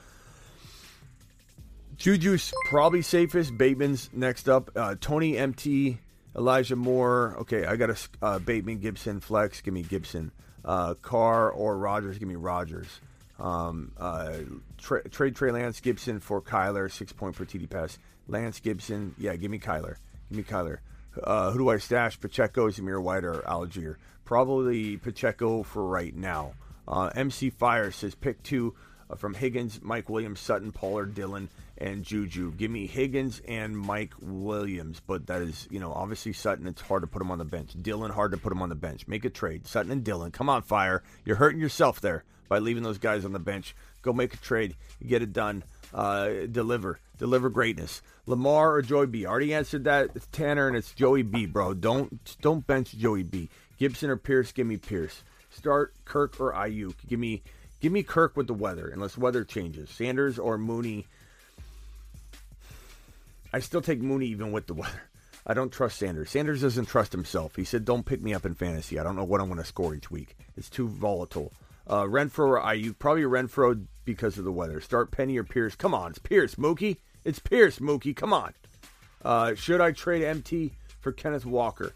Juju's probably safest. Bateman's next up. Uh, Toney MT, Elijah Moore. Okay, I got a uh, Bateman, Gibson, flex. Give me Gibson. Uh, Carr or Rodgers. Give me Rodgers. Um, uh, tra- trade Trey Lance Gibson for Kyler. Six point per TD pass. Lance Gibson. Yeah, give me Kyler. Give me Kyler. Uh, who do I stash? Pacheco, Zamir White, or Allgeier? Probably Pacheco for right now. Uh, MC Fire says pick two uh, from Higgins, Mike Williams, Sutton, Pollard, Dillon, and Juju. Give me Higgins and Mike Williams, but that is, you know, obviously Sutton, it's hard to put him on the bench. Dillon, hard to put him on the bench. Make a trade. Sutton and Dillon. Come on, Fire. You're hurting yourself there by leaving those guys on the bench. Go make a trade. Get it done. Uh, deliver. Deliver greatness. Lamar or Joey B. Already answered that. It's Tanner and it's Joey B, bro. Don't don't bench Joey B. Gibson or Pierce, give me Pierce. Start Kirk or Aiyuk. Give me give me Kirk with the weather, unless weather changes. Sanders or Mooney. I still take Mooney even with the weather. I don't trust Sanders. Sanders doesn't trust himself. He said, "Don't pick me up in fantasy. I don't know what I'm going to score each week. It's too volatile." Uh, Renfro or Aiyuk? Probably Renfro because of the weather. Start Penny or Pierce? Come on, it's Pierce, Mookie. It's Pierce, Mookie. Come on. Uh, should I trade MT for Kenneth Walker?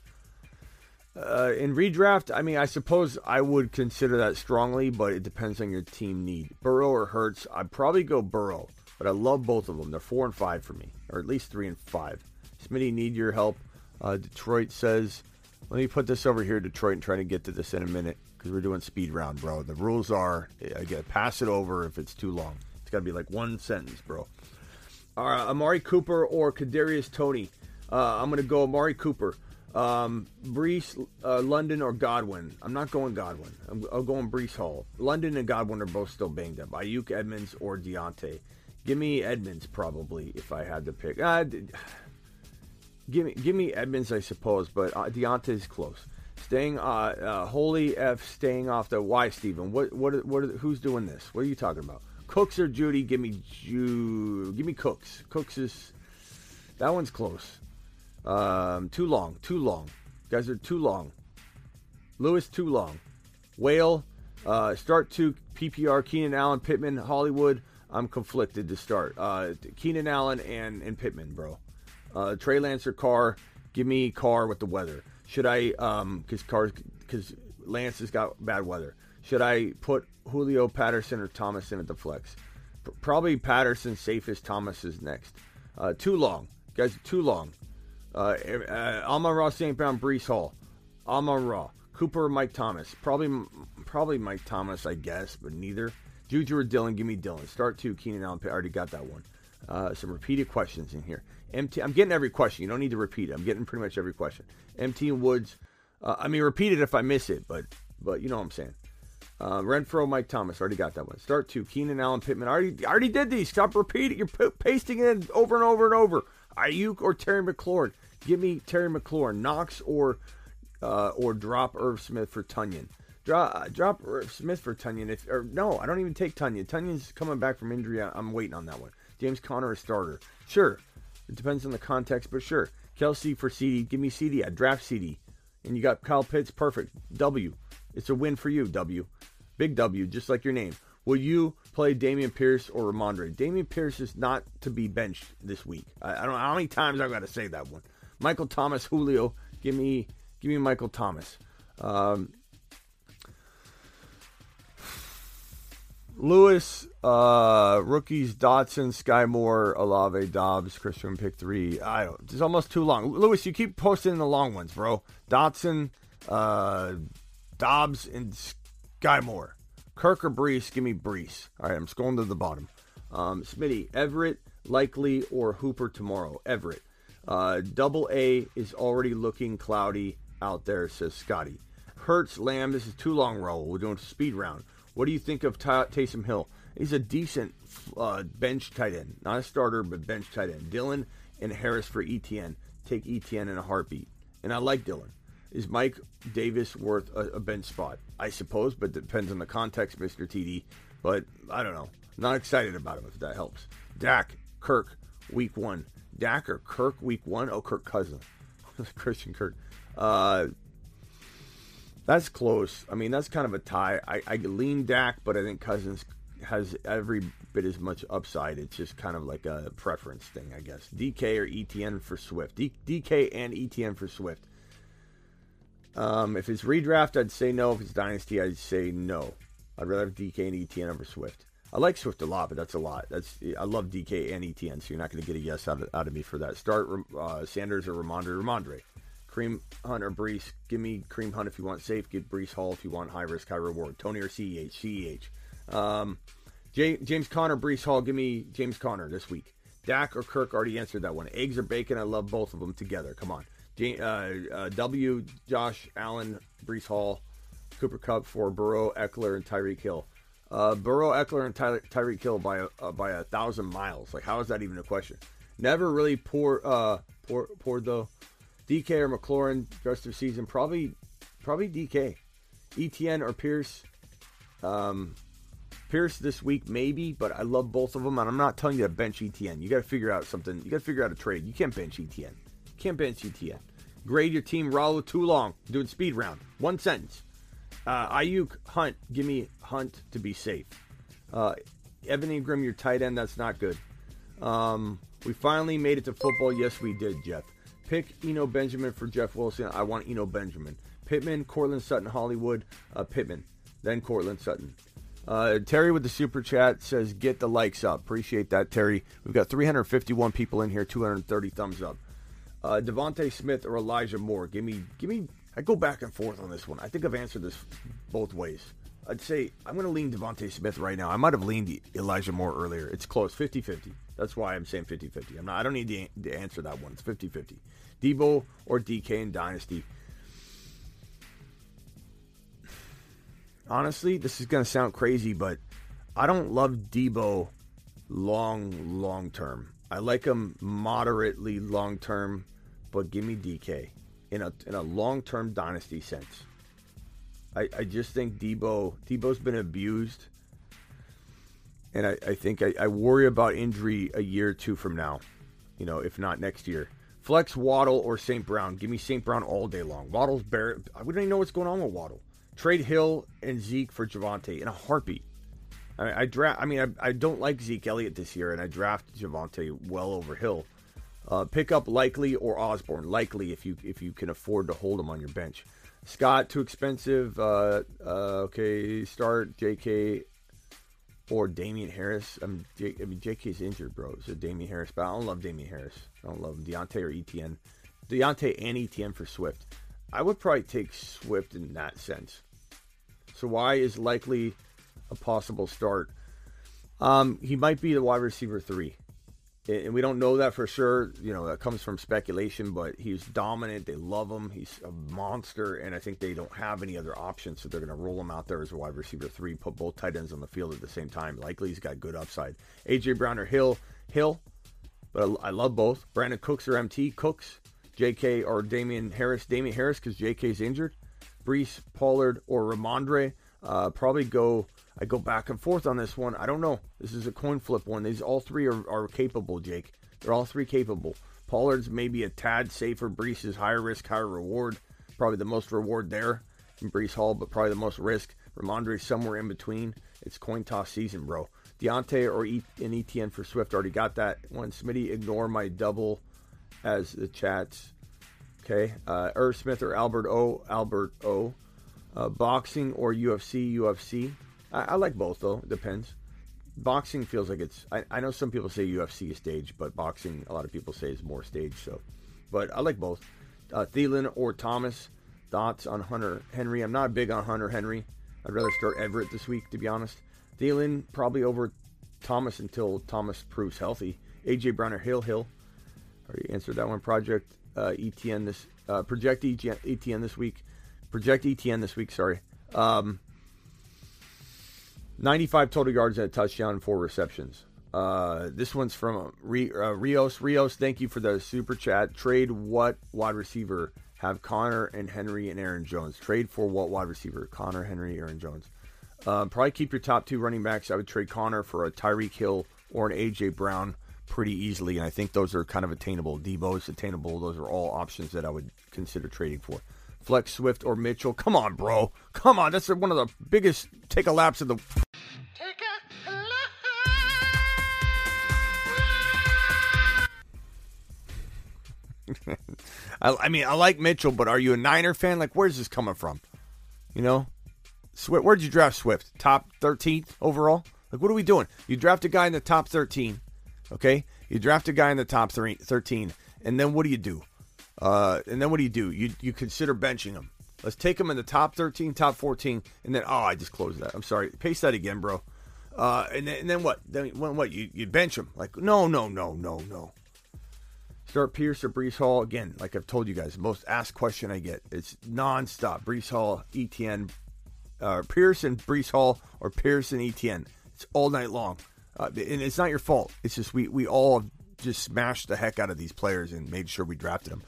Uh, in redraft, I mean, I suppose I would consider that strongly, but it depends on your team need. Burrow or Hurts? I'd probably go Burrow, but I love both of them. They're four and five for me, or at least three and five. Smitty, need your help. Uh, Detroit says, let me put this over here, Detroit, and try to get to this in a minute because we're doing speed round, bro. The rules are, I get pass it over if it's too long. It's got to be like one sentence, bro. Uh, Amari Cooper or Kadarius Toney? Uh, I'm gonna go Amari Cooper. Um, Breece, uh, London, or Godwin. I'm not going Godwin. I'm, I'm going Breece Hall. London and Godwin are both still banged up. Aiyuk, Edmonds, or Diontae. Give me Edmonds probably if I had to pick. Uh, give me give me Edmonds, I suppose, but uh, Diontae's close. Staying, uh, uh, holy f, staying off the why, Stephen? What what what? Who's doing this? What are you talking about? Cooks or Jeudy? Give me Ju. Give me Cooks. Cooks is that one's close. Um, too long. Too long. guys are too long. Lewis too long. Whale. Uh, start two PPR. Keenan Allen, Pittman, Hollywood. I'm conflicted to start. Uh, Keenan Allen and and Pittman, bro. Uh, Trey Lancer, Carr. Give me Carr with the weather. Should I? Um, because Carr, because Lance has got bad weather. Should I put Julio Patterson or Thomas in at the flex? P- probably Patterson safest. Thomas is next. Uh, too long, guys. Too long. Uh, uh, Amon-Ra, St. Brown, Breece Hall. Amon-Ra. Cooper, Mike Thomas. Probably, probably Mike Thomas, I guess, but neither. Juju or Dillon, give me Dillon. Start two, Keenan Allen. I already got that one. Uh, some repeated questions in here. MT, I'm getting every question. You don't need to repeat it. I'm getting pretty much every question. MT Woods. Uh, I mean, repeat it if I miss it, but but you know what I'm saying. Uh, Renfro, Mike Thomas. Already got that one. Start two, Keenan Allen, Pittman. Already, already did these. Stop repeating. You're p- pasting it over and over and over. Aiyuk or Terry McLaurin. Give me Terry McLaurin. Knox or uh, or drop Irv Smith for Tonyan. Drop drop Smith for Tonyan. If or no, I don't even take Tonyan. Tonyan's coming back from injury. I'm waiting on that one. James Conner a starter. Sure, it depends on the context, but sure. Kelce for CD. Give me CD. I draft CD. And you got Kyle Pitts. Perfect. W. It's a win for you. W. Big W, just like your name. Will you play Dameon Pierce or Rhamondre? Dameon Pierce is not to be benched this week. I, I don't know how many times I've got to say that one. Michael Thomas, Julio. Give me, give me Michael Thomas. Um, Lewis, uh, rookies, Dotson, Skyy Moore, Olave, Doubs, Christian pick three. I don't. It's almost too long. Lewis, you keep posting the long ones, bro. Dotson, uh, Doubs, and Skyy Moore. Kirk or Breece? Give me Breece. All right, I'm scrolling to the bottom. Um, Smitty, Everett, likely, or Hooper tomorrow. Everett. Uh, double A is already looking cloudy out there, says Scotty. Hurts, Lamb, this is too long, roll. We're doing speed round. What do you think of Ta- Taysom Hill? He's a decent uh, bench tight end. Not a starter, but bench tight end. Dillon and Harris for ETN. Take ETN in a heartbeat. And I like Dillon. Is Mike Davis worth a, a bench spot? I suppose, but depends on the context, Mr. TD. But I don't know. Not excited about him if that helps. Dak, Kirk, week one. Dak or Kirk, week one? Oh, Kirk Cousins. Christian Kirk. Uh, that's close. I mean, that's kind of a tie. I, I lean Dak, but I think Cousins has every bit as much upside. It's just kind of like a preference thing, I guess. DK or ETN for Swift. D, DK and ETN for Swift. Um, if it's redraft, I'd say no. If it's dynasty, I'd say no. I'd rather have DK and ETN over Swift. I like Swift a lot, but that's a lot. That's I love DK and ETN, so you're not going to get a yes out of, out of me for that. Start uh, Sanders or Rhamondre. Rhamondre. Kareem Hunt or Breece. Give me Kareem Hunt if you want safe. Give Breece Hall if you want high risk, high reward. Toney or CEH. CEH. Um, J- James Conner, Breece Hall. Give me James Conner this week. Dak or Kirk already answered that one. Eggs or bacon. I love both of them together. Come on. J- uh, uh, w. Josh Allen, Breece Hall, Cooper Kupp for Burrow, Ekeler, and Tyreek Hill. Uh, Burrow, Ekeler, and Ty- Tyreek Hill by a, uh, by a thousand miles. Like, how is that even a question? Never really poor, uh, poor, poor though. DK or McLaurin rest of the season. Probably, probably DK. ETN or Pierce. Um, Pierce this week maybe, but I love both of them, and I'm not telling you to bench ETN. You got to figure out something. You got to figure out a trade. You can't bench ETN. You can't bench ETN. Grade your team. Rollo too long. Doing speed round. One sentence. Uh, Aiyuk Hunt. Give me Hunt to be safe. Uh, Evan Engram, your tight end. That's not good. Um, we finally made it to football. Yes, we did, Jeff. Pick Eno Benjamin for Jeff Wilson. I want Eno Benjamin. Pittman, Courtland Sutton, Hollywood. Uh, Pittman, then Courtland Sutton. Uh, Terry with the super chat says, "Get the likes up." Appreciate that, Terry. We've got 351 people in here, 230 thumbs up. Uh, DeVonta Smith or Elijah Moore. Give me, give me. I go back and forth on this one. I think I've answered this both ways. I'd say I'm going to lean DeVonta Smith right now. I might have leaned Elijah Moore earlier. It's close, 50-50. That's why I'm saying 50-50. I'm not. I don't need to, to answer that one. It's 50-50. Deebo or DK in Dynasty. Honestly, this is going to sound crazy, but I don't love Deebo long, long term. I like him moderately long term, but give me DK in a in a long term dynasty sense. I, I just think Deebo Deebo's been abused, and I, I think I, I worry about injury a year or two from now, you know, if not next year. Flex Waddle or St. Brown. Give me St. Brown all day long. Waddle's bare. I don't even know what's going on with Waddle. Trade Hill and Zeke for Javonte in a heartbeat. I, I draft. I mean, I, I don't like Zeke Elliott this year, and I draft Javonte well over Hill. Uh, pick up Likely or Osborne. Likely if you if you can afford to hold him on your bench. Scott too expensive. Uh, uh, okay, start J.K. or Damien Harris. I mean, J, I mean J.K.'s injured, bro. So Damien Harris, but I don't love Damien Harris. I don't love him. Diontae or ETN. Diontae and ETN for Swift. I would probably take Swift in that sense. So why is likely a possible start? Um, he might be the wide receiver three and we don't know that for sure. You know, that comes from speculation, but he's dominant. They love him. He's a monster, and I think they don't have any other options, so they're going to roll him out there as a wide receiver three, put both tight ends on the field at the same time. Likely he's got good upside. AJ Brown or Hill, Hill, but I, love both. Brandin Cooks or MT Cooks, JK or Damien Harris, Damien Harris because JK's injured. Breece Pollard or Rhamondre. Uh, probably go I go back and forth on this one. I don't know. This is a coin flip one. These all three are, are capable, Jake. They're all three capable. Pollard's maybe a tad safer. Breece is higher risk, higher reward. Probably the most reward there in Breece Hall, but probably the most risk. Rhamondre somewhere in between. It's coin toss season, bro. Diontae or e- an ETN for Swift already got that one. Smitty, ignore my double as the chats. Okay. Uh, Irv Smith or Albert O. Albert O. Uh, boxing or UFC, UFC. I, I like both though. It depends. Boxing feels like it's. I, I know some people say UFC is stage, but boxing a lot of people say is more stage. So, but I like both. Uh, Thielen or Thomas. Thoughts on Hunter Henry? I'm not big on Hunter Henry. I'd rather start Everett this week, to be honest. Thielen probably over Thomas until Thomas proves healthy. AJ Brown or Hill Hill. Already answered that one. Project uh, ETN this uh, project ETN this week. Project ETN this week. Sorry. Um, 95 total yards and a touchdown, and four receptions. Uh, this one's from uh, Rios. Rios, thank you for the super chat. Trade what wide receiver? Have Conner and Henry and Aaron Jones. Trade for what wide receiver? Conner, Henry, Aaron Jones. Uh, probably keep your top two running backs. I would trade Conner for a Tyreek Hill or an AJ Brown pretty easily, and I think those are kind of attainable. Deebo is attainable. Those are all options that I would consider trading for. Flex Swift or Mitchell. Come on, bro. Come on. That's one of the biggest take a laps of the I, I, mean, I like Mitchell, but are you a Niner fan? Like, where's this coming from? You know, Swift. Where'd you draft Swift? Top 13th overall. Like, what are we doing? You draft a guy in the top 13. Okay, you draft a guy in the top 13, and then what do you do? Uh, and then what do you do? You you consider benching him. Let's take them in the top 13, top 14, and then oh, I just closed that. I'm sorry. Paste that again, bro. Uh, and then, and then what? Then what? You you bench them. Like no, no, no, no, no. Start Pierce or Breece Hall again. Like I've told you guys, most asked question I get. It's nonstop. Breece Hall, ETN, uh, Pierce and Breece Hall, or Pierce and ETN. It's all night long, uh, and it's not your fault. It's just we we all just smashed the heck out of these players and made sure we drafted them.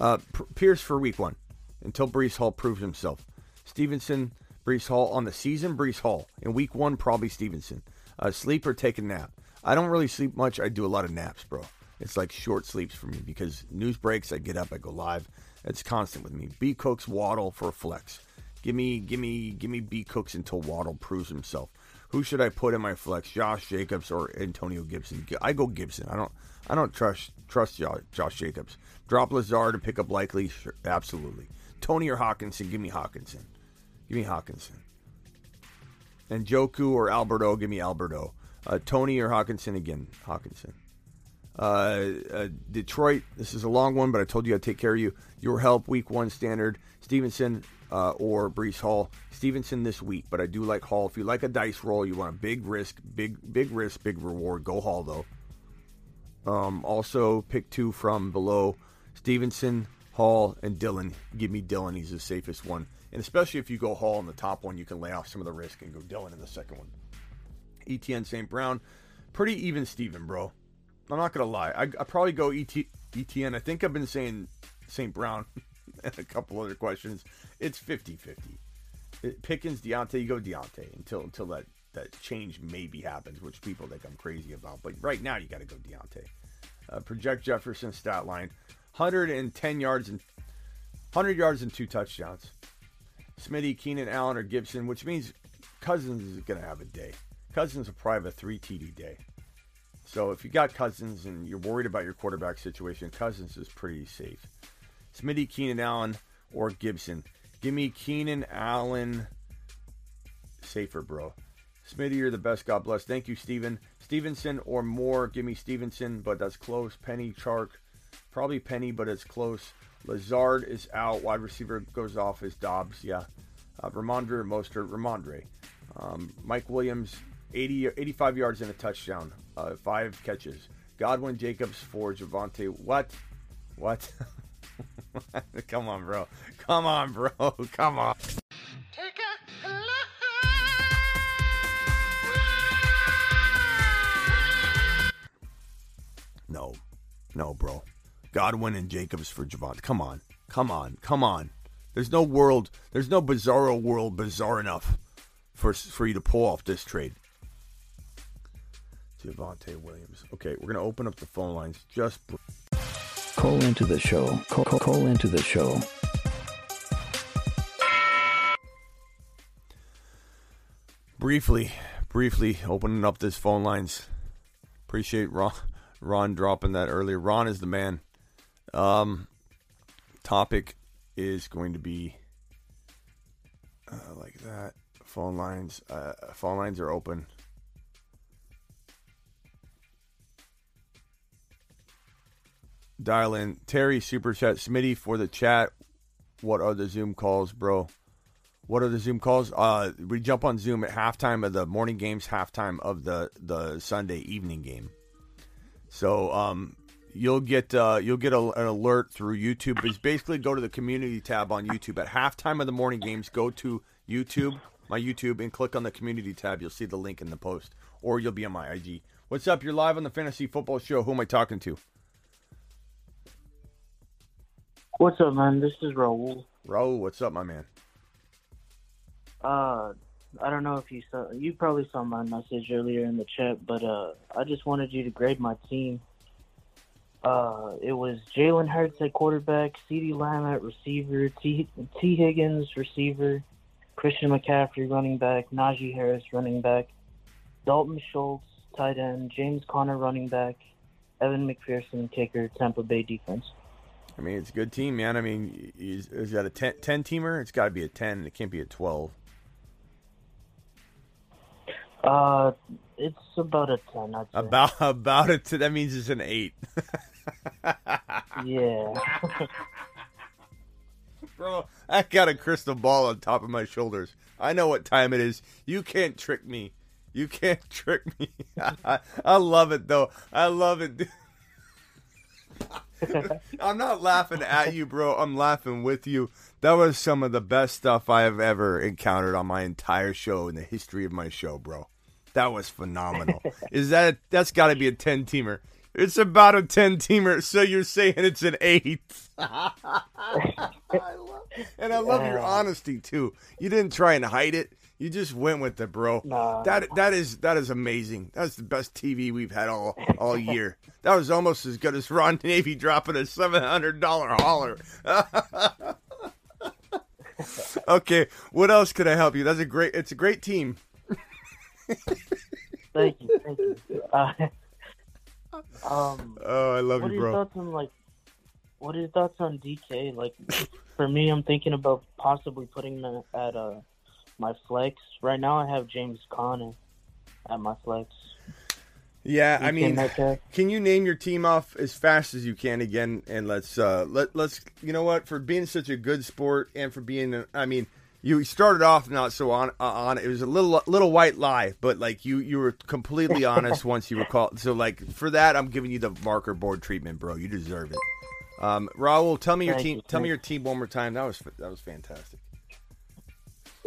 Uh, Pierce for week one until Breece Hall proves himself. Stevenson, Breece Hall on the season. Breece Hall in week one, probably Stevenson. Uh, sleep or take a nap. I don't really sleep much. I do a lot of naps, bro. It's like short sleeps for me because news breaks, I get up, I go live. It's constant with me. B Cooks Waddle for flex. Give me, give me, give me B Cooks until Waddle proves himself. Who should I put in my flex? Josh Jacobs or Antonio Gibson? I go Gibson. I don't, I don't trust trust Josh Jacobs. Drop Lazard to pick up likely. Sure, absolutely. Toney or Hockenson, Give me Hockenson. Give me Hockenson. And Njoku or Alberto? Give me Alberto. Uh, Toney or Hockenson again? Hockenson. Uh, uh, Detroit, this is a long one, but I told you I'd take care of you. Your help, week one standard. Stevenson uh, or Breece Hall. Stevenson this week, but I do like Hall. If you like a dice roll, you want a big risk, big big risk, big reward. Go Hall though. Um, also, pick two from below Stevenson, Hall, and Dillon. Give me Dillon. He's the safest one. And especially if you go Hall in the top one, you can lay off some of the risk and go Dillon in the second one. ETN St. Brown. Pretty even Steven, bro. I'm not going to lie. I, I probably go ET, ETN. I think I've been saying St. Brown and a couple other questions. It's 50 50. Pickens, Diontae, you go Diontae until until that, that change maybe happens, which people think I'm crazy about. But right now, you got to go Diontae. Uh, project Jefferson stat line 110 yards and 100 yards and two touchdowns. Smitty, Keenan Allen, or Gibson, which means Cousins is going to have a day. Cousins will probably have a three TD day. So if you got Cousins and you're worried about your quarterback situation, Cousins is pretty safe. Smitty, Keenan Allen, or Gibson. Give me Keenan Allen. Safer, bro. Smitty, you're the best. God bless. Thank you, Steven. Stevenson or more. Give me Stevenson, but that's close. Penny, Chark. Probably Penny, but it's close. Lazard is out. Wide receiver goes off as Doubs. Yeah. Uh, Rhamondre Mostert. Rhamondre. Um, Mike Williams, 80, 85 yards and a touchdown. Uh, five catches. Godwin Jacobs for Javonte. What? What? Come on, bro. Come on, bro. Come on. No. No, bro. Godwin and Jacobs for Javon. Come on. Come on. Come on. There's no world, there's no bizarro world bizarre enough for for you to pull off this trade. Javonte Williams. Okay, we're going to open up the phone lines just Call into the show. Call, call, call into the show. briefly, briefly opening up this phone lines. Appreciate Ron, Ron dropping that earlier. Ron is the man. Um, topic is going to be uh, like that. Phone lines, uh, phone lines are open. Dial in Terry Super Chat Smitty for the chat. What are the Zoom calls, bro? What are the Zoom calls? Uh, we jump on Zoom at halftime of the morning games, halftime of the the Sunday evening game. So um, you'll get uh, you'll get a, an alert through YouTube. Is basically go to the community tab on YouTube at halftime of the morning games. Go to YouTube, my YouTube, and click on the community tab. You'll see the link in the post, or you'll be on my IG. What's up? You're live on the Fantasy Football Show. Who am I talking to? What's up, man? This is Raul. Raul, what's up, my man? Uh, I don't know if you saw. You probably saw my message earlier in the chat, but uh, I just wanted you to grade my team. Uh, it was Jalen Hurts at quarterback, CeeDee Lamb at receiver, T. T. Higgins receiver, Christian McCaffrey running back, Najee Harris running back, Dalton Schultz tight end, James Conner running back, Evan McPherson kicker, Tampa Bay defense. I mean, it's a good team, man. I mean, is, is that a 10, 10 teamer? It's got to be a 10. It can't be a 12. Uh, it's about a 10, I'd say. About about it. That means it's an 8. yeah. Bro, I got a crystal ball on top of my shoulders. I know what time it is. You can't trick me. You can't trick me. I, I love it, though. I love it. I'm not laughing at you, bro. I'm laughing with you. That was some of the best stuff I have ever encountered on my entire show in the history of my show, bro. That was phenomenal. Is that that's got to be a 10 teamer? It's about a 10 teamer, so you're saying it's an 8. I love, and I love your honesty too. You didn't try and hide it. You just went with it, bro. That that is that is amazing. That's the best TV we've had all all year. That was almost as good as Ron Navy dropping a seven hundred dollar holler. okay, what else could I help you? That's a great. It's a great team. thank you, thank you. Uh, um, oh, I love what you, are your bro. thoughts on like? What are your thoughts on DK? Like, for me, I'm thinking about possibly putting him at uh my flex. Right now, I have James Conner at my flex. Yeah, I mean, can you name your team off as fast as you can again? And let's uh let let's you know what for being such a good sport and for being I mean You started off not so on uh, on. It was a little little white lie, but like you you were completely honest once you were called. So like for that, I'm giving you the marker board treatment, bro. You deserve it. Um, Raul, tell me your Thank team. you, tell me your team one more time. That was that was fantastic.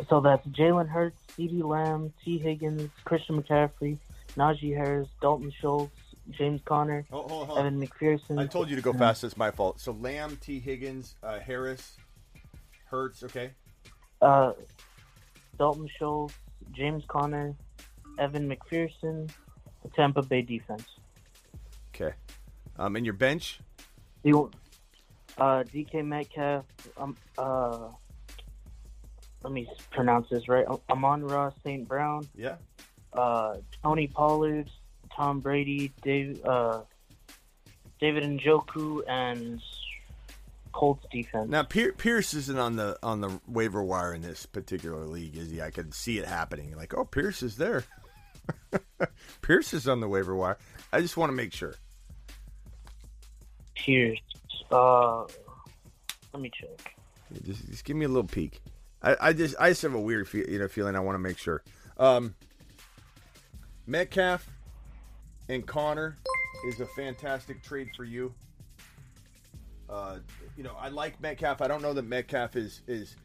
So that's Jalen Hurts, CeeDee Lamb, Tee Higgins, Christian McCaffrey, Najee Harris, Dalton Schultz, James Conner, hold hold. Evan McPherson. I told you to go fast. It's my fault. So Lamb, Tee Higgins, uh, Harris, Hurts. Okay. Uh, Dalton Schultz, James Conner, Evan McPherson, the Tampa Bay defense. Okay. Um, and your bench. You, uh, DK Metcalf, um, uh, let me pronounce this right. Amon-Ra St. Brown, Yeah. uh, Tony Pollard, Tom Brady, Dave, uh, David Njoku, and Colts defense. Now Pierce isn't on the on the waiver wire in this particular league, is he? I could see it happening. Like, oh, Pierce is there. Pierce is on the waiver wire. I just want to make sure. Pierce. Uh, let me check. Yeah, Just, just give me a little peek. I, I just I just have a weird fe- you know feeling. I want to make sure. Um, Metcalf and Conner is a fantastic trade for you. Uh, you know, I like Metcalf. I don't know that Metcalf is is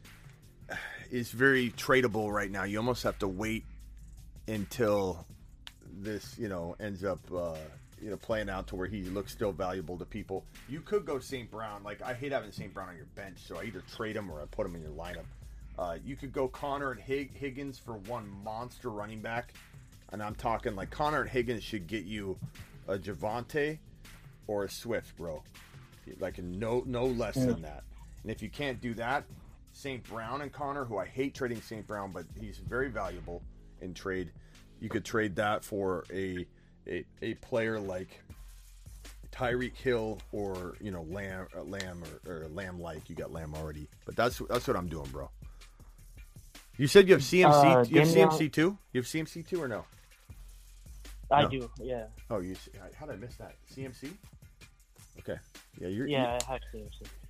is very tradable right now. You almost have to wait until this, you know, ends up uh, you know playing out to where he looks still valuable to people. You could go St. Brown. Like I hate having St. Brown on your bench, so I either trade him or I put him in your lineup. Uh, you could go Conner and Hig- Higgins for one monster running back, and I'm talking like Conner and Higgins should get you a Javonte or a Swift, bro. Like no no less than that. And if you can't do that, St. Brown and Conner, who I hate trading St. Brown, but he's very valuable in trade. You could trade that for a a, a player like Tyreek Hill or you know Lamb, uh, Lamb or, or Lamb like. You got Lamb already, but that's that's what I'm doing, bro. You said you have CMC. Uh, you have CMC too. You have CMC too or no? I No. do, yeah. Oh, you. How did I miss that? CMC. Okay. Yeah, you're. Yeah, you- have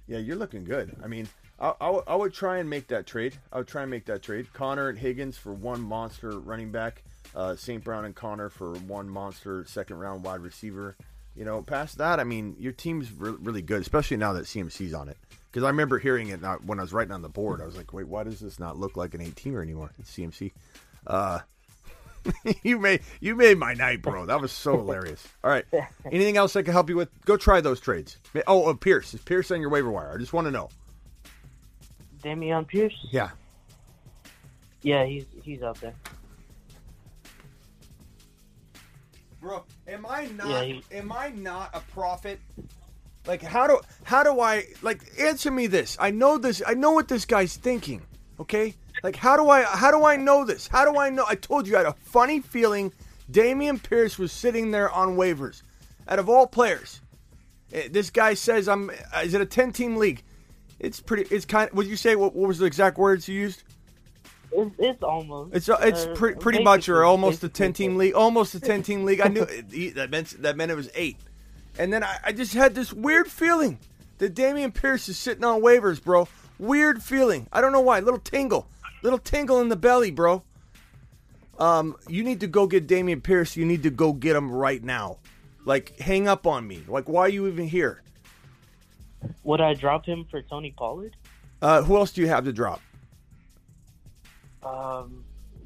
yeah, you're looking good. I mean, I, I, would- I would try and make that trade. I would try and make that trade. Conner and Higgins for one monster running back. Uh, St. Brown and Conner for one monster second round wide receiver. You know, past that, I mean, your team's re- really good, especially now that CMC's on it. Because I remember hearing it when I was writing on the board. I was like, wait, why does this not look like an 18er anymore? It's CMC. Uh, you made you made my night, bro. That was so hilarious. All right. Anything else I can help you with? Go try those trades. Oh, uh, Pierce is Pierce on your waiver wire? I just want to know. Dameon Pierce? Yeah. Yeah, he's he's out there. Bro, am I not Yeah, he- am I not a prophet? Like how do how do I like answer me this? I know this I know what this guy's thinking. Okay? Like how do I how do I know this? How do I know I told you I had a funny feeling Dameon Pierce was sitting there on waivers. Out of all players. Eh, This guy says I'm uh, is it a 10 team league? It's pretty it's kind of, would you say what, what was the exact words you used? It's, it's almost. It's it's uh, pre- pretty much or almost a ten team league, almost a ten team league. I knew he- that meant that meant it was eight, and then I, I just had this weird feeling that Dameon Pierce is sitting on waivers, bro. Weird feeling. I don't know why. Little tingle, little tingle in the belly, bro. Um, you need to go get Dameon Pierce. You need to go get him right now. Like, hang up on me. Like, why are you even here? Would I drop him for Tony Pollard? Uh, who else do you have to drop? Um,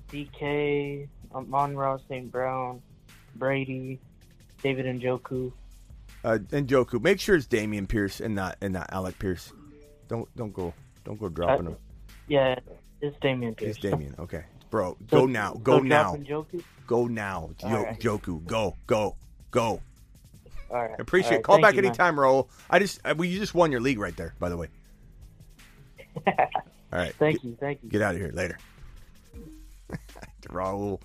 DK, Amon-Ra St. Brown, Brady, David Njoku. Uh, and Joku. Make sure it's Dameon Pierce and not and not Alec Pierce. Don't don't go don't go dropping Uh, him. Yeah, it's Dameon Pierce. It's Dameon. Okay, bro, So- go now. Go so now. Go now. All right. Joku, go, go, go. All right. I appreciate. All. Call thank back you, man. anytime, Raul. I just uh, well, you just won your league right there. By the way. All right. Thank get, you, thank you. Get out of here later. Raul,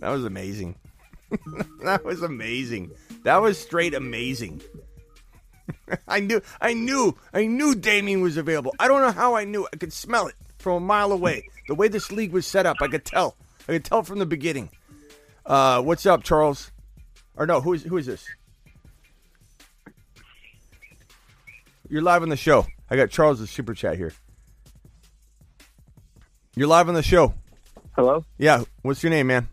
that was amazing. that was amazing. That was straight amazing. I knew, I knew, I knew Dameon was available. I don't know how I knew. I could smell it from a mile away. The way this league was set up, I could tell. I could tell from the beginning. Uh, what's up, Charles? Or no, who is who is this? You're live on the show. I got Charles' super chat here. You're live on the show. Hello? Yeah. What's your name, man?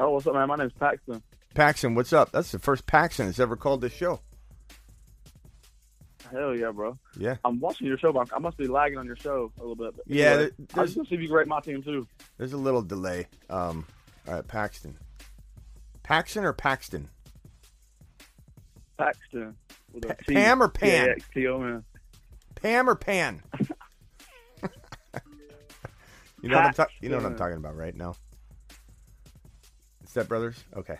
Oh, what's up, man? My name's Paxton. Paxton. What's up? That's the first Paxton that's ever called this show. Hell yeah, bro. Yeah. I'm watching your show, but I must be lagging on your show a little bit. Yeah, anyway, I there's- just want to see if you can rate my team too. There's a little delay. Um. All right, Paxton. Paxton or Paxton? Paxton. Pa- Pam or Pan? P-A-X-T-O-N. Pam or Pan? you know what I'm ta- you know what I'm talking about, right? now. Step Brothers. Okay.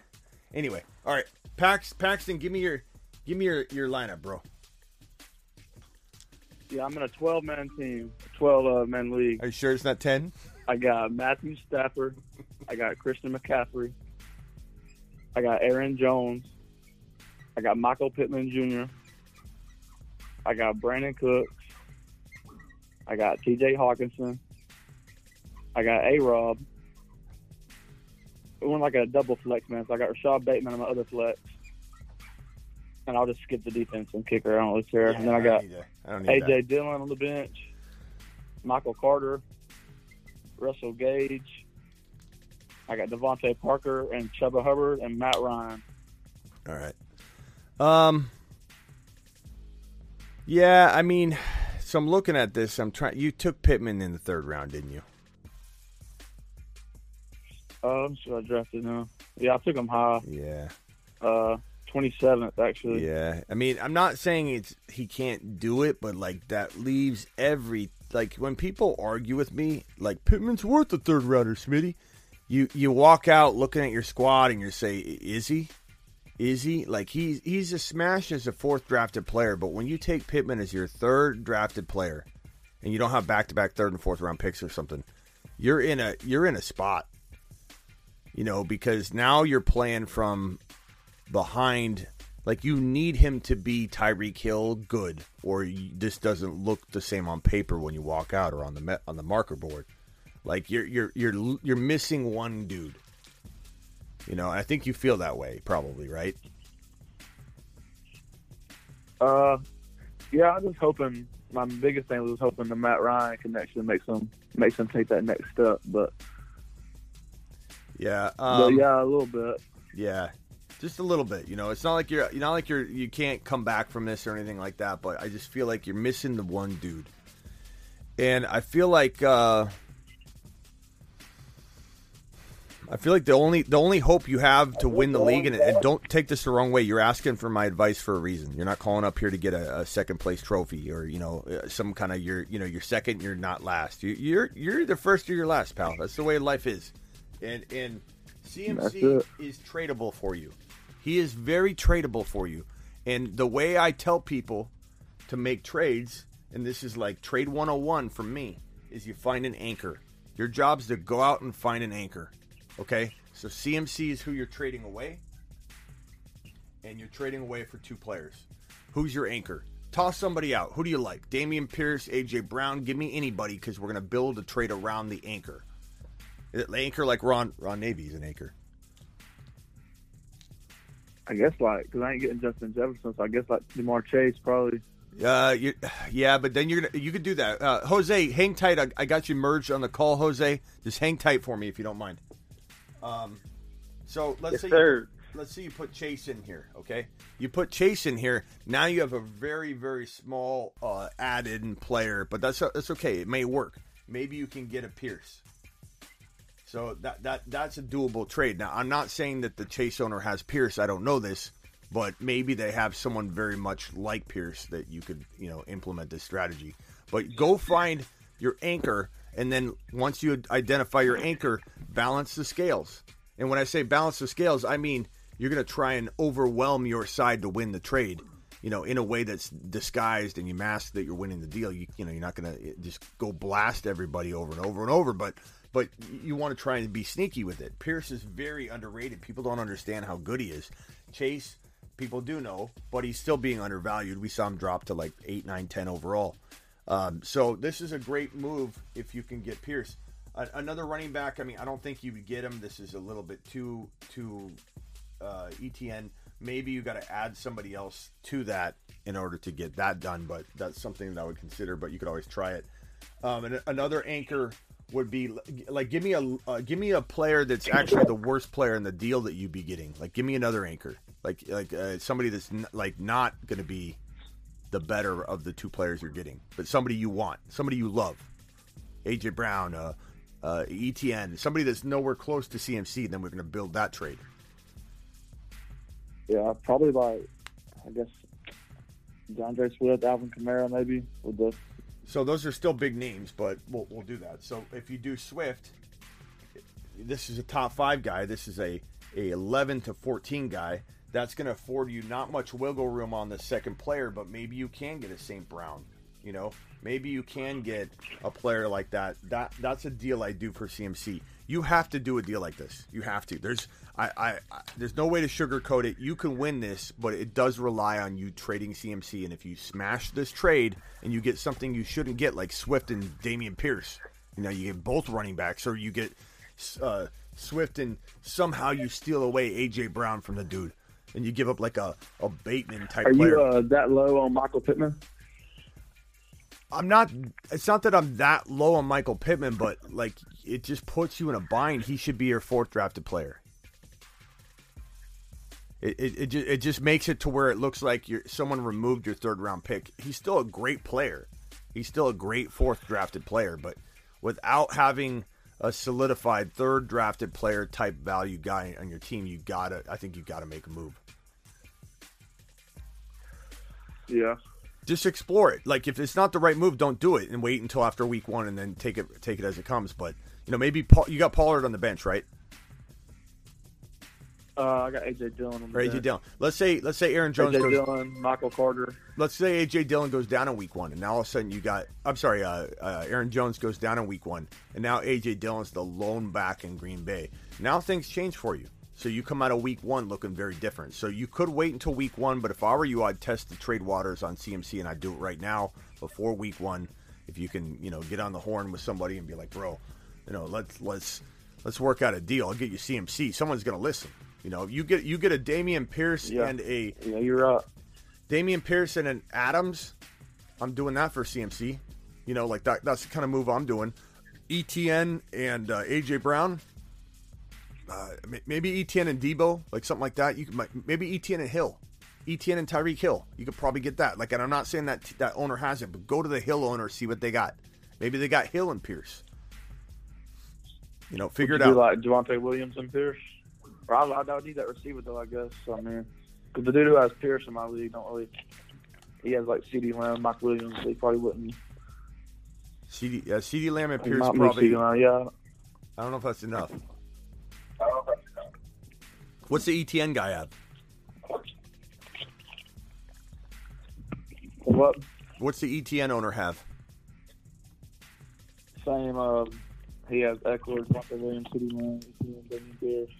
Anyway, all right, Pax Paxton, give me your give me your your lineup, bro. Yeah, I'm in a 12 man team, 12 uh, man league. Are you sure it's not ten? I got Matthew Stafford. I got Christian McCaffrey. I got Aaron Jones. I got Michael Pittman Jr. I got Brandin Cooks. I got T.J. Hockenson. I got A. Rob. It went like a double flex, man. So I got Rashod Bateman on my other flex. And I'll just skip the defense and kicker. I don't really care. and then I got that. I don't AJ Dillon on the bench, Michael Carter, Russell Gage. I got DeVante Parker and Chuba Hubbard and Matt Ryan. All right. Um. Yeah, I mean, so I'm looking at this. I'm trying. You took Pittman in the third round, didn't you? Uh, I'm sure I drafted now. Yeah, I took him high. Yeah. Uh, 27th actually. Yeah, I mean, I'm not saying it's he can't do it, but like that leaves every like when people argue with me, like Pittman's worth the third rounder, Smitty. You you walk out looking at your squad and you say, is he? Is he like he's he's a smash as a fourth drafted player, but when you take Pittman as your third drafted player, and you don't have back to back third and fourth round picks or something, you're in a you're in a spot. You know, because now you're playing from behind like you need him to be Tyreek Hill good or this doesn't look the same on paper when you walk out or on the on the marker board like you're you're you're you're missing one dude you know I think you feel that way probably right Uh, yeah, I'm just hoping. My biggest thing was hoping the Matt Ryan connection makes him makes him take that next step. But, yeah um, yeah, a little bit. yeah just a little bit you know it's not like you're you're not like you're you can't come back from this or anything like that but I just feel like you're missing the one dude and I feel like uh I feel like the only the only hope you have to win the league, and, and don't take this the wrong way, you're asking for my advice for a reason. You're not calling up here to get a, a second place trophy or you know uh, some kind of you're you know you're second, you're not last. You, you're you're the first or you're last, pal. That's the way life is, and and CMC is tradable for you. He is very tradable for you, and the way I tell people to make trades, and this is like trade 101 from me, is you find an anchor. Your job's to go out and find an anchor. Okay? So CMC is who you're trading away, and you're trading away for two players. Who's your anchor? Toss somebody out. Who do you like? Dameon Pierce, AJ Brown. Give me anybody because we're going to build a trade around the anchor. Is it anchor like Ron Ron Navy is an anchor? I guess like because I ain't getting Justin Jefferson, so I guess like Ja'Marr Chase probably. Uh, you, yeah, but then you're gonna you could do that. Uh, Jose, hang tight. I, I got you merged on the call, Jose. Just hang tight for me if you don't mind. Um, so let's Yes, say. You, let's say you put Chase in here. Okay, you put Chase in here. Now you have a very very small uh, added in player, but that's that's okay. It may work. Maybe you can get a Pierce. So that that that's a doable trade. Now I'm not saying that the Chase owner has Pierce. I don't know this, but maybe they have someone very much like Pierce that you could you know implement this strategy. But go find your anchor, and then once you identify your anchor, balance the scales. And when I say balance the scales, I mean you're going to try and overwhelm your side to win the trade. You know, in a way that's disguised and you mask that you're winning the deal. You, you know, you're not going to eh, just go blast everybody over and over and over, but but you want to try and be sneaky with it. Pierce is very underrated. People don't understand how good he is. Chase, people do know, but he's still being undervalued. We saw him drop to like 8, 9, 10 overall. Um, so this is a great move if you can get Pierce. A- another running back, I mean, I don't think you would get him. This is a little bit too, too uh, ETN. Maybe you got to add somebody else to that in order to get that done, but that's something that I would consider, but you could always try it. Um, and another anchor would be like give me a uh, give me a player that's actually the worst player in the deal that you'd be getting. Like give me another anchor, like like uh, somebody that's n- like not going to be the better of the two players you're getting, but somebody you want, somebody you love. AJ Brown, uh, uh, ETN, somebody that's nowhere close to CMC. Then we're going to build that trade. Yeah, probably like I guess D'Andre Swift, Alvin Kamara, maybe with the So those are still big names, but we'll, we'll do that. So if you do Swift, this is a top five guy. This is a, a 11 to 14 guy. That's going to afford you not much wiggle room on the second player, but maybe you can get a St. Brown. You know, maybe you can get a player like that. That that's a deal I do for CMC. You have to do a deal like this. You have to. There's I, I, I there's no way to sugarcoat it. You can win this, but it does rely on you trading CMC. And if you smash this trade and you get something you shouldn't get, like Swift and Dameon Pierce, you know, you get both running backs, or you get uh, Swift and somehow you steal away AJ Brown from the dude, and you give up like a, a Bateman type Are player. you uh, that low on Michael Pittman? I'm not. It's not that I'm that low on Michael Pittman, but like it just puts you in a bind. He should be your fourth drafted player. It it, it, just, it just makes it to where it looks like you're someone removed your third round pick. He's still a great player. He's still a great fourth drafted player, but without having a solidified third drafted player type value guy on your team, you gotta. I think you gotta make a move. Yeah. just explore it. Like if it's not the right move, don't do it and wait until after week one and then take it take it as it comes. But you know, maybe Paul, you got Pollard on the bench, right? Uh, I got AJ Dillon. On the AJ bench. Dillon. Let's say let's say Aaron Jones AJ goes. Dillon, Michael Carter. Let's say AJ Dillon goes down in week one, and now all of a sudden you got. I'm sorry, uh, uh, Aaron Jones goes down in week one, and now AJ Dillon's the lone back in Green Bay. Now things change for you. So you come out of week one looking very different. So you could wait until week one, but if I were you, I'd test the trade waters on CMC, and I'd do it right now before week one. If you can, you know, get on the horn with somebody and be like, bro, you know, let's let's let's work out a deal. I'll get you CMC. Someone's gonna listen. You know, you get you get a Dameon Pierce Yeah. and a Yeah, you're right. Dameon Pearson and Adams. I'm doing that for CMC. You know, like that. That's the kind of move I'm doing. ETN and uh, AJ Brown. Uh, maybe ETN and Deebo, like something like that. You could maybe ETN and Hill, ETN and Tyreek Hill. You could probably get that. Like, and I'm not saying that that owner has it, but go to the Hill owner see what they got. Maybe they got Hill and Pierce. You know, figure Would it out. do like Javonte Williams and Pierce. Or I, I don't need that receiver though. I guess. I mean, because the dude who has Pierce in my league don't really. He has like CeeDee Lamb, Mike Williams. So he probably wouldn't. CeeDee, uh, CeeDee Lamb and He Pierce might be probably. CeeDee Lamb, yeah. I don't know if that's enough. What's the ETN guy have? What? What's the ETN owner have? Same. Um, he has Ekeler, Javonte Williams, CeeDee Lamb, Pierce.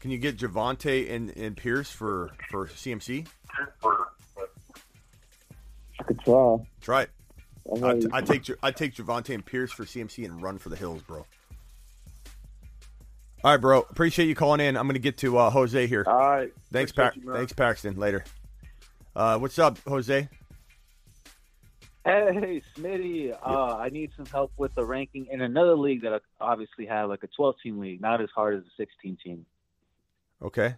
Can you get Javonte and, and Pierce for for CMC? I could try. Try it. I ready. I take I take Javonte and Pierce for CMC and run for the hills, bro. All right, bro. Appreciate you calling in. I'm gonna get to uh, Jose here. All right. Thanks, Pac- you. Thanks, Paxton. Later. Uh, what's up, Jose? Hey, Smitty, uh, I need some help with the ranking in another league that I obviously have, like a 12 team league, not as hard as a 16 team. Okay.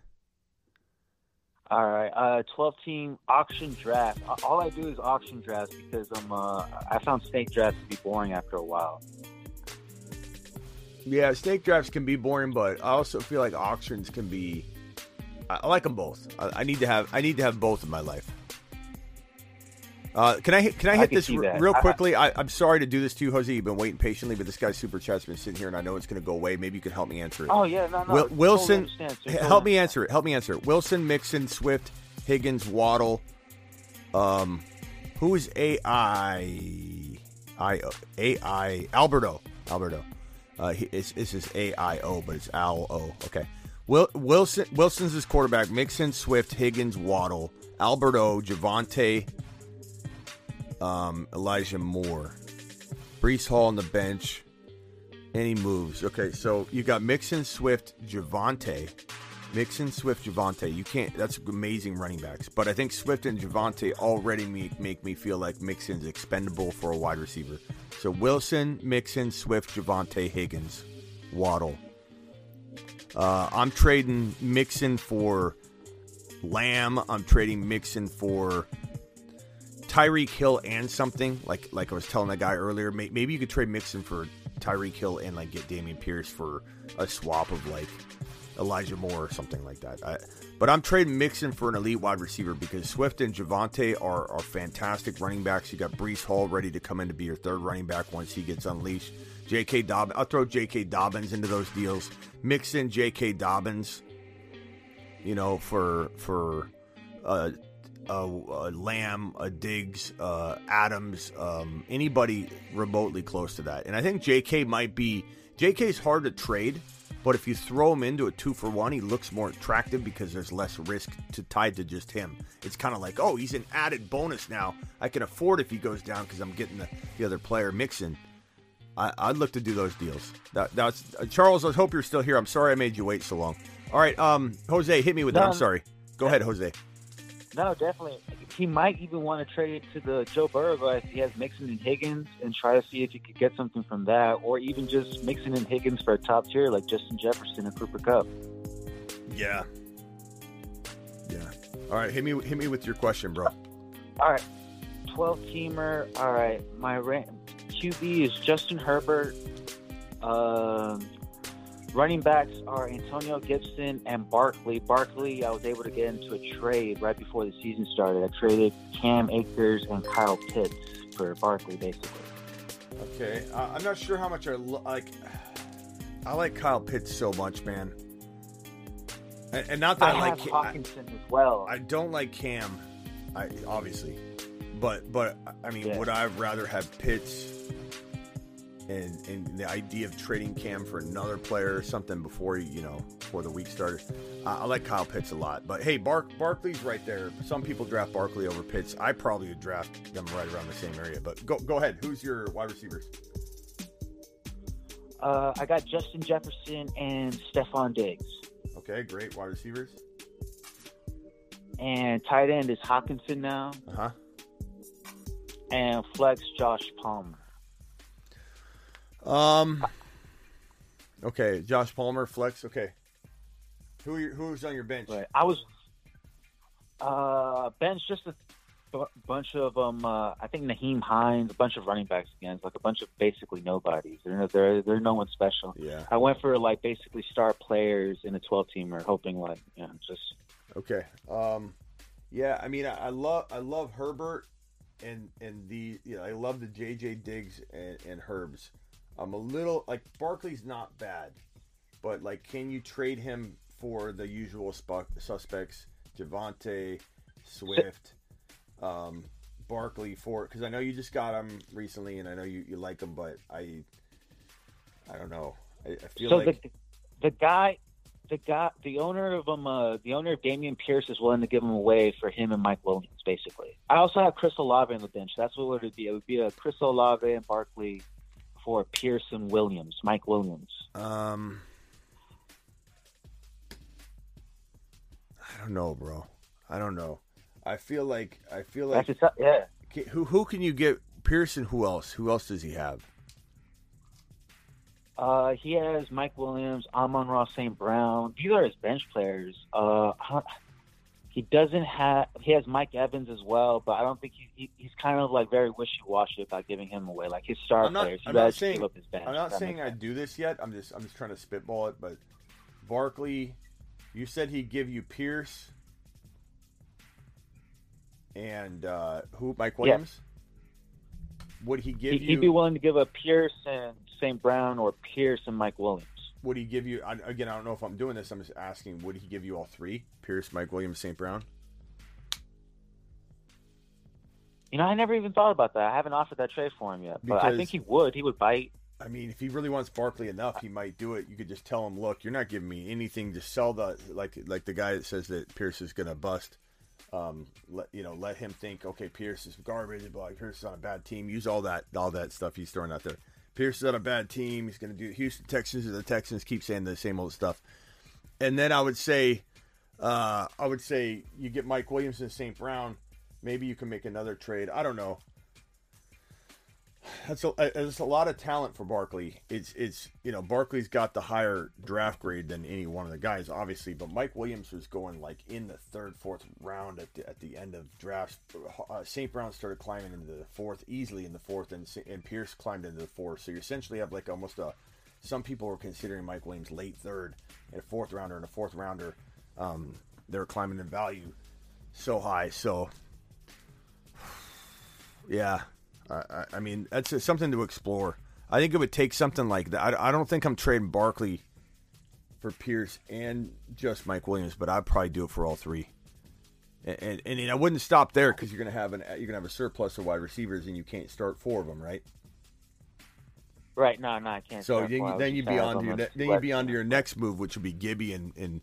All right, uh, 12 team auction draft. All I do is auction drafts because I'm, uh, I found snake drafts to be boring after a while. Yeah, snake drafts can be boring, but I also feel like auctions can be. I, I like them both. I, I need to have I need to have both in my life. Uh, can I hit- can I I hit can this r- real quickly? I, I'm sorry to do this to you, Jose. You've been waiting patiently, but this guy's super chat's been sitting here, and I know it's going to go away. Maybe you can help me answer it. Oh, yeah, no, no, Wil- totally Wilson, understand, sir, h- totally help me answer it. Help me answer it. Wilson, Mixon, Swift, Higgins, Waddle. Um, who is AI? I AI Alberto. Alberto. Uh, he, it's, it's his AIO, but it's Al O. Okay. Wil, Wilson Wilson's his quarterback. Mixon, Swift, Higgins, Waddle, Alberto, Javonte, um, Elijah Moore, Breece Hall on the bench. Any moves? Okay, so you got Mixon, Swift, Javonte, Mixon, Swift, Javonte. You can't. That's amazing running backs. But I think Swift and Javonte already make, make me feel like Mixon's expendable for a wide receiver. So Wilson, Mixon, Swift, Javonte, Higgins, Waddle. Uh, I'm trading Mixon for Lamb. I'm trading Mixon for Tyreek Hill and something like like I was telling that guy earlier. May, maybe you could trade Mixon for Tyreek Hill and like get Dameon Pierce for a swap of like Elijah Moore or something like that. I, but I'm trading Mixon for an elite wide receiver because Swift and Javonte are, are fantastic running backs. You got Breece Hall ready to come in to be your third running back once he gets unleashed. J.K. Dobbins, I'll throw J.K. Dobbins into those deals. Mix in J.K. Dobbins, you know, for for uh, a, a Lamb, a Diggs, uh, Adams, um, anybody remotely close to that. And I think J.K. might be J.K.'s hard to trade, but if you throw him into a two for one, he looks more attractive because there's less risk to tied to just him. It's kind of like, oh, he's an added bonus now. I can afford if he goes down because I'm getting the, the other player mixing. I, would look to do those deals. That, that's uh, Charles. I hope you're still here. I'm sorry I made you wait so long. All right, um, Jose, hit me with that. I'm sorry. Go ahead, Jose. No, definitely. He might even want to trade it to the Joe Burrow guy if he has Mixon and Higgins and try to see if he could get something from that, or even just Mixon and Higgins for a top tier like Justin Jefferson and Cooper Kupp. Yeah. Yeah. All right, hit me hit me with your question, bro. All right, twelve teamer. All right, my ra- QB is Justin Herbert. Um, running backs are Antonio Gibson and Barkley. Barkley, I was able to get into a trade right before the season started. I traded Cam Akers and Kyle Pitts for Barkley, basically. Okay, uh, I'm not sure how much I lo- like. I like Kyle Pitts so much, man. And, and not that I, I like have Ca- I- as well. I don't like Cam, I obviously, but but I mean, Yeah. would I rather have Pitts and and the idea of trading Cam for another player or something before you know before the week started? I, I like Kyle Pitts a lot, but hey, Bark Barkley's right there. Some people draft Barkley over Pitts. I probably would draft them right around the same area. But go go ahead. Who's your wide receivers? Uh, I got Justin Jefferson and Stefon Diggs. Okay, great wide receivers. And tight end is Hockenson now. Uh huh. And flex Josh Palmer. Um. Okay, Josh Palmer flex. Okay. Who who's on your bench? I was uh, bench just a bunch of um. Uh, I think Nyheim Hines, a bunch of running backs again, like a bunch of basically nobodies. They're they're they're no one special. Yeah. I went for like basically star players in a twelve teamer, hoping like you know just Okay. Um, yeah, I mean, I, I love I love Herbert and and the you know I love the JJ Diggs and, and Herbs. I'm a little like Barkley's not bad, but like, can you trade him for the usual suspects, Javonte, Swift, um, Barkley for? Because I know you just got him recently, and I know you, you like him, but I I don't know. I, I feel so like the the guy. The guy, the owner of um, uh, the owner of Dameon Pierce is willing to give him away for him and Mike Williams, basically. I also have Chris Olave on the bench. That's what it would be. It would be a Chris Olave and Barkley for Pearson Williams, Mike Williams. Um, I don't know, bro. I don't know. I feel like I feel like That's just, yeah. Who who can you get? Pearson. Who else? Who else does he have? Uh, he has Mike Williams, Amon-Ra St. Brown. These are his bench players. Uh, he doesn't have. He has Mike Evans as well, but I don't think he, he he's kind of like very wishy washy about giving him away. Like his star I'm not, players, he I'm not saying give up his bench. I'm not saying I do this yet. I'm just I'm just trying to spitball it. But Barkley, you said he'd give you Pierce and uh, who? Mike Williams. Would he give He- you? He'd be willing to give up Pierce and St. Brown or Pierce and Mike Williams. Would he give you? I, again, I don't know if I'm doing this. I'm just asking. Would he give you all three? Pierce, Mike Williams, St. Brown. You know, I never even thought about that. I haven't offered that trade for him yet, but I think he would. He would bite. I mean, if he really wants Barkley enough, he might do it. You could just tell him, "Look, you're not giving me anything to sell the like like the guy that says that Pierce is going to bust." Um, let you know, let him think, okay, Pierce is garbage. But Pierce is on a bad team. Use all that all that stuff he's throwing out there. Pierce is on a bad team. He's going to do Houston Texans or the Texans. Keep saying the same old stuff. and then I would say, uh, I would say you get Mike Williams and St. Brown. Maybe you can make another trade. I don't know. That's a, that's a lot of talent for Barkley. It's it's you know Barkley's got the higher draft grade than any one of the guys, obviously. But Mike Williams was going like in the third, fourth round at the, at the end of drafts. Uh, St. Brown started climbing into the fourth easily in the fourth, and and Pierce climbed into the fourth. So you essentially have like almost a. Some people were considering Mike Williams late third and a fourth rounder and a fourth rounder. Um, they're climbing in value so high. So yeah, I, I mean, that's something to explore. I think it would take something like that. I, I don't think I'm trading Barkley for Pierce and just Mike Williams, but I'd probably do it for all three. And, and, and I wouldn't stop there because you're gonna have an you're gonna have a surplus of wide receivers and you can't start four of them, right? Right. No, no, I can't. So start then, four. Then you'd be on to your ne- then you'd be on to your next move, which would be Gibby and and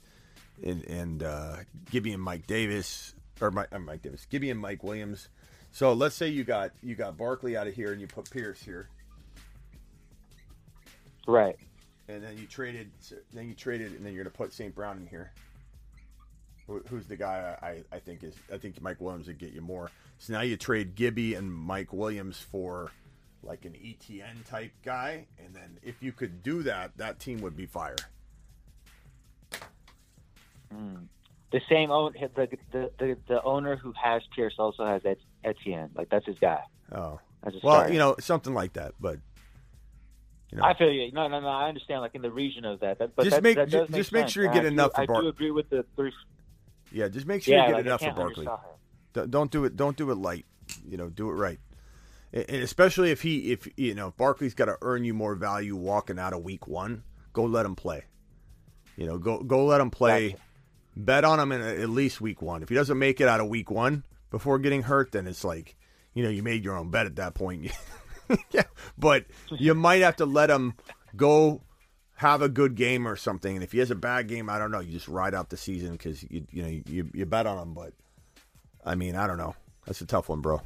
and, and uh, Gibby and Mike Davis or Mike, uh, Mike Davis, Gibby and Mike Williams. So let's say you got you got Barkley out of here and you put Pierce here, Right. and then you traded then you traded and then you're gonna put St. Brown in here. Who- Who's the guy I, I think is I think Mike Williams would get you more. So now you trade Gibby and Mike Williams for like an ETN type guy, and then if you could do that, that team would be fire. Mm. The same own the, the the the owner who has Pierce also has Et- Etienne. Like that's his guy. Oh, a well, starter. you know something like that, but you know, I feel you. No, no, no. I understand. Like in the region of that, that but Just that, make- that does make just make sure you And get I do- enough for I do agree with the three. yeah, just make sure Yeah, you get like, enough for Barkley. undersell him. D- Don't do it. Don't do it light. You know, do it right. And especially if he, if you know, if Barkley's got to earn you more value walking out of week one. Go let him play. You know, go go let him play. Bet on him in at least week one. If he doesn't make it out of week one before getting hurt, then it's like, you know, you made your own bet at that point. yeah, but you might have to let him go have a good game or something. And if he has a bad game, I don't know. You just ride out the season because you you know you, you bet on him. But I mean, I don't know. That's a tough one, bro.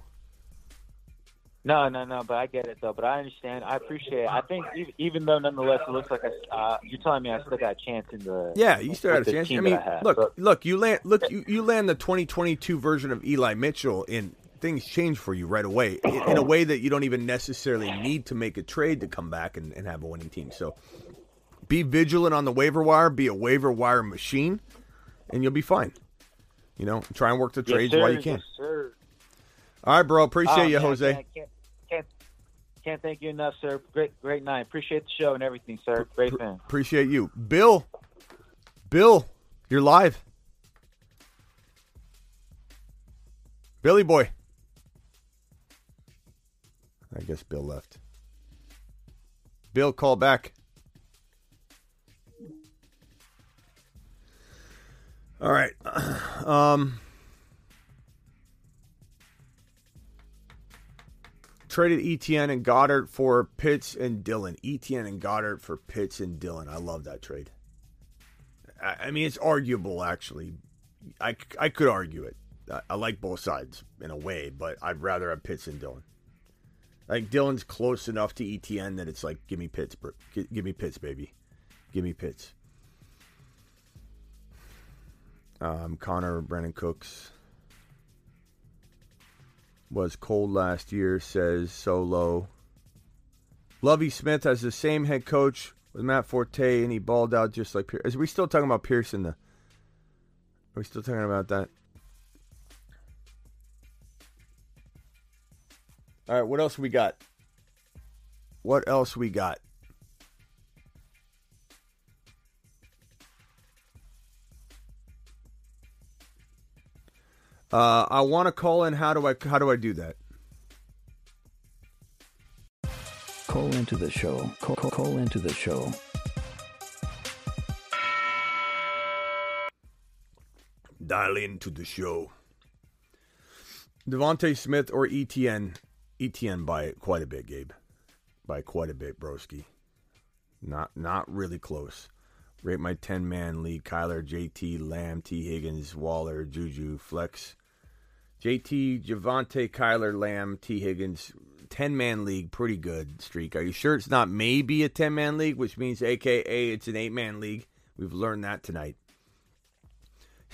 No, no, no. But I get it though. But I understand. I appreciate it. I think even, even though nonetheless it looks like I, uh, you're telling me I still got a chance in the Yeah, you still got a chance. I mean, I look, So- look, you land, look, you, you land the 2022 version of Eli Mitchell, and things change for you right away in, in a way that you don't even necessarily need to make a trade to come back and, and have a winning team. So, be vigilant on the waiver wire. Be a waiver wire machine, and you'll be fine. You know, try and work the Yes, trades sir, while you can. Yes. All right, bro. Appreciate Oh, you, man, Jose. Can't thank you enough, sir. Great, great night. Appreciate the show and everything, sir. Great fan. Appreciate you, Bill. Bill, you're live. Billy boy. I guess Bill left. Bill, call back. All right. Um, traded ETN and Goedert for Pitts and Dillon. ETN and Goedert for Pitts and Dillon. I love that trade. I, I mean, it's arguable, actually. I, I could argue it. I, I like both sides in a way, but I'd rather have Pitts and Dillon. Like Dillon's close enough to ETN that it's like, give me Pitts, bro. Give me Pitts, baby. Give me Pitts. Um, Conner Brandin Cooks was cold last year, says Solo. Lovie Smith has the same head coach with Matt Forte, and he balled out just like Pierce. Is we still talking about Pearson? The are we still talking about that? All right, what else we got? What else we got? Uh, I want to call in. How do I how do I do that? Call into the show. Call, call, call into the show. Dial into the show. DeVonta Smith or ETN? ETN by quite a bit, Gabe. By quite a bit, broski. Not not really close. Rate my ten man league: Kyler, JT, Lamb, Tee Higgins, Waller, Juju, Flex. JT, Javante, Kyler, Lamb, Tee Higgins. Ten man league, pretty good streak. Are you sure it's not maybe a ten man league, which means AKA it's an eight man league We've learned that tonight.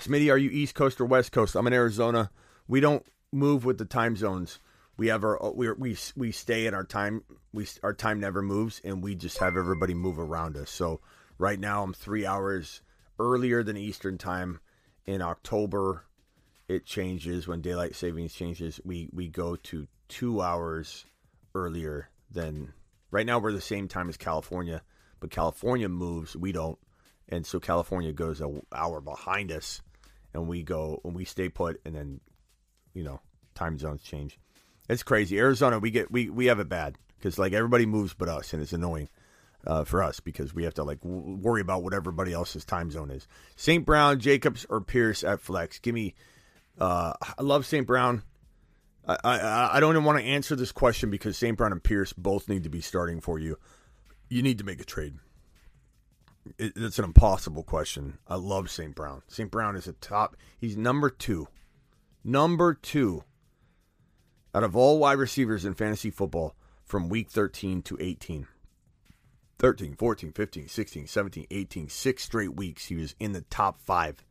Smitty, are you East Coast or West Coast? I'm in Arizona. We don't move with the time zones. We have our we we we stay in our time. We our time never moves, and we just have everybody move around us. So right now, I'm three hours earlier than Eastern time. In October, it changes when daylight savings changes. We we go to two hours earlier than right now. We're the same time as California, but California moves. We don't, and so California goes an hour behind us, and we go and we stay put, and then you know time zones change. It's crazy. Arizona, we get we we have it bad because like everybody moves but us, and it's annoying uh, for us because we have to like w- worry about what everybody else's time zone is. St. Brown, Jacobs, or Pierce at flex. Give me. Uh, I love St. Brown. I, I I don't even want to answer this question because St. Brown and Pierce both need to be starting for you. You need to make a trade. It, it's an impossible question. I love St. Brown. St. Brown is a top. He's number two. Number two out of all wide receivers in fantasy football from week 13 to 18. 13, 14, 15, 16, 17, 18, six straight weeks he was in the top five.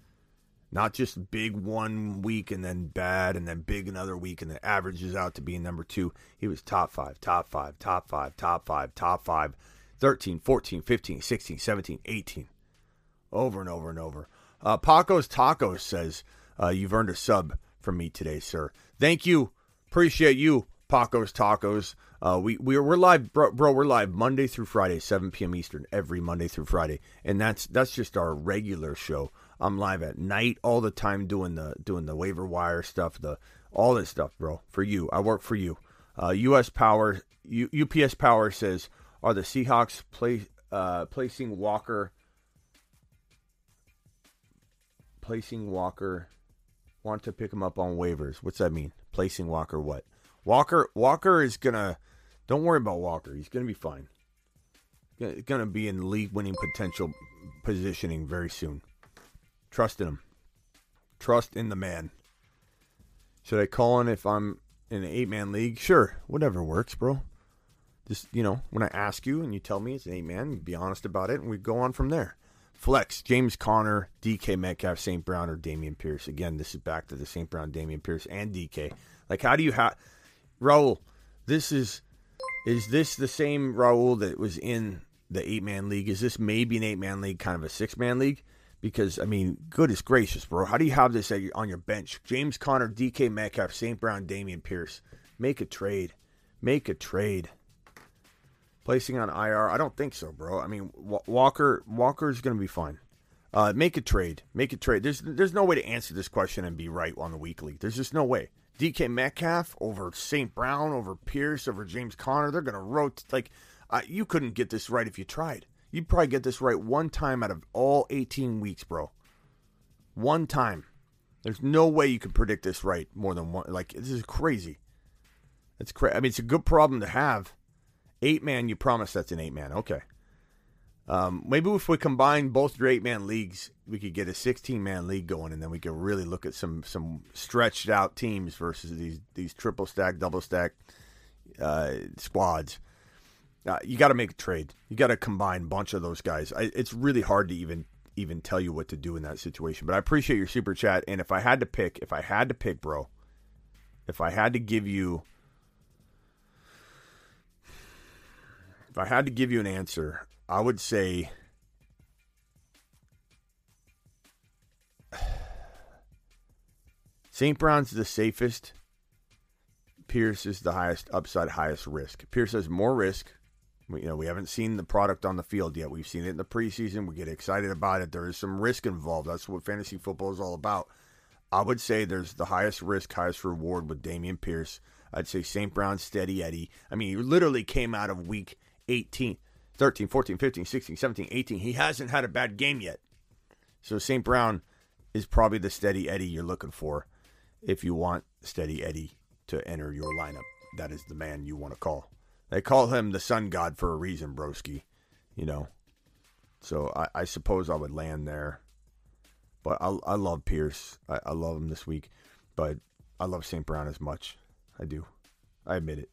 Not just big one week and then bad and then big another week and then averages out to being number two. He was top five, top five, top five, top five, top five, 13, 14, 15, 16, 17, 18. Over and over and over. Uh, Paco's Tacos says, uh, You've earned a sub from me today, sir. Thank you. Appreciate you, Paco's Tacos. Uh, we we're, we're live, bro, bro. We're live Monday through Friday, 7 p.m. Eastern, every Monday through Friday, and that's that's just our regular show. I'm live at night all the time doing the doing the waiver wire stuff, the all this stuff, bro. For you, I work for you. Uh, U.S. Power, U, UPS Power says, are the Seahawks play, uh, placing Walker, placing Walker? Want to pick him up on waivers? What's that mean? Placing Walker? What? Walker? Walker is gonna. Don't worry about Walker. He's gonna be fine. Gonna be in league winning potential positioning very soon. Trust in him. Trust in the man. Should I call in if I'm in an eight man league? Sure, whatever works, bro. Just you know, when I ask you and you tell me it's an eight man, be honest about it, and we go on from there. Flex, James Conner, DK Metcalf, St. Brown, or Dameon Pierce. Again, this is back to the St. Brown, Dameon Pierce, and DK. Like, how do you have Raul? This is is this the same Raul that was in the eight man league? Is this maybe an eight man league, kind of a six man league? Because I mean, goodness gracious, bro, how do you have this your, on your bench? James Conner, DK Metcalf, St. Brown, Dameon Pierce. Make a trade. Make a trade. Placing on IR, I don't think so, bro. I mean, Walker Walker's going to be fine. Uh, make a trade. Make a trade. There's there's no way to answer this question and be right on the weekly. There's just no way. DK Metcalf over St. Brown over Pierce over James Conner. They're going to rotate. Like uh, you couldn't get this right if you tried. You'd probably get this right one time out of all 18 weeks, bro. One time. There's no way you can predict this right more than one. Like this is crazy. It's crazy. I mean, it's a good problem to have. Eight man, you promise that's an eight man. Okay. Um, maybe if we combine both your eight man leagues, we could get a 16 man league going, and then we could really look at some some stretched out teams versus these these triple stack, double stack uh, squads. Uh, you got to make a trade. You got to combine a bunch of those guys. I, it's really hard to even even tell you what to do in that situation. But I appreciate your super chat. And if I had to pick, if I had to pick, bro, if I had to give you if I had to give you an answer, I would say St. Brown's the safest. Pierce is the highest upside, highest risk. Pierce has more risk. We, you know, we haven't seen the product on the field yet. We've seen it in the preseason. We get excited about it. There is some risk involved. That's what fantasy football is all about. I would say there's the highest risk, highest reward with Dameon Pierce. I'd say St. Brown, steady Eddie. I mean, he literally came out of week 18, 13, 14, 15, 16, 17, 18. He hasn't had a bad game yet. So St. Brown is probably the steady Eddie you're looking for if you want steady Eddie to enter your lineup. That is the man you want to call. They call him the sun god for a reason, broski. You know. So I, I suppose I would land there. But I, I love Pierce. I, I love him this week. But I love St. Brown as much. I do. I admit it.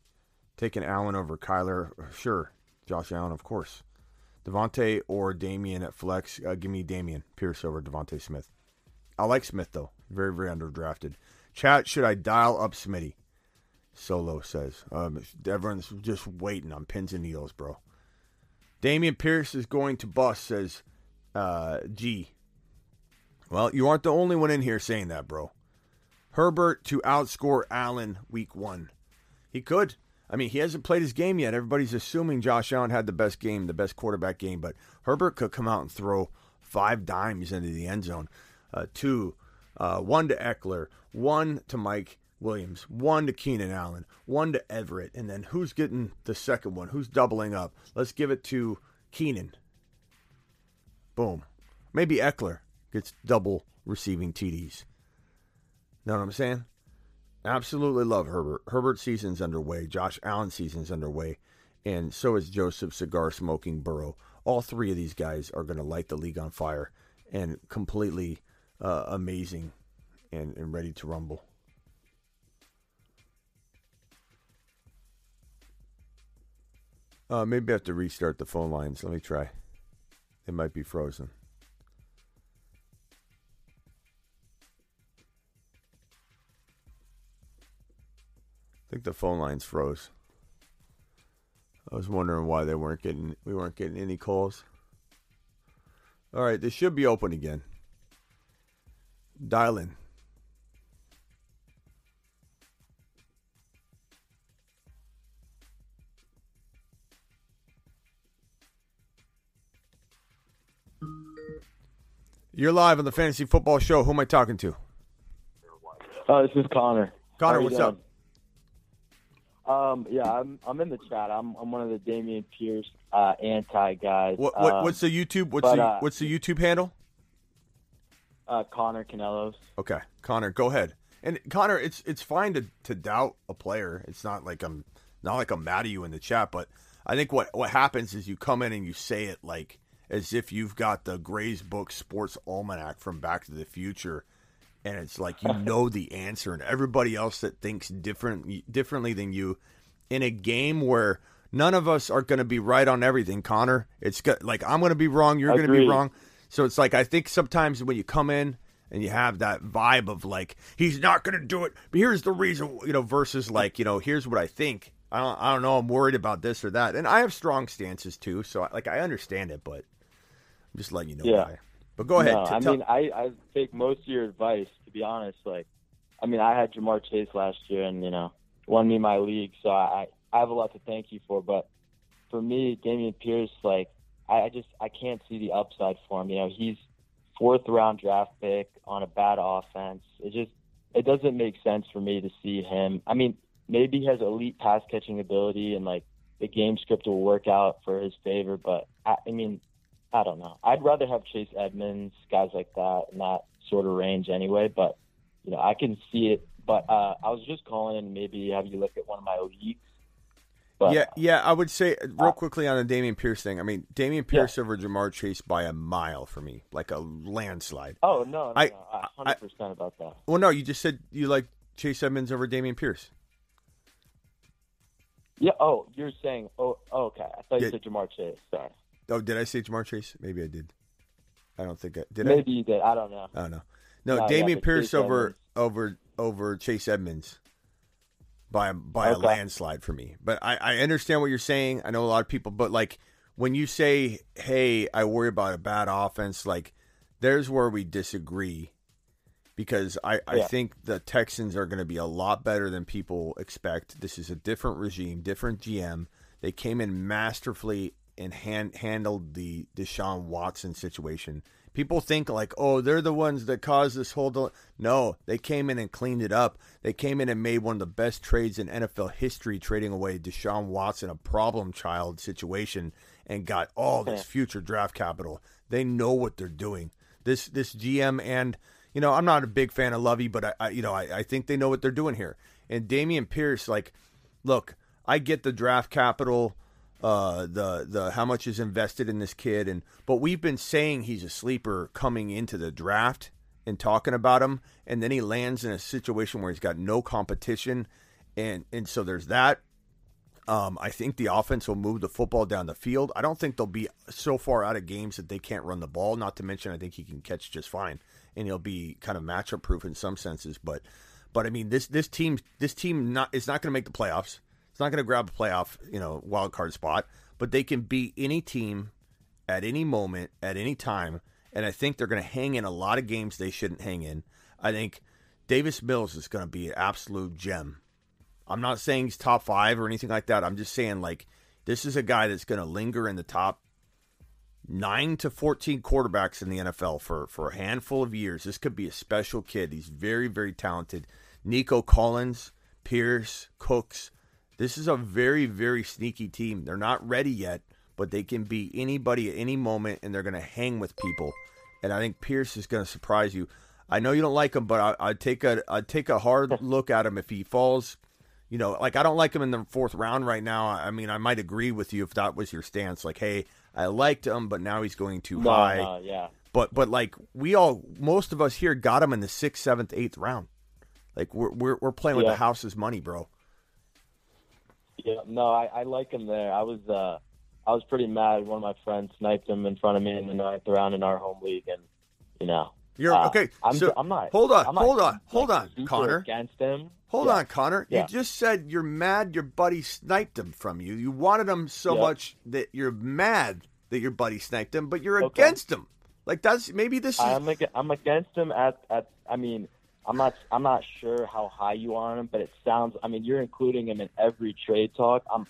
Taking Allen over Kyler, sure. Josh Allen, of course. DeVonta or Dameon at flex. Uh, give me Dameon Pierce over DeVonta Smith. I like Smith though. Very very underdrafted. Chat, should I dial up Smitty? Solo says. Um, everyone's just waiting on pins and needles, bro. Dameon Pierce is going to bust, says uh, G. Well, you aren't the only one in here saying that, bro. Herbert to outscore Allen week one. He could. I mean, he hasn't played his game yet. Everybody's assuming Josh Allen had the best game, the best quarterback game, but Herbert could come out and throw five dimes into the end zone. Uh, two, uh, one to Ekeler, one to Mike Williams, one to Keenan Allen, one to Everett, and then who's getting the second one? Who's doubling up? Let's give it to Keenan. Boom. Maybe Ekeler gets double receiving TDs. Know what I'm saying? Absolutely love Herbert. Herbert season's underway. Josh Allen season's underway. And so is Joseph Cigar Smoking Burrow. All three of these guys are going to light the league on fire and completely uh, amazing and, and ready to rumble. Uh, maybe I have to restart the phone lines. Let me try. It might be frozen. I think the phone lines froze. I was wondering why they weren't getting we weren't getting any calls. All right, this should be open again. Dial in. You're live on the Fantasy Football Show. Who am I talking to? Uh, this is Connor. Connor, what's doing? up? Um, yeah, I'm I'm in the chat. I'm I'm one of the Dameon Pierce uh, anti guys. What, what Um, what's the YouTube? What's but, the uh, what's the YouTube handle? uh, Connor Canelos? Okay, Connor, go ahead. And Connor, it's it's fine to, to doubt a player. It's not like I'm not like I'm mad at you in the chat, but I think what what happens is you come in and you say it like as if you've got the Gray's Book Sports Almanac from Back to the Future, and it's like you know the answer, and everybody else that thinks different differently than you in a game where none of us are going to be right on everything. Connor, it's like I'm going to be wrong, you're going to be wrong. So it's like I think sometimes when you come in and you have that vibe of like he's not going to do it, but here's the reason, you know, versus like you know here's what I think. I don't, I don't know. I'm worried about this or that, and I have strong stances too. So like I understand it, but I'm just letting you know Yeah. why. But go ahead. No, T- I mean, I I take most of your advice. To be honest, like, I mean, I had Ja'Marr Chase last year, and you know, won me my league. So I I have a lot to thank you for. But for me, Dameon Pierce, like, I, I just I can't see the upside for him. You know, he's fourth round draft pick on a bad offense. It just it doesn't make sense for me to see him. I mean, maybe he has elite pass catching ability and like the game script will work out for his favor, but I, I mean, I don't know. I'd rather have Chase Edmonds, guys like that, in that sort of range anyway. But you know, I can see it. But uh, I was just calling and maybe have you look at one of my leagues. But yeah, yeah, I would say real quickly on the Dameon Pierce thing. I mean, Dameon Pierce over Ja'Marr Chase by a mile for me, like a landslide. oh no, no, I- no, hundred percent about that. Well, no, you just said you like Chase Edmonds over Dameon Pierce. Yeah. Oh, you're saying. Oh, oh, okay. I thought Yeah. you said Ja'Marr Chase. Sorry. Oh, did I say Ja'Marr Chase? Maybe I did. I don't think I did. Maybe I? you did. I don't know. I don't know. No, No, Dameon but Pierce over over over Chase Edmonds by by a landslide for me. But I, I understand what you're saying. I know a lot of people, but like when you say, "Hey, I worry about a bad offense," like there's where we disagree because I, I Yeah. think the Texans are going to be a lot better than people expect. This is a different regime, different GM. They came in masterfully and hand, handled the Deshaun Watson situation. People think like, oh, they're the ones that caused this whole. del-" No, they came in and cleaned it up. They came in and made one of the best trades in NFL history, trading away Deshaun Watson, a problem child situation, and got all this future draft capital. They know what they're doing. This this GM and you know I'm not a big fan of Lovie, but I, I you know I, I think they know what they're doing here. And Dameon Pierce, like, look, I get the draft capital, uh, the the how much is invested in this kid, and but we've been saying he's a sleeper coming into the draft and talking about him, and then he lands in a situation where he's got no competition, and and so there's that. Um, I think the offense will move the football down the field. I don't think they'll be so far out of games that they can't run the ball. Not to mention, I think he can catch just fine, and he'll be kind of matchup proof in some senses. But, but I mean, this this team this team not is not going to make the playoffs. It's not going to grab a playoff you know wild card spot, but they can beat any team at any moment at any time, and I think they're going to hang in a lot of games they shouldn't hang in. I think Davis Mills is going to be an absolute gem. I'm not saying he's top five or anything like that. I'm just saying like this is a guy that's going to linger in the top nine to 14 quarterbacks in the NFL for for a handful of years. This could be a special kid. He's very very talented. Nico Collins, Pierce, Cooks. This is a very very sneaky team. They're not ready yet, but they can beat anybody at any moment, and they're going to hang with people. And I think Pierce is going to surprise you. I know you don't like him, but I, I'd take a I'd take a hard look at him if he falls you know, like I don't like him in the fourth round right now. I mean, I might agree with you if that was your stance. Like, hey, I liked him, but now he's going too No, high. no, yeah. But but like we all, most of us here got him in the sixth, seventh, eighth round. Like we're we're, we're playing with the house's money, bro. Yeah, no, I, I like him there. I was uh I was pretty mad. One of my friends sniped him in front of me in the ninth round in our home league, and you know. You're uh, okay. I'm, so I'm not. Hold on, I'm not, hold on, hold like, on, Connor. Against him. Hold Yeah. on, Connor. Yeah. You just said you're mad your buddy sniped him from you. You wanted him so much that you're mad that your buddy sniped him, but you're Okay. against him. Like that's maybe this is I'm ag- I'm against him at at. I mean, I'm not I'm not sure how high you are on him, but it sounds. I mean, you're including him in every trade talk. I'm.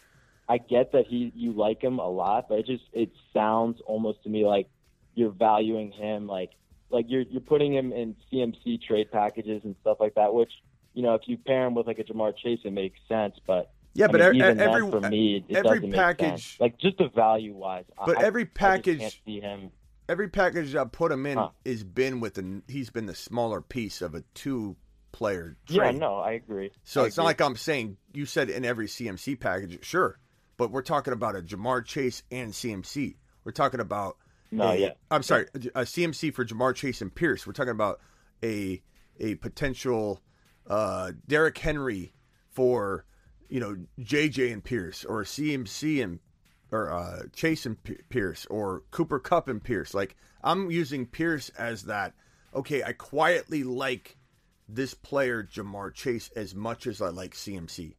I get that he you like him a lot, but it just it sounds almost to me like you're valuing him like like you're you're putting him in CMC trade packages and stuff like that. Which you know, if you pair him with like a Ja'Marr Chase, it makes sense. But Yeah, I but mean, e- even every- for me, it every package- like just the value wise. But I, every I package- can't see him. Every package I put him in Huh. is been with the he's been the smaller piece of a two player Yeah, no, I agree. So I it's not like I'm saying you said in every CMC package, sure, but we're talking about a Ja'Marr Chase and CMC. We're talking about No, a- yeah. I'm sorry, a CMC for Ja'Marr Chase and Pierce. We're talking about a a potential uh, Derrick Henry for you know JJ and Pierce, or CMC and or uh, Chase and P- Pierce, or Cooper Kupp and Pierce. Like I'm using Pierce as that. Okay, I quietly like this player Ja'Marr Chase as much as I like CMC.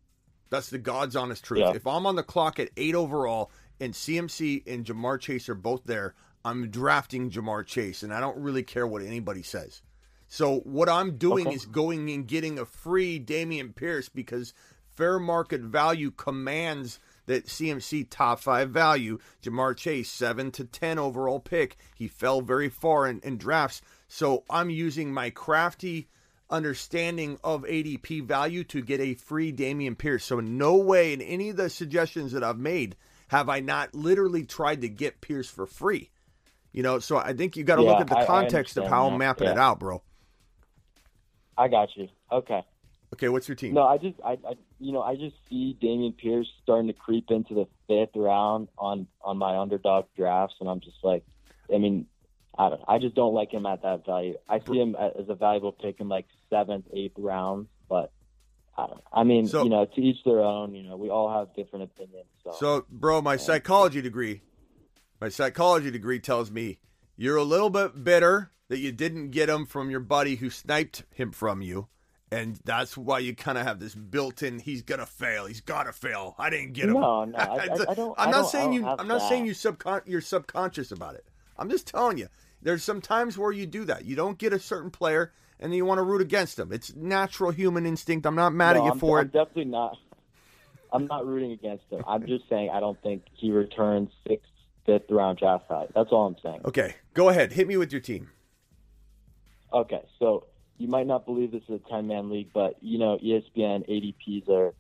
That's the God's honest truth. Yeah. If I'm on the clock at eight overall and CMC and Ja'Marr Chase are both there, I'm drafting Ja'Marr Chase, and I don't really care what anybody says. So what I'm doing Okay. is going and getting a free Dameon Pierce because fair market value commands that CMC top five value. Ja'Marr Chase seven to ten overall pick. He fell very far in, in drafts. So I'm using my crafty understanding of ADP value to get a free Dameon Pierce. So in no way in any of the suggestions that I've made have I not literally tried to get Pierce for free. You know, so I think you got to Yeah, look at the context of how that. I'm mapping it out, bro. I got you. Okay. Okay, what's your team? No, I just, I, I, you know, I just see Dameon Pierce starting to creep into the fifth round on on my underdog drafts, and I'm just like, I mean, I don't, I just don't like him at that value. I see him as a valuable pick in like seventh, eighth round, but I don't. I mean, So- you know, to each their own. You know, we all have different opinions. So, So, bro, my psychology degree, my psychology degree tells me you're a little bit bitter that you didn't get him from your buddy who sniped him from you, and that's why you kind of have this built-in. He's gonna fail. He's gotta fail. I didn't get him. No, no, I- I- I don't- I'm not don't- saying you. I'm not saying you subcon. You're subconscious about it. I'm just telling you. There's some times where you do that. You don't get a certain player, and then you want to root against them. It's natural human instinct. I'm not mad No, at you I'm, for I'm it. definitely not. I'm not rooting against him. I'm just saying I don't think he returns sixth, fifth round draft value. That's all I'm saying. Okay, go ahead. Hit me with your team. Okay, so you might not believe this is a 10 man league, but you know ESPN ADPs are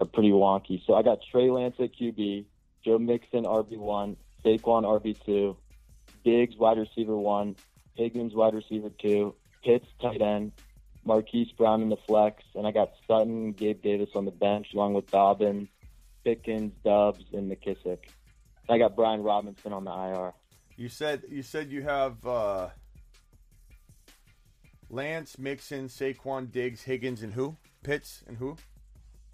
are pretty wonky. So I got Trey Lance at QB, Joe Mixon RB1, Saquon RB2, Diggs wide receiver one, Higgins wide receiver two, Pitts tight end, Marquise Brown in the flex, and I got Sutton, Gabe Davis on the bench along with Dobbins, Pickens, Doubs, and McKissic. I got Brian Robinson on the IR. You said you said you have uh, Lance, Mixon, Saquon, Diggs, Higgins, and who? Pitts and who?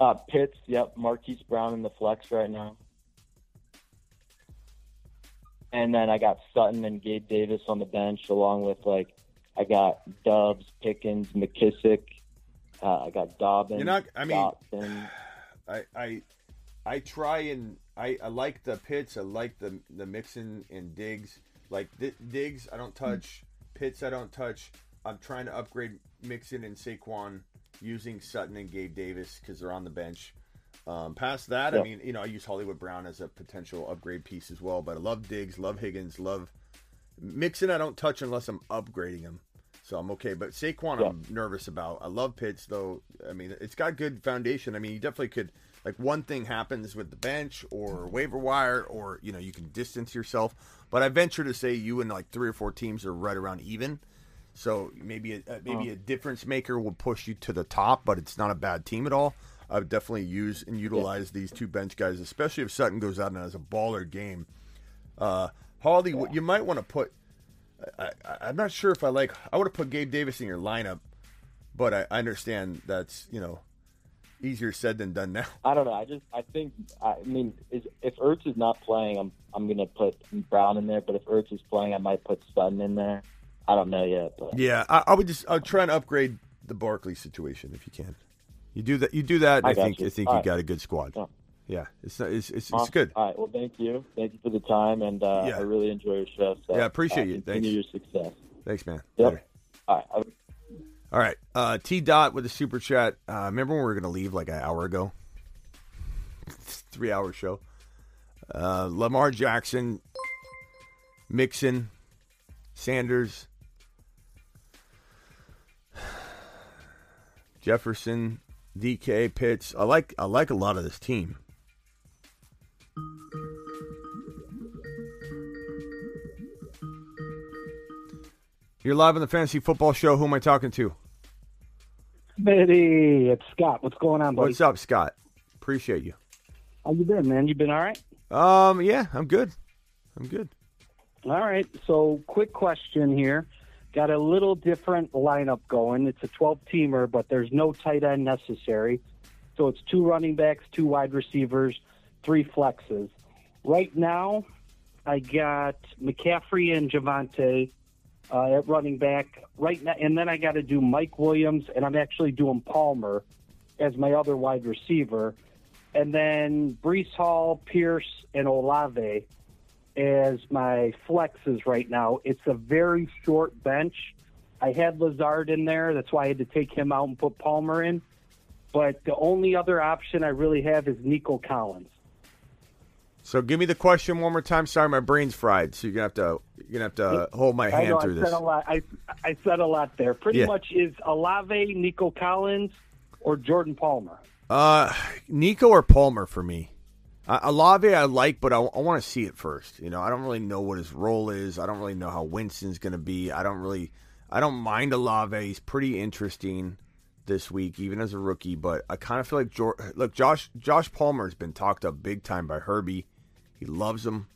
Uh, Pitts, yep. Marquise Brown in the flex right now. And then I got Sutton and Gabe Davis on the bench, along with like I got Doubs, Pickens, McKissic. Uh, I got Dobbins. You're not. I mean, Dotson. I I I try and I, I like the Pitts. I like the the Mixon and Diggs. Like Di- Diggs, I don't touch. Pitts, I don't touch. I'm trying to upgrade Mixon and Saquon using Sutton and Gabe Davis because they're on the bench. Um, past that, I mean, you know, I use Hollywood Brown as a potential upgrade piece as well. But I love Diggs, love Higgins, love Mixon. I don't touch unless I'm upgrading him, so I'm okay. But Saquon, I'm nervous about. I love Pitts though. I mean, it's got good foundation. I mean, you definitely could like one thing happens with the bench or waiver wire, or you know, you can distance yourself. But I venture to say you and like three or four teams are right around even. So maybe a, maybe a difference maker will push you to the top, but it's not a bad team at all. I would definitely use and utilize these two bench guys, especially if Sutton goes out and has a baller game. Uh, Harley, what you might want to put. I, I, I'm not sure if I like. I would have put Gabe Davis in your lineup, but I, I understand that's you know easier said than done now. I don't know. I just I think I mean is, if Ertz is not playing, I'm I'm gonna put Brown in there. But if Ertz is playing, I might put Sutton in there. I don't know yet, but Yeah, I, I would just I'd try and upgrade the Barkley situation if you can. You do that. You do that. And I, I think you. I think All you right. got a good squad. Yeah. Yeah, it's it's it's, it's good. All right. Well, thank you. Thank you for the time, and uh, Yeah. I really enjoy your show. So, Yeah, I appreciate uh, you. Continue Thanks. your success. Thanks, man. Yep. Later. All right. All right. Uh, T Dot with the super chat. Uh, remember when we were going to leave like an hour ago? Three hour show. Uh, Lamar Jackson, Mixon, Sanders, Jefferson, DK, Pitts. I like I like a lot of this team. You're live on the Fantasy Football Show. Who am I talking to? Smitty, it's Scott. What's going on, buddy? What's up, Scott? Appreciate you. How you been, man? You been all right? Um, yeah, I'm good. I'm good. All right. So, quick question here. Got a little different lineup going. It's a 12 teamer, but there's no tight end necessary. So it's two running backs, two wide receivers, three flexes. Right now, I got McCaffrey and Javonte uh, at running back. Right now, and then I got to do Mike Williams, and I'm actually doing Palmer as my other wide receiver, and then Breece Hall, Pierce, and Olave as my flexes right now. It's a very short bench. I had Lazard in there. That's why I had to take him out and put Palmer in. But the only other option I really have is Nico Collins. So give me the question one more time. Sorry, my brain's fried. So you're gonna have to you're gonna have to hold my I hand know through I this. said a lot. I I said a lot there. Pretty Yeah. much is Olave, Nico Collins, or Jordan Palmer. Uh, Nico or Palmer for me. Olave I like, but I, want to see it first. You know, I don't really know what his role is. I don't really know how Winston's going to be. I don't really, I don't mind Olave. He's pretty interesting this week, even as a rookie. But I kind of feel like look, Josh Josh Palmer has been talked up big time by Herbie. He loves him.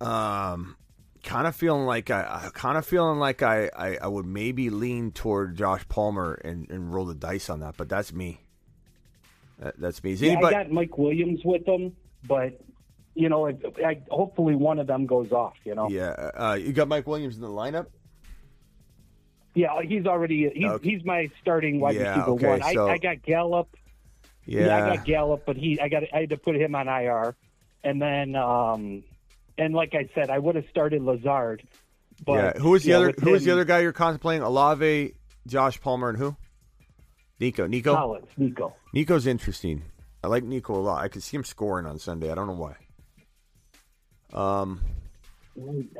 Um, kind of feeling like I, I kind of feeling like I, I, I would maybe lean toward Josh Palmer and, and roll the dice on that, but that's me. That, that's me. Is Yeah, anybody? I got Mike Williams with them, but you know, I, I, hopefully one of them goes off. You know. yeah, uh, you got Mike Williams in the lineup. Yeah, he's already he's he's my starting wide Yeah, receiver okay, one. I, so- I got Gallup. Yeah, I got Gallup, but he I got I had to put him on IR, and then um, and like I said, I would have started Lazard. But yeah. Who was the yeah, other? Who was the other guy you're contemplating? Olave, Josh Palmer, and who? Nico. Nico. Collins, Nico. Nico's interesting. I like Nico a lot. I could see him scoring on Sunday. I don't know why. Um,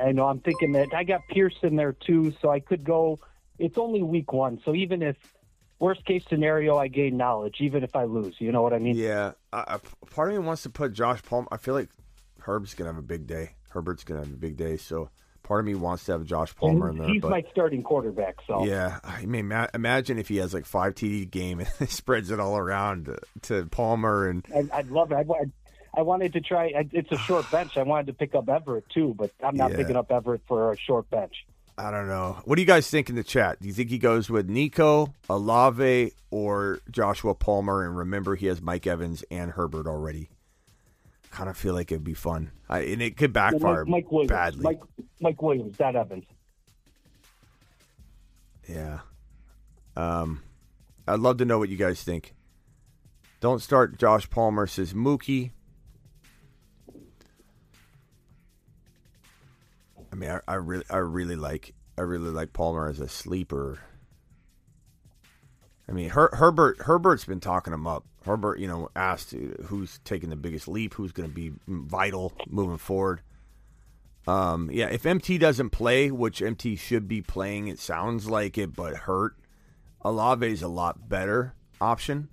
I know. I'm thinking that I got Pierce in there too, so I could go. It's only week one, so even if worst case scenario, I gain knowledge, even if I lose. You know what I mean? Yeah, I, I, part of me wants to put Josh Palmer. I feel like Herb's gonna have a big day. Herbert's gonna have a big day, so part of me wants to have Josh Palmer in there. He's but my starting quarterback, so yeah, I mean, ma- imagine if he has like five TD game and spreads it all around to, to Palmer and I, I'd love it. I, I, I wanted to try. I, it's a short bench. I wanted to pick up Everett too, but I'm not Yeah. picking up Everett for a short bench. I don't know. What do you guys think in the chat? Do you think he goes with Nico, Olave, or Joshua Palmer? And remember, he has Mike Evans and Herbert already. Kind of feel like it'd be fun, I, and it could backfire Mike, Mike Williams. badly. Mike, Mike Williams, not Evans. Yeah. Um, I'd love to know what you guys think. Don't start Josh Palmer says Mookie. I mean, I, I really, I really like, I really like Palmer as a sleeper. I mean, Her, Herbert, Herbert's been talking him up. Herbert, you know, asked who's taking the biggest leap, who's going to be vital moving forward. Um, yeah, if MT doesn't play, which MT should be playing, it sounds like it, but hurt. Olave's a lot better option.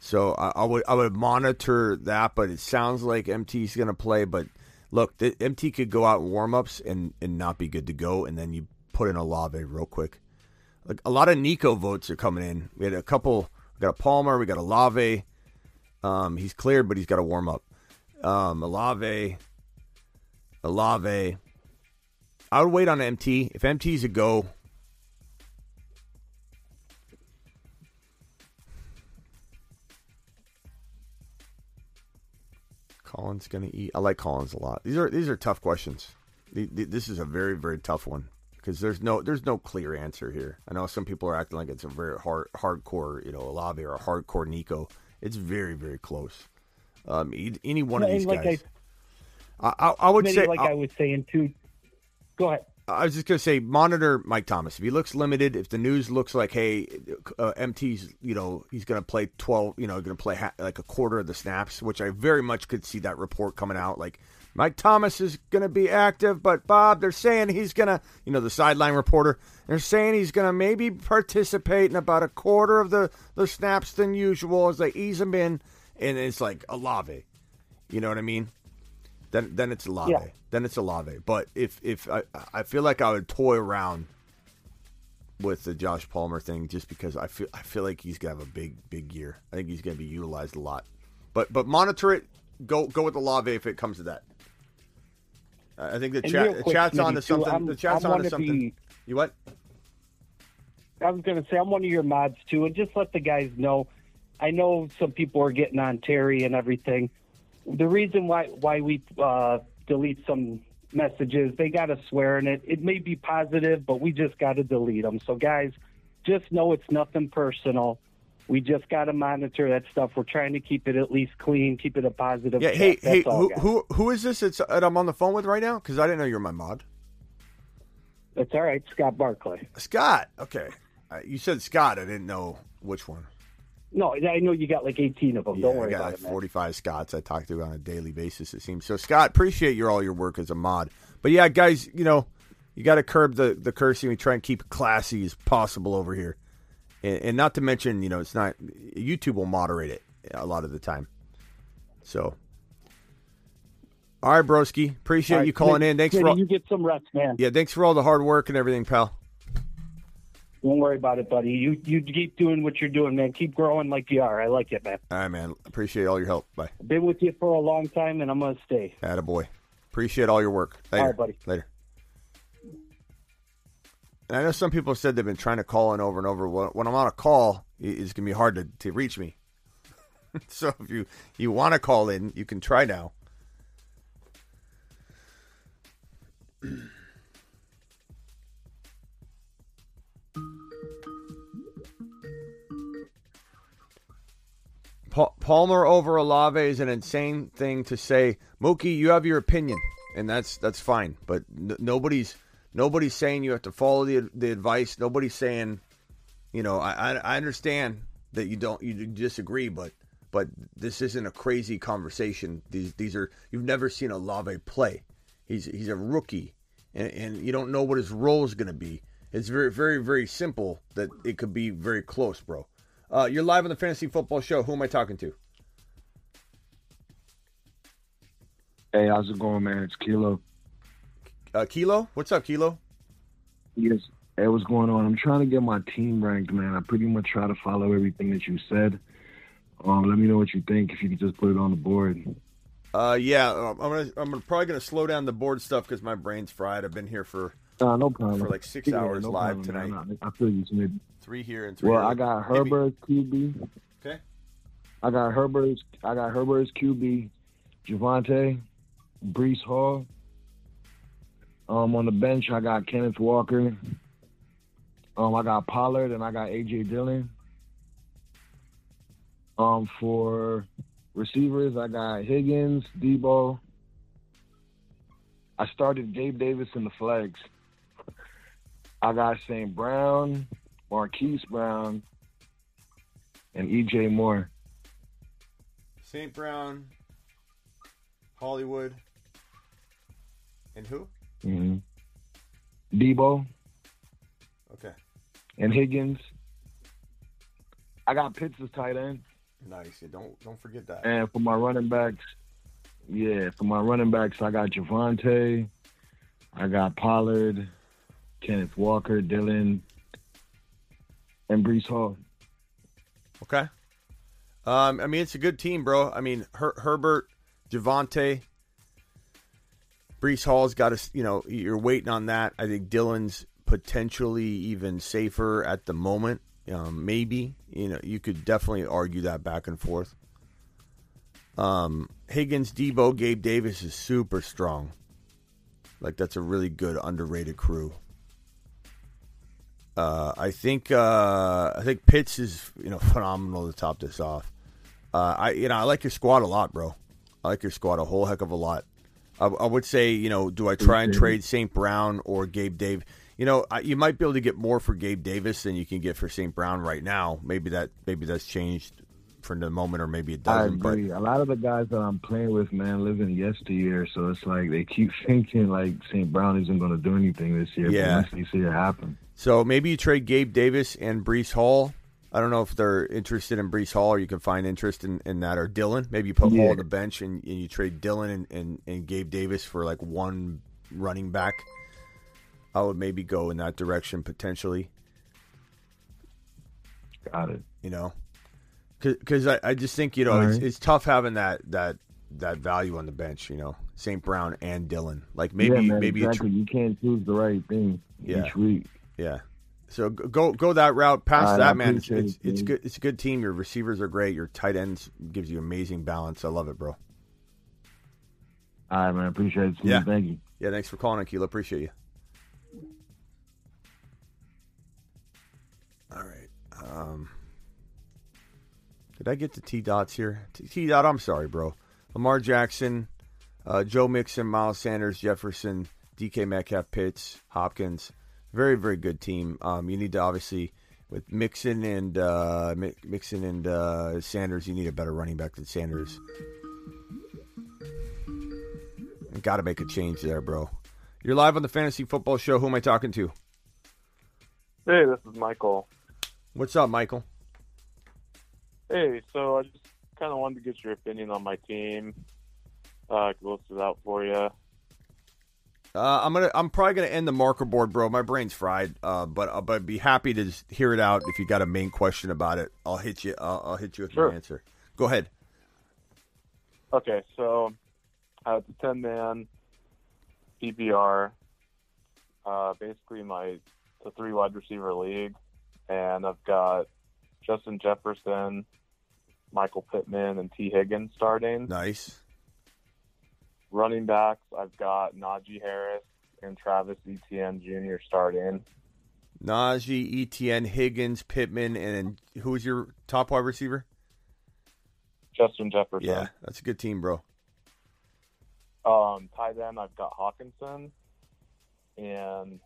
So I, I would I would monitor that, but it sounds like MT's going to play. But look, the, MT could go out in warm ups and, and not be good to go, and then you put in Olave real quick. Like a lot of Nico votes are coming in. We had a couple. We got a Palmer. We got Olave. Um, he's cleared, but he's got to warm up. Um, Olave. Olave. I would wait on MT. If MT's a go, Collins to eat. I like Collins a lot. These are these are tough questions. This is a very very tough one because there's no there's no clear answer here. I know some people are acting like it's a very hard hardcore you know Olave or a hardcore Nico. It's very very close. Um, e- any one of these like guys. I, I, I would say like I was saying too. Go ahead. I was just gonna say, monitor Mike Thomas. If he looks limited, if the news looks like, hey, uh, MT's, you know, he's gonna play twelve, you know, gonna play ha- like a quarter of the snaps, which I very much could see that report coming out. Like Mike Thomas is gonna be active, but Bob, they're saying he's gonna, you know, the sideline reporter, they're saying he's gonna maybe participate in about a quarter of the the snaps than usual as they ease him in, and it's like a Olave, you know what I mean? Then then it's Olave. Yeah. Then it's a Olave. But if if I I feel like I would toy around with the Josh Palmer thing just because I feel I feel like he's gonna have a big big year. I think he's gonna be utilized a lot. But but monitor it. Go go with Olave if it comes to that. I think the quick, chat's on to something. I'm- the chat's I'm on to something. the- You what? I was going to say I'm one of your mods too, and just let the guys know. I know some people are getting on Terry and everything. The reason why why we uh, delete some messages, they got to swear in it. It may be positive, but we just got to delete them. So guys, just know it's nothing personal. We just got to monitor that stuff. We're trying to keep it at least clean, keep it a positive. Yeah. Hey hey. All, Who guys. who who is this? It's that I'm on the phone with right now because I didn't know you're my mod. That's all right, Scott Barclay. Scott. Okay. Uh, you said Scott. I didn't know which one. No, I know you got like 18 of them. Yeah, Don't worry I got about like it, man. 45 Scots I talk to on a daily basis, it seems. So, Scott, appreciate your all your work as a mod. But yeah, guys, you know, you got to curb the, the cursing. We try and keep it classy as possible over here. And, and not to mention, you know, it's not, YouTube will moderate it a lot of the time. So, all right, broski. Appreciate right, you calling in. Thanks for all, you get some rest, man. yeah, thanks for all the hard work and everything, pal. Don't worry about it, buddy. You you keep doing what you're doing, man. Keep growing like you are. I like it, man. All right, man. Appreciate all your help. Bye. Been with you for a long time, and I'm gonna stay. Attaboy. Appreciate all your work. Later. All right, buddy. Later. And I know some people have said they've been trying to call in over and over. When I'm on a call, it's going to be hard to, to reach me. so if you, you want to call in, you can try now. Pa- Palmer over Olave is an insane thing to say. Mookie, you have your opinion, and that's that's fine. But n- nobody's nobody's saying you have to follow the the advice. Nobody's saying, you know, I I, understand that you don't you disagree, but but this isn't a crazy conversation. These these are you've never seen Olave play. He's he's a rookie, and, and you don't know what his role is going to be. It's very very very simple that it could be very close, bro. Uh, you're live on the Fantasy Football Show. Who am I talking to? Hey, how's it going, man? It's Kilo. Uh, Kilo? What's up, Kilo? Yes. Hey, what's going on? I'm trying to get my team ranked, man. I pretty much try to follow everything that you said. Um, let me know what you think. If you could just put it on the board. Uh, yeah, um, I'm gonna I'm gonna, probably gonna slow down the board stuff because my brain's fried. I've been here for Uh, no problem. For like six Yeah, hours no live problem, tonight. man. I feel you, Smith. Three here and three. Well, I got Herbert QB. Okay. I got Herbert. I got Herbert as QB. Javonte, Breece Hall. Um, on the bench, I got Kenneth Walker. Um, I got Pollard and I got AJ Dillon. Um, for receivers, I got Higgins, Deebo. I started Gabe Davis in the flags. I got St. Brown, Marquise Brown, and EJ Moore. St. Brown, Hollywood, and who? Hmm Deebo Okay. and Higgins. I got Pitts as tight end. Nice. Yeah, don't don't forget that. And for my running backs, yeah, for my running backs, I got Javonte, I got Pollard, Kenneth Walker, Dillon, and Breece Hall. Okay. Um, I mean, it's a good team, bro. I mean, Her- Herbert, Javonte, Breece Hall's got to, you know, you're waiting on that. I think Dillon's potentially even safer at the moment. Um, maybe, you know, you could definitely argue that back and forth. Um, Higgins, Deebo, Gabe Davis is super strong. Like that's a really good underrated crew. Uh, I think uh, I think Pitts is you know phenomenal to top this off. Uh, I you know I like your squad a lot, bro. I like your squad a whole heck of a lot. I, I would say you know do I try and Mhm. trade St. Brown or Gabe Dave? You know I, you might be able to get more for Gabe Davis than you can get for St. Brown right now. Maybe that maybe that's changed for the moment, or maybe it doesn't. But agree. A lot of the guys that I'm playing with, man, live in yesteryear, so it's like they keep thinking like St. Brown isn't going to do anything this year. Yeah. but they see it happen, So maybe you trade Gabe Davis and Breece Hall. I don't know if they're interested in Breece Hall or you can find interest in, in that or Dillon. Maybe you put Hall on the bench and, and you trade Dillon and, and, and Gabe Davis for like one running back. I would maybe go in that direction potentially. got it. You know, because I, I just think you know it's, right. it's tough having that that that value on the bench. You know, St. Brown and Dillon. Like maybe yeah, man, maybe you tr- you can't choose the right thing Yeah. each week. Yeah. So go go that route. Past All right, that, man. It's it's, it's good. It's a good team. Your receivers are great. Your tight ends gives you amazing balance. I love it, bro. All right, man. Appreciate it. Steve. Yeah. Thank you. Yeah. Thanks for calling, Akila. Appreciate you. All right. Um, did I get the T dots here? T- T dot. I'm sorry, bro. Lamar Jackson, uh, Joe Mixon, Miles Sanders, Jefferson, DK Metcalf, Pitts, Hopkins. Very, very good team. Um, you need to obviously with Mixon and uh, Mixon and uh, Sanders, you need a better running back than Sanders. Got to make a change there, bro. You're live on the Fantasy Football Show. Who am I talking to? Hey, this is Michael. What's up, Michael? Hey, so I just kind of wanted to get your opinion on my team. Uh, I it out for you. Uh, I'm gonna. I'm probably gonna end the marker board, bro. My brain's fried. Uh, but uh, but be happy to hear it out. If you got a main question about it, I'll hit you. I'll, I'll hit you with Sure. my answer. Go ahead. Okay, so uh, it's a 10 man. Uh, basically, my a three wide receiver league, and I've got Justin Jefferson, Michael Pittman, and T. Higgins starting. Nice. Running backs, I've got Najee Harris and Travis Etienne Jr. starting. Najee, Etn, Higgins, Pittman, and who's your top wide receiver? Justin Jefferson. Yeah, that's a good team, bro. Um, tight end, I've got Hockenson, and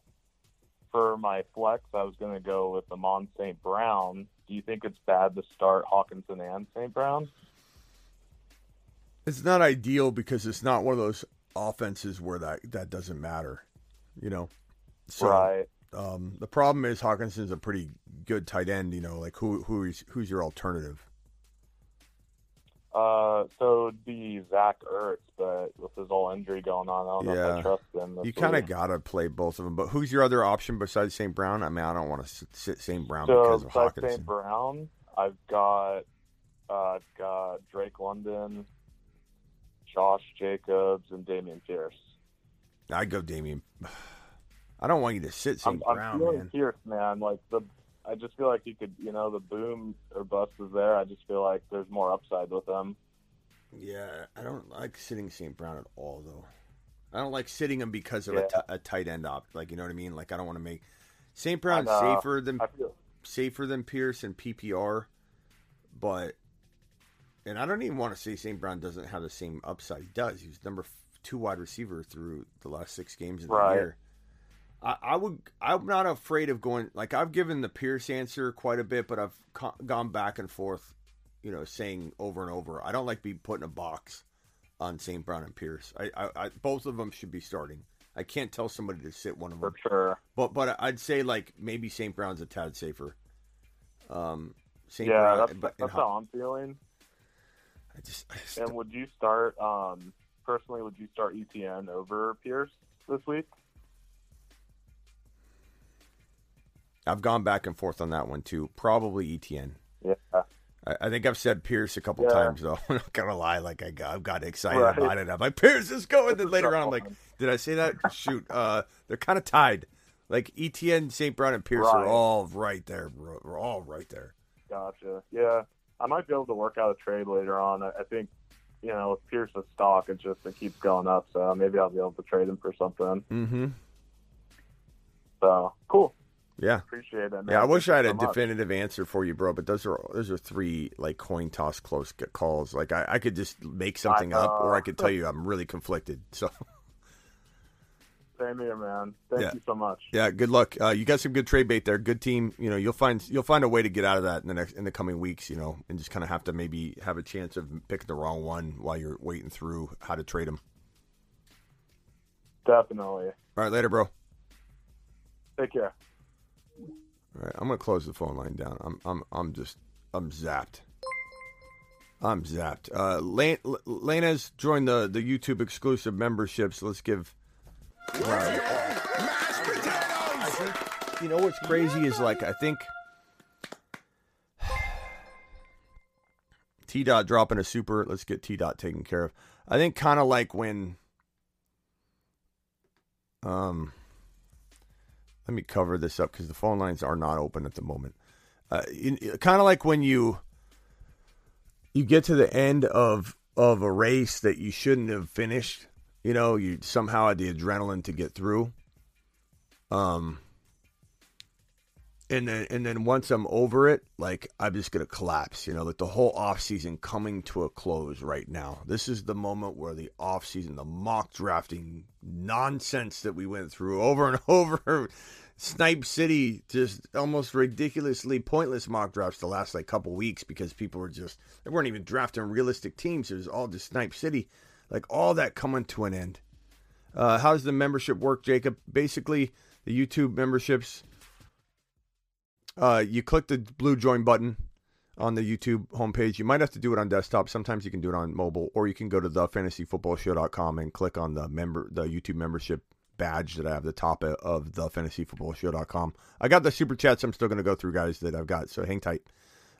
for my flex, I was going to go with Amon St. Brown. Do you think it's bad to start Hockenson and St. Brown? It's not ideal because it's not one of those offenses where that that doesn't matter, you know. So, Right. Um, the problem is Hockenson's a pretty good tight end. You know, like who who is who's your alternative? Uh, so it'd be Zach Ertz, but with his whole injury going on, I don't know if I trust him. you kind of gotta play both of them. But who's your other option besides St. Brown? I mean, I don't want to sit St. Brown So because of Hockenson. St. Brown, I've got uh, I've got Drake London, Josh Jacobs, and Dameon Pierce. I go Dameon. I don't want you to sit I'm, St. I'm feeling man. Pierce, man. Like the, I just feel like you could, you know, the boom or bust is there. I just feel like there's more upside with them. Yeah, I don't like sitting St. Brown at all, though. I don't like sitting him because of a Yeah. ti- a tight end op. Like you know what I mean? Like I don't want to make St. Brown safer than feel- safer than Pierce and PPR, but and I don't even want to say St. Brown doesn't have the same upside. He does. He was number two wide receiver through the last six games of the Right. year. I, I would. I'm not afraid of going. Like I've given the Pierce answer quite a bit, but I've co- gone back and forth. You know, saying over and over. I don't like being put in a box on St. Brown and Pierce. I, I, I both of them should be starting. I can't tell somebody to sit one of them. For sure. But but I'd say like maybe St. Brown's a tad safer. Um, St. Yeah, Brown, that's, but that's how I'm feeling. I just, and would you start, um, personally, would you start ETN over Pierce this week? I've gone back and forth on that one too. Probably ETN. Yeah. I, I think I've said Pierce a couple Yeah. times though. I'm not gonna lie, like I got, I've got excited Right. about it. I'm like Pierce is going. Then later on, I'm like, did I say that? Shoot, uh, they're kind of tied. Like ETN, St. Brown, and Pierce are all right there. We're all right there. Gotcha. Yeah, I might be able to work out a trade later on. I, I think, you know, with Pierce's stock, it just it keeps going up. So maybe I'll be able to trade him for something. Mm-hmm. So cool. Yeah. Appreciate it. Man. Yeah, I wish I had a so much. definitive answer for you, bro. But those are those are three like coin toss close calls. Like I, I could just make something up, or I could tell you I'm really conflicted. So Same here, man. Thank Yeah. you so much. yeah, good luck. Uh, you got some good trade bait there. Good team. You know, you'll find you'll find a way to get out of that in the next in the coming weeks. You know, and just kind of have to maybe have a chance of picking the wrong one while you're waiting through how to trade them. Definitely. All right, later, bro. Take care. All right, I'm gonna close the phone line down. I'm I'm I'm just I'm zapped. I'm zapped. Uh, Lane, L- Lena's joined the the YouTube exclusive memberships. Let's give. I think you know what's crazy is like I think T dot dropping a super. Let's get T dot taken care of. I think kind of like when um let me cover this up because the phone lines are not open at the moment. Uh, kind of like when you you get to the end of of a race that you shouldn't have finished. You know, you somehow had the adrenaline to get through. Um, and then and then once I'm over it, like I'm just gonna collapse. You know, like the whole off season coming to a close right now. This is the moment where the off season, the mock drafting nonsense that we went through over and over. Snipe City just almost ridiculously pointless mock drafts the last like couple weeks because people were just they weren't even drafting realistic teams. It was all just Snipe City, like all that coming to an end. Uh, how does the membership work, Jacob? Basically, the YouTube memberships. Uh, you click the blue join button on the YouTube homepage. You might have to do it on desktop. Sometimes you can do it on mobile, or you can go to thefantasyfootballshow.com and click on the member the YouTube membership badge that I have the top of- of thefantasyfootballshow.com. I got the super chats. I'm still going to go through guys that I've got, so hang tight.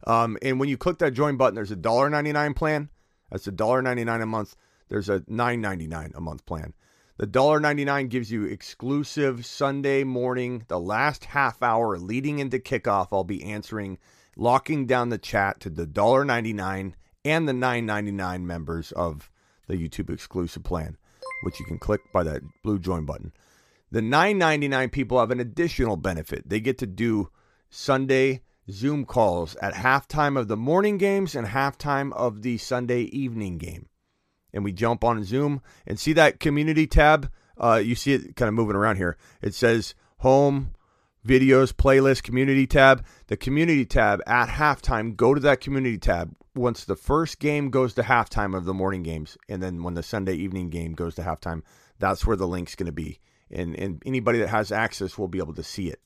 Um, and when you click that join button, there's a dollar ninety nine plan. That's a dollar ninety nine a month. There's a $9.99 a month plan. The dollar ninety nine gives you exclusive Sunday morning, the last half hour leading into kickoff. I'll be answering, locking down the chat to the dollar ninety nine and the nine ninety nine members of the YouTube exclusive plan, which you can click by that blue join button. The nine ninety nine people have an additional benefit. They get to do Sunday Zoom calls at halftime of the morning games and halftime of the Sunday evening game and we jump on Zoom and see that community tab. Uh, you see it kind of moving around here. It says home, videos, playlist, community tab. The community tab at halftime, go to that community tab once the first game goes to halftime of the morning games. And then when the Sunday evening game goes to halftime, that's where the link's going to be. And, and anybody that has access will be able to see it.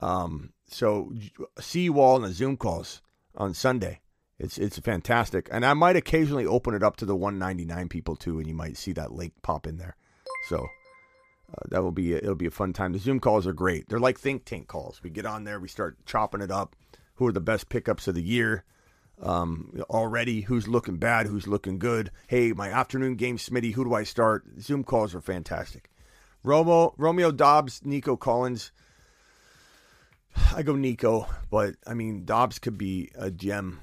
Um, so see you all in the Zoom calls on Sunday. It's it's fantastic, and I might occasionally open it up to the 199 people too, and you might see that link pop in there. So uh, that will be it'll be a fun time. The Zoom calls are great. They're like think tank calls. We get on there, we start chopping it up. Who are the best pickups of the year? Um, already, who's looking bad? Who's looking good? Hey, my afternoon game, Smitty. Who do I start? Zoom calls are fantastic. Romo, Romeo Doubs, Nico Collins. I go Nico, but I mean Dobbs could be a gem.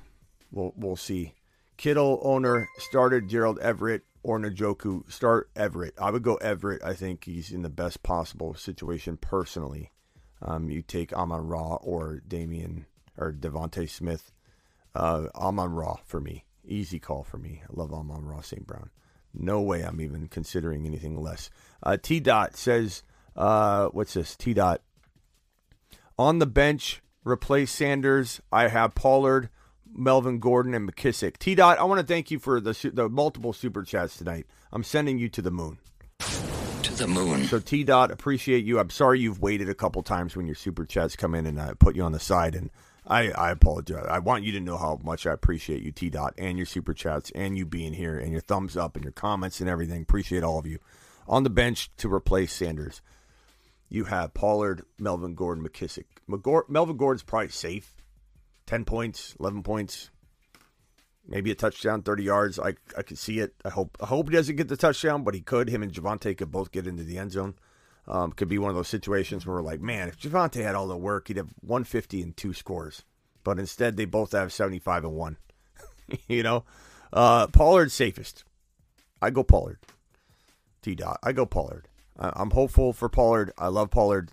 We'll we'll see. Kittle owner started Gerald Everett or Njoku. Start Everett. I would go Everett. I think he's in the best possible situation personally. Um, you take Amon Ra or Damian or DeVonta Smith. Uh, Amon Ra for me. Easy call for me. I love Amon Ra St. Brown. No way I'm even considering anything less. Uh, T Dot says, uh, what's this? T Dot. On the bench, replace Sanders. I have Pollard, Melvin Gordon, and McKissick. T Dot, I want to thank you for the the multiple super chats tonight. I'm sending you to the moon. To the moon. So T Dot, appreciate you. I'm sorry you've waited a couple times when your super chats come in and I put you on the side and. I, I apologize. I want you to know how much I appreciate you, T Dot, and your super chats, and you being here, and your thumbs up, and your comments, and everything. Appreciate all of you. On the bench to replace Sanders, you have Pollard, Melvin Gordon, McKissick. McGor- Melvin Gordon's probably safe. 10 points, 11 points, maybe a touchdown, 30 yards. I, I could see it. I hope I hope he doesn't get the touchdown, but he could. Him and Javonte could both get into the end zone. Um, could be one of those situations where we're like, man, if Javonte had all the work, he'd have 150 and two scores. But instead, they both have 75 and one. you know, uh, Pollard's safest. I go Pollard. T dot. I go Pollard. I, I'm hopeful for Pollard. I love Pollard.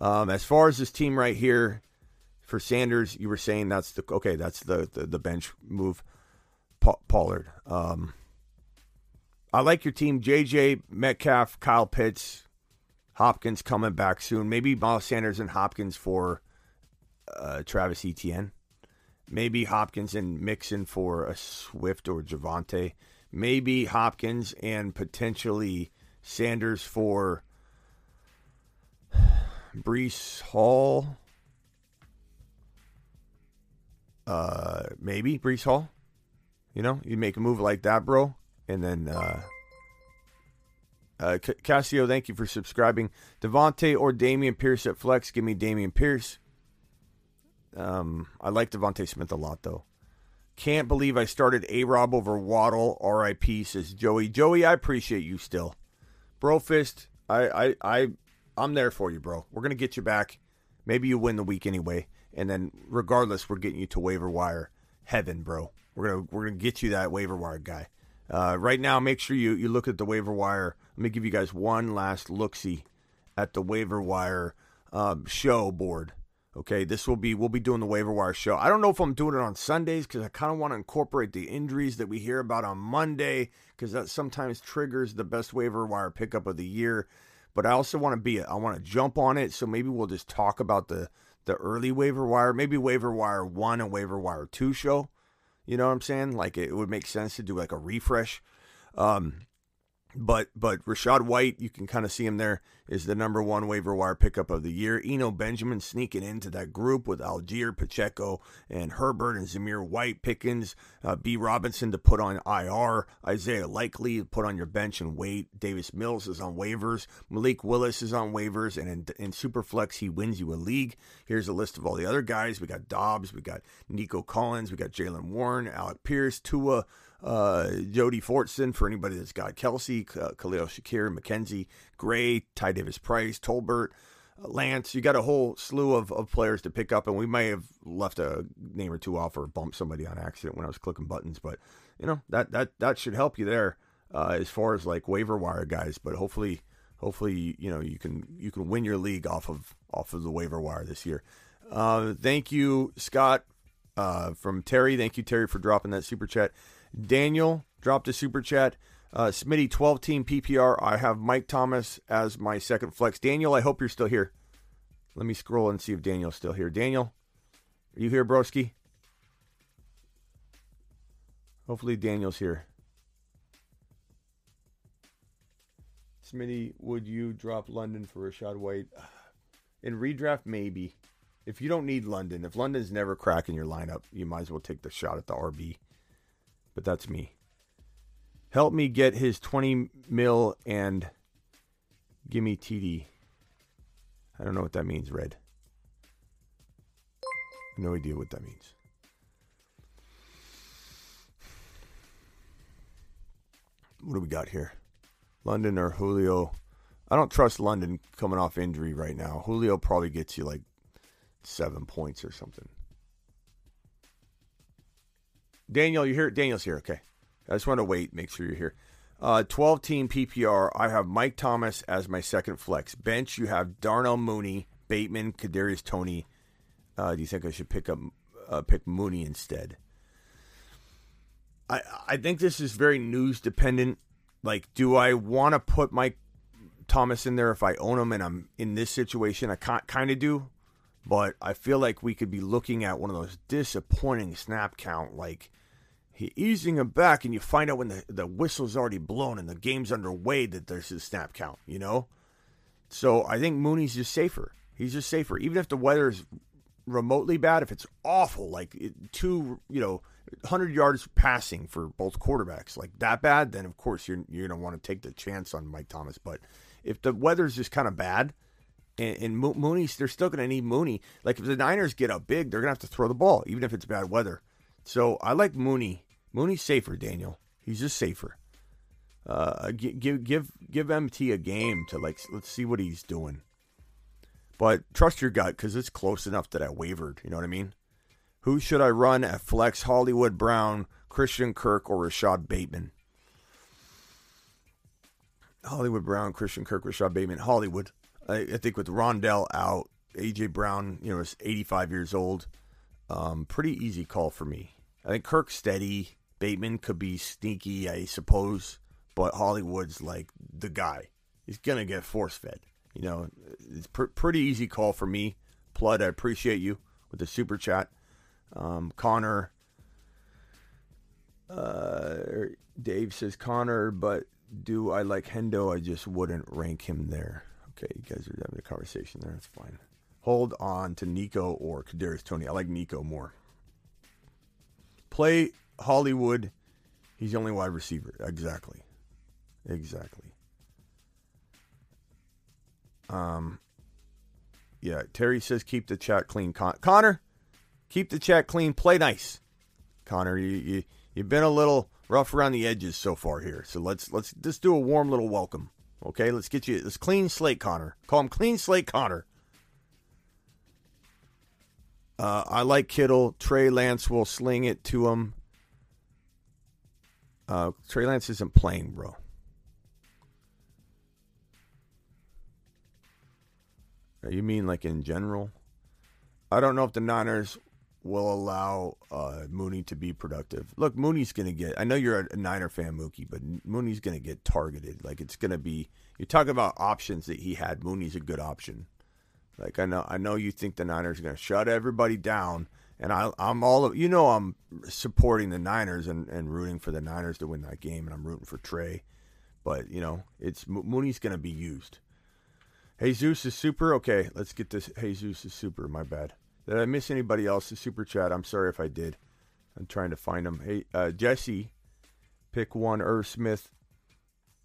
Um, as far as this team right here for Sanders, you were saying that's the okay. That's the the, the bench move. Pa- Pollard. Um, I like your team. JJ Metcalf, Kyle Pitts, Hopkins coming back soon. Maybe Miles Sanders and Hopkins for uh, Travis Etienne. Maybe Hopkins and Mixon for a Swift or Javonte. Maybe Hopkins and potentially Sanders for Breece Hall. Uh, maybe Breece Hall. You know, you make a move like that, bro, and then uh, uh, Cassio, thank you for subscribing. DeVonta or Dameon Pierce at flex. Give me Dameon Pierce. Um, I like DeVonta Smith a lot, though. Can't believe I started A Rob over Waddle. R.I.P. says Joey. Joey, I appreciate you still. Bro Fist, I, I, I, I'm there for you, bro. We're gonna get you back. Maybe you win the week anyway, and then regardless, we're getting you to waiver wire heaven, bro. We're gonna we're gonna get you that waiver wire guy. Uh, right now, make sure you you look at the waiver wire. Let me give you guys one last look see at the waiver wire um, show board. Okay, this will be we'll be doing the waiver wire show. I don't know if I'm doing it on Sundays because I kind of want to incorporate the injuries that we hear about on Monday because that sometimes triggers the best waiver wire pickup of the year. But I also want to be it. I want to jump on it, so maybe we'll just talk about the the early waiver wire, maybe waiver wire one and waiver wire two show. You know what I'm saying? Like it would make sense to do like a refresh. Um, but but Rachaad White, you can kind of see him there, is the number one waiver wire pickup of the year. Eno Benjamin sneaking into that group with Allgeier, Pacheco, and Herbert and Zamir White, Pickens, uh, B. Robinson to put on IR, Isaiah Likely to put on your bench and wait. Davis Mills is on waivers. Malik Willis is on waivers, and in, in Superflex he wins you a league. Here's a list of all the other guys. We got Doubs, we got Nico Collins, we got Jaylen Warren, Alec Pierce, Tua uh, Jody Fortson for anybody that's got Kelce, uh, Khalil Shakir, McKenzie, Gray, Ty Davis Price, Tolbert, uh, Lance. You got a whole slew of, of players to pick up, and we may have left a name or two off or bumped somebody on accident when I was clicking buttons, but you know that that that should help you there uh, as far as like waiver wire guys. But hopefully, hopefully you know you can you can win your league off of off of the waiver wire this year. Uh, thank you, Scott, uh, from Terry. Thank you, Terry, for dropping that super chat. Daniel dropped a super chat. Uh, Smitty, 12 team PPR. I have Mike Thomas as my second flex. Daniel, I hope you're still here. Let me scroll and see if Daniel's still here. Daniel, are you here, broski? Hopefully, Daniel's here. Smitty, would you drop London for Rachaad White? In redraft, maybe. If you don't need London, if London's never cracking your lineup, you might as well take the shot at the RB but that's me. Help me get his 20 mil and give me TD. I don't know what that means, Red. No idea what that means. What do we got here? London or Julio I don't trust London coming off injury right now. Julio probably gets you like seven points or something. Daniel, you here? Daniel's here. Okay. I just want to wait, make sure you're here. Uh, 12 team PPR. I have Mike Thomas as my second flex. Bench, you have Darnell Mooney, Bateman, Kadarius Toney. Uh, do you think I should pick up uh, pick Mooney instead? I I think this is very news dependent. Like, do I want to put Mike Thomas in there if I own him and I'm in this situation? I kind of do, but I feel like we could be looking at one of those disappointing snap count like he easing him back, and you find out when the, the whistle's already blown and the game's underway that there's a snap count, you know? So I think Mooney's just safer. He's just safer. Even if the weather's remotely bad, if it's awful, like two, you know, 100 yards passing for both quarterbacks, like that bad, then of course you're, you're going to want to take the chance on Mike Thomas. But if the weather's just kind of bad, and, and Mooney's, they're still going to need Mooney. Like if the Niners get up big, they're going to have to throw the ball, even if it's bad weather. So I like Mooney Mooney's safer, Daniel. He's just safer. Uh, give give give MT a game to like let's see what he's doing. But trust your gut because it's close enough that I wavered. You know what I mean? Who should I run at flex? Hollywood Brown, Christian Kirk, or Rashod Bateman? Hollywood Brown, Christian Kirk, Rashod Bateman. Hollywood. I, I think with Rondale out, AJ Brown, you know, is 85 years old. Um, pretty easy call for me. I think Kirk's steady. Bateman could be sneaky, I suppose, but Hollywood's like the guy. He's gonna get force fed. You know, it's pr- pretty easy call for me. Blood, I appreciate you with the super chat. Um, Connor, uh, Dave says Connor, but do I like Hendo? I just wouldn't rank him there. Okay, you guys are having a conversation there. That's fine. Hold on to Nico or Kadarius Toney. I like Nico more. Play Hollywood, he's the only wide receiver. Exactly. Exactly. Um, yeah, Terry says keep the chat clean. Con- Connor, keep the chat clean. Play nice. Connor, you, you you've been a little rough around the edges so far here. So let's let's just do a warm little welcome. Okay, let's get you this clean slate, Connor. Call him clean slate, Connor. Uh, I like Kittle. Trey Lance will sling it to him. Uh, Trey Lance isn't playing, bro. You mean like in general? I don't know if the Niners will allow uh, Mooney to be productive. Look, Mooney's going to get. I know you're a Niner fan, Mookie, but Mooney's going to get targeted. Like it's going to be. You're talking about options that he had. Mooney's a good option. Like I know, I know you think the Niners are going to shut everybody down, and I, am all of you know. I'm supporting the Niners and, and rooting for the Niners to win that game, and I'm rooting for Trey. But you know, it's Mooney's going to be used. Jesus is super. Okay, let's get this. Jesus is super. My bad. Did I miss anybody else? The super chat. I'm sorry if I did. I'm trying to find them. Hey, uh, Jesse, pick one. Irv Smith,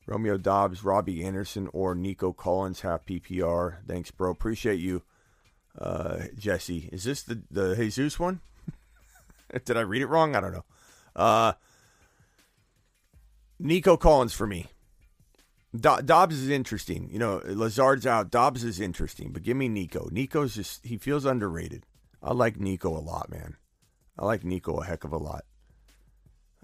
Romeo Doubs, Robbie Anderson, or Nico Collins. Half PPR. Thanks, bro. Appreciate you uh, Jesse. Is this the the Jesus one? Did I read it wrong? I don't know. Uh, Nico Collins for me. Do- Doubs is interesting. You know, Lazard's out. Doubs is interesting, but give me Nico. Nico's just he feels underrated. I like Nico a lot, man. I like Nico a heck of a lot.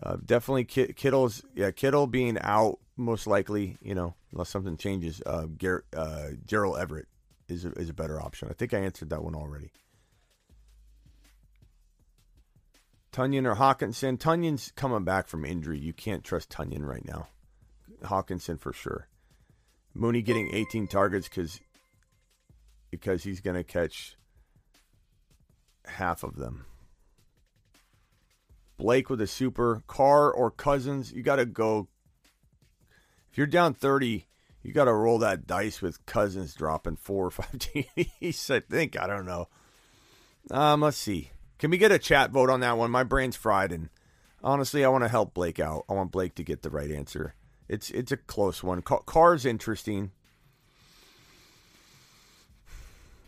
Uh, definitely Kittle's yeah Kittle being out most likely. You know, unless something changes. Uh, Gar- uh, Gerald Everett is a, is a better option. I think I answered that one already. Tonyan or Hockenson? Tonyan's coming back from injury. You can't trust Tonyan right now. Hockenson for sure. Mooney getting 18 targets because because he's going to catch half of them. Blake with a super. Carr or Cousins. You got to go. If you're down 30, you got to roll that dice with Cousins dropping four or five TDs. I think I don't know. Um, let's see. Can we get a chat vote on that one? My brain's fried, and honestly, I want to help Blake out. I want Blake to get the right answer. It's it's a close one. Carr's interesting.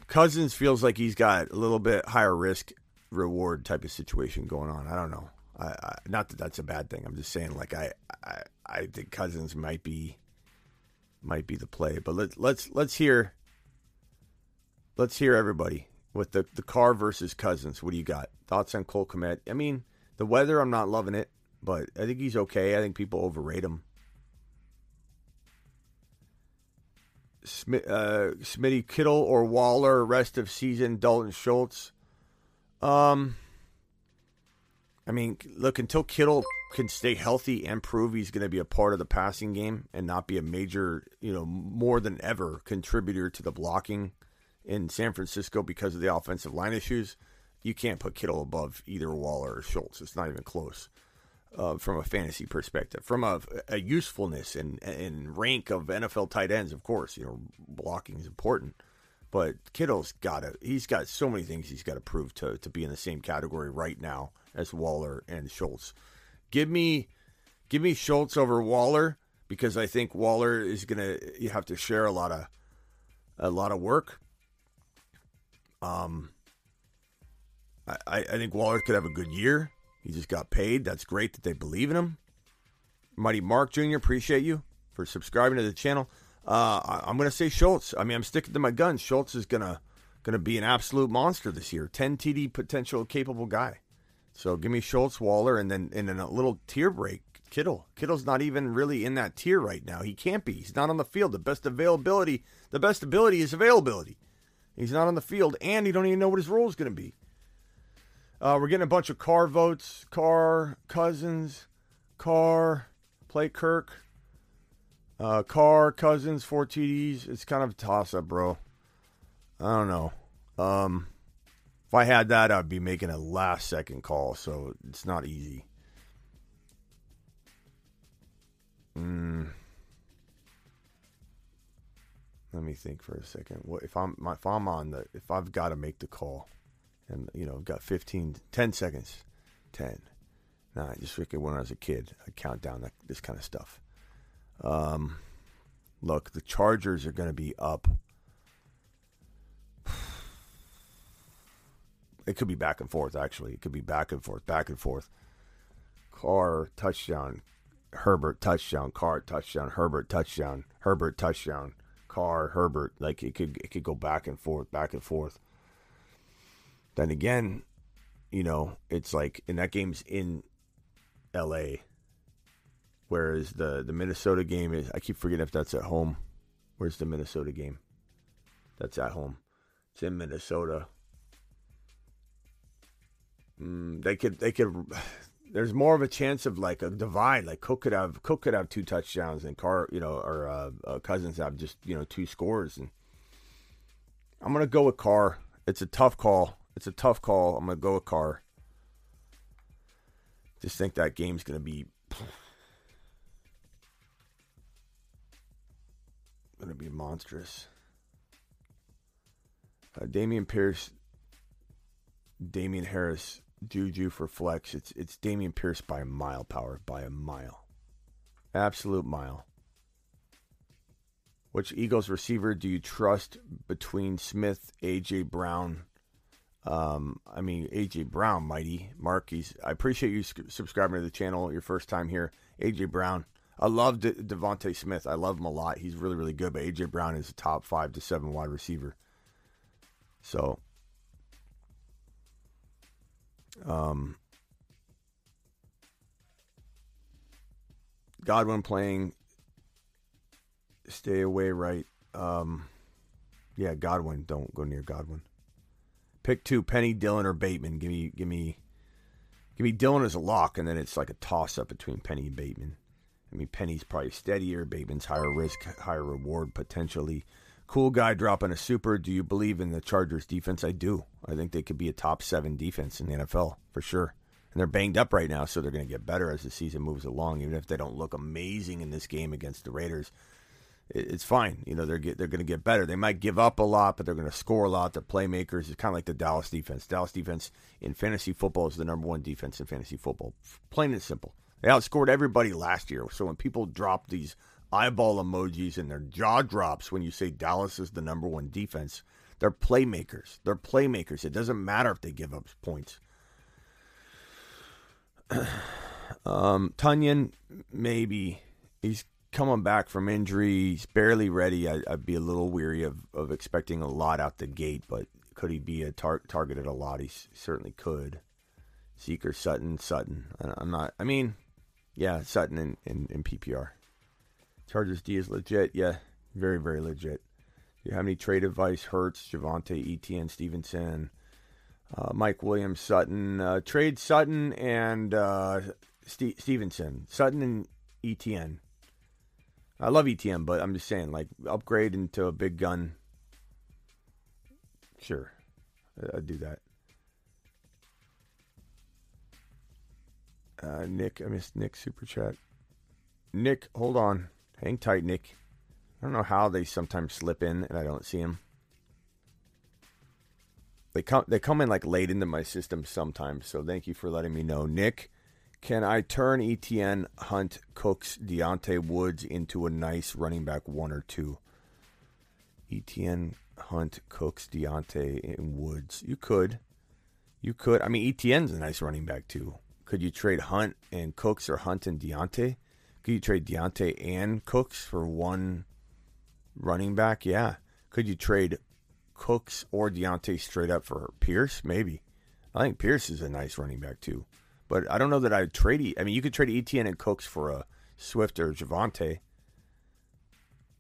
Cousins feels like he's got a little bit higher risk reward type of situation going on. I don't know. I, I, not that that's a bad thing. I'm just saying, like I, I, I think Cousins might be might be the play. But let's let's let's hear let's hear everybody with the the Carr versus Cousins. What do you got? Thoughts on Cole Kmet? I mean, the weather, I'm not loving it, but I think he's okay. I think people overrate him. Smith, uh, Smitty Kittle or Waller rest of season. Dalton Schultz. Um, I mean, look until Kittle can stay healthy and prove he's going to be a part of the passing game and not be a major, you know, more than ever contributor to the blocking in San Francisco because of the offensive line issues. You can't put Kittle above either Waller or Schultz. It's not even close uh, from a fantasy perspective. From a, a usefulness and, and rank of NFL tight ends, of course, you know, blocking is important. But Kittle's got to, he's got so many things he's got to prove to, to be in the same category right now as Waller and Schultz. Give me, give me Schultz over Waller because I think Waller is to, you have to share a lot of, a lot of work. Um, I, I think Waller could have a good year. He just got paid. That's great that they believe in him. Mighty Mark Jr., appreciate you for subscribing to the channel. Uh, I, am going to say Schultz. I mean, I'm sticking to my guns. Schultz is going to going to be an absolute monster this year. 10 TD potential capable guy. So give me Schultz, Waller, and then then a little tier break. Kittle. Kittle's not even really in that tier right now. He can't be. He's not on the field. The best availability, the best ability is availability. He's not on the field, and you don't even know what his role is going to be. Uh, we're getting a bunch of Carr votes. Carr, Cousins, Carr, play Kirk. Uh, Cousins, four TDs. It's kind of a toss up, bro. I don't know. Um, if I had that, I'd be making a last second call, so it's not easy. Mm. Let me think for a second. What if I'm if I'm on the if I've got to make the call? and you know I've got 15 10 seconds 10 nah just like when i was a kid i count down that, this kind of stuff um look the chargers are going to be up it could be back and forth actually it could be back and forth back and forth Carr touchdown herbert touchdown Carr touchdown herbert touchdown herbert touchdown Carr herbert like it could it could go back and forth back and forth then again, you know, it's like, and that game's in L.A. Whereas the the Minnesota game is, I keep forgetting if that's at home. Where's the Minnesota game? That's at home. It's in Minnesota. Mm, they could they could. There's more of a chance of like a divide. Like Cook could have Cook could have two touchdowns and Carr you know, or uh, uh, Cousins have just you know two scores. And I'm gonna go with Carr. It's a tough call. It's a tough call. I'm to go with Carr. Just think that game's to be to be monstrous. Uh, Dameon Pierce, Damien Harris, Juju for flex. It's it's Dameon Pierce by a mile, power by a mile, absolute mile. Which Eagles receiver do you trust between Smith, AJ Brown, um, I mean, AJ Brown, mighty Mark. He's. I appreciate you subscribing to the channel. Your first time here, AJ Brown. I love De- DeVonta Smith. I love him a lot. He's really, really good. But AJ Brown is a top five to seven wide receiver. So, um, Godwin playing. Stay away, right? Um, yeah, Godwin. Don't go near Godwin. Pick two: Penny, Dillon, or Bateman. Give me, give me, give me Dillon as a lock, and then it's like a toss up between Penny and Bateman. I mean, Penny's probably steadier. Bateman's higher risk, higher reward potentially. Cool guy dropping a super. Do you believe in the Chargers defense? I do. I think they could be a top seven defense in the NFL for sure. And they're banged up right now, so they're going to get better as the season moves along. Even if they don't look amazing in this game against the Raiders, it's fine. You know, they're get, they're going to get better. They might give up a lot, but they're going to score a lot. They're playmakers. It's kind of like the Dallas defense. Dallas defense in fantasy football is the number one defense in fantasy football. Plain and simple. They outscored everybody last year. So when people drop these eyeball emojis and their jaw drops when you say Dallas is the number one defense, they're playmakers. They're playmakers. It doesn't matter if they give up points. um, Tonyan, maybe he's coming back from injury, he's barely ready. I, would be a little weary of, of expecting a lot out the gate, but could he be a tar- targeted a lot? He s- certainly could. Seeker, Sutton, Sutton. I, am not. I mean, yeah, Sutton in, in, in PPR. Chargers D is legit. Yeah, very very legit. Do you have any trade advice? Hurts, Javonte, Etienne, Stevenson, uh, Mike Williams, Sutton. Uh, trade Sutton and uh, St- Stevenson. Sutton and Etienne. I love ETN, but I'm just saying, like, upgrade into a big gun. Sure, I'd do that. Uh, Nick, I missed Nick super chat. Nick, hold on, hang tight, Nick. I don't know how they sometimes slip in and I don't see them. They come, they come in like late into my system sometimes. So thank you for letting me know, Nick. Can I turn ETN, Hunt, Cooks, Diontae Woods into a nice running back one or two? ETN, Hunt, Cooks, Diontae, and Woods. You could. You could. I mean, ETN's a nice running back too. Could you trade Hunt and Cooks or Hunt and Diontae? Could you trade Diontae and Cooks for one running back? Yeah. Could you trade Cooks or Diontae straight up for Pierce? Maybe. I think Pierce is a nice running back too. But I don't know that I'd trade. I mean, you could trade Etienne and Cooks for a Swift or Javonte.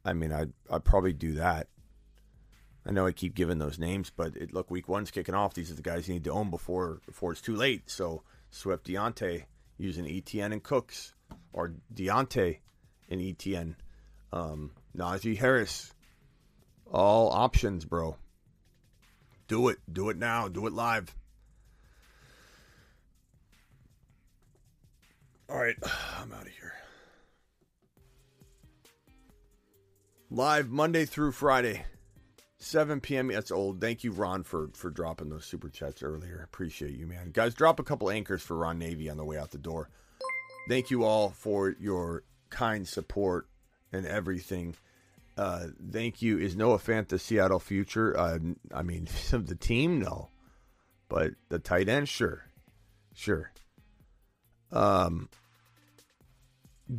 I mean, I'd I'd probably do that. I know I keep giving those names, but it, look, week one's kicking off. These are the guys you need to own before before it's too late. So Swift, Diontae, using Etienne and Cooks, or Diontae and ETN, um, Najee Harris, all options, bro. Do it, do it now, do it live. All right, I'm out of here. Live Monday through Friday, 7 p.m. That's old. Thank you, Ron, for for dropping those super chats earlier. Appreciate you, man. Guys, drop a couple anchors for Ron Navy on the way out the door. Thank you all for your kind support and everything. Uh, thank you. Is Noah Fant the Seattle future? Uh, I mean, the team, no, but the tight end, sure, sure. Um,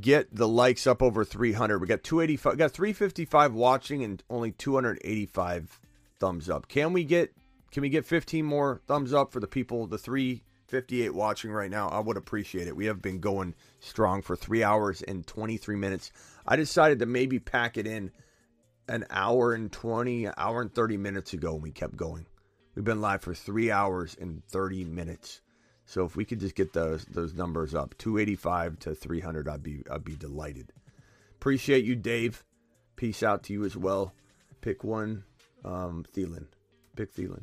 get the likes up over 300. We got 285, got 355 watching and only 285 thumbs up. Can we get can we get 15 more thumbs up for the people the 358 watching right now? I would appreciate it. We have been going strong for 3 hours and 23 minutes. I decided to maybe pack it in an hour and 20, hour and 30 minutes ago and we kept going. We've been live for 3 hours and 30 minutes. So if we could just get those those numbers up, 285 to 300, I'd be I'd be delighted. Appreciate you, Dave. Peace out to you as well. Pick one, um, Thielen. Pick Thielen.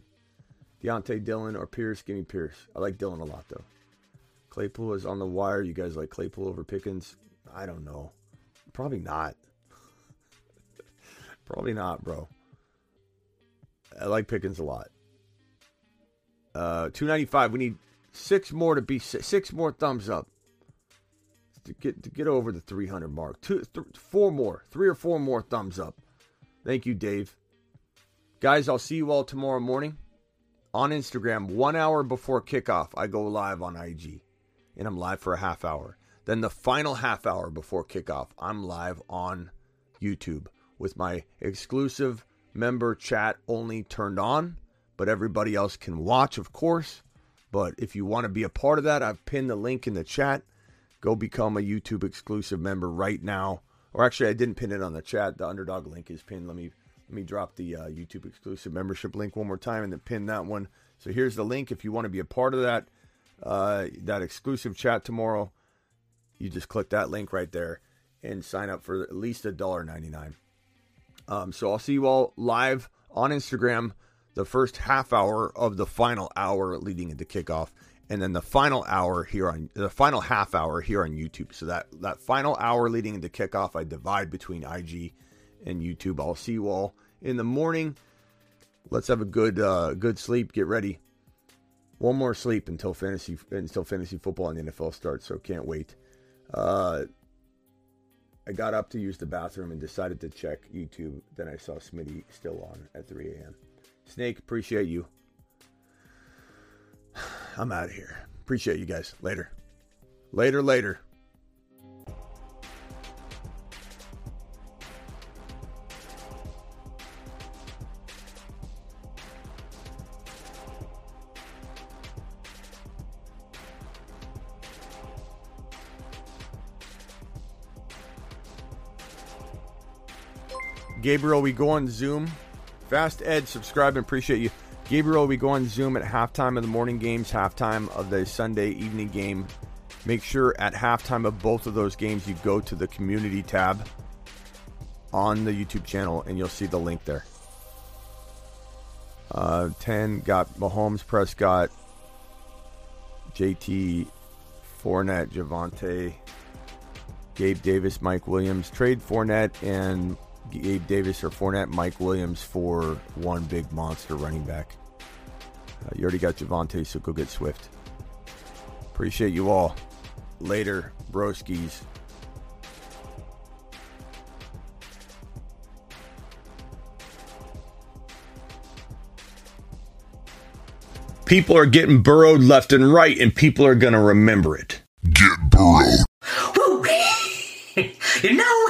Diontae Dillon or Pierce. Give me Pierce. I like Dillon a lot though. Claypool is on the wire. You guys like Claypool over Pickens? I don't know. Probably not. Probably not, bro. I like Pickens a lot. Uh, 295. We need Six more to be six more thumbs up to get to get over the 300 mark. Two, th- four more, three or four more thumbs up. Thank you, Dave. Guys, I'll see you all tomorrow morning on Instagram. One hour before kickoff, I go live on IG, and I'm live for a half hour. Then the final half hour before kickoff, I'm live on YouTube with my exclusive member chat only turned on, but everybody else can watch, of course. But if you want to be a part of that, I've pinned the link in the chat. Go become a YouTube exclusive member right now. Or actually, I didn't pin it on the chat. The underdog link is pinned. Let me let me drop the uh, YouTube exclusive membership link one more time and then pin that one. So here's the link if you want to be a part of that uh, that exclusive chat tomorrow. You just click that link right there and sign up for at least a dollar ninety nine. Um, so I'll see you all live on Instagram the first half hour of the final hour leading into kickoff, and then the final hour here on the final half hour here on YouTube. So that that final hour leading into kickoff, I divide between IG and YouTube. I'll see you all in the morning. Let's have a good uh, good sleep. Get ready. One more sleep until fantasy until fantasy football and the NFL starts. So can't wait. Uh, I got up to use the bathroom and decided to check YouTube. Then I saw Smitty still on at 3 a.m. Snake, appreciate you. I'm out of here. Appreciate you guys. Later. Later, later. Gabriel, we go on Zoom. Fast Ed, subscribe and appreciate you. Gabriel, we go on Zoom at halftime of the morning games, halftime of the Sunday evening game. Make sure at halftime of both of those games you go to the community tab on the YouTube channel and you'll see the link there. Uh, 10 got Mahomes, Prescott, JT, Fournette, Javonte, Gabe Davis, Mike Williams. Trade Fournette and Gabe Davis or Fournette, Mike Williams for one big monster running back. Uh, you already got Javonte, so go get Swift. Appreciate you all. Later, broskies. People are getting burrowed left and right, and people are going to remember it. Get burrowed. You know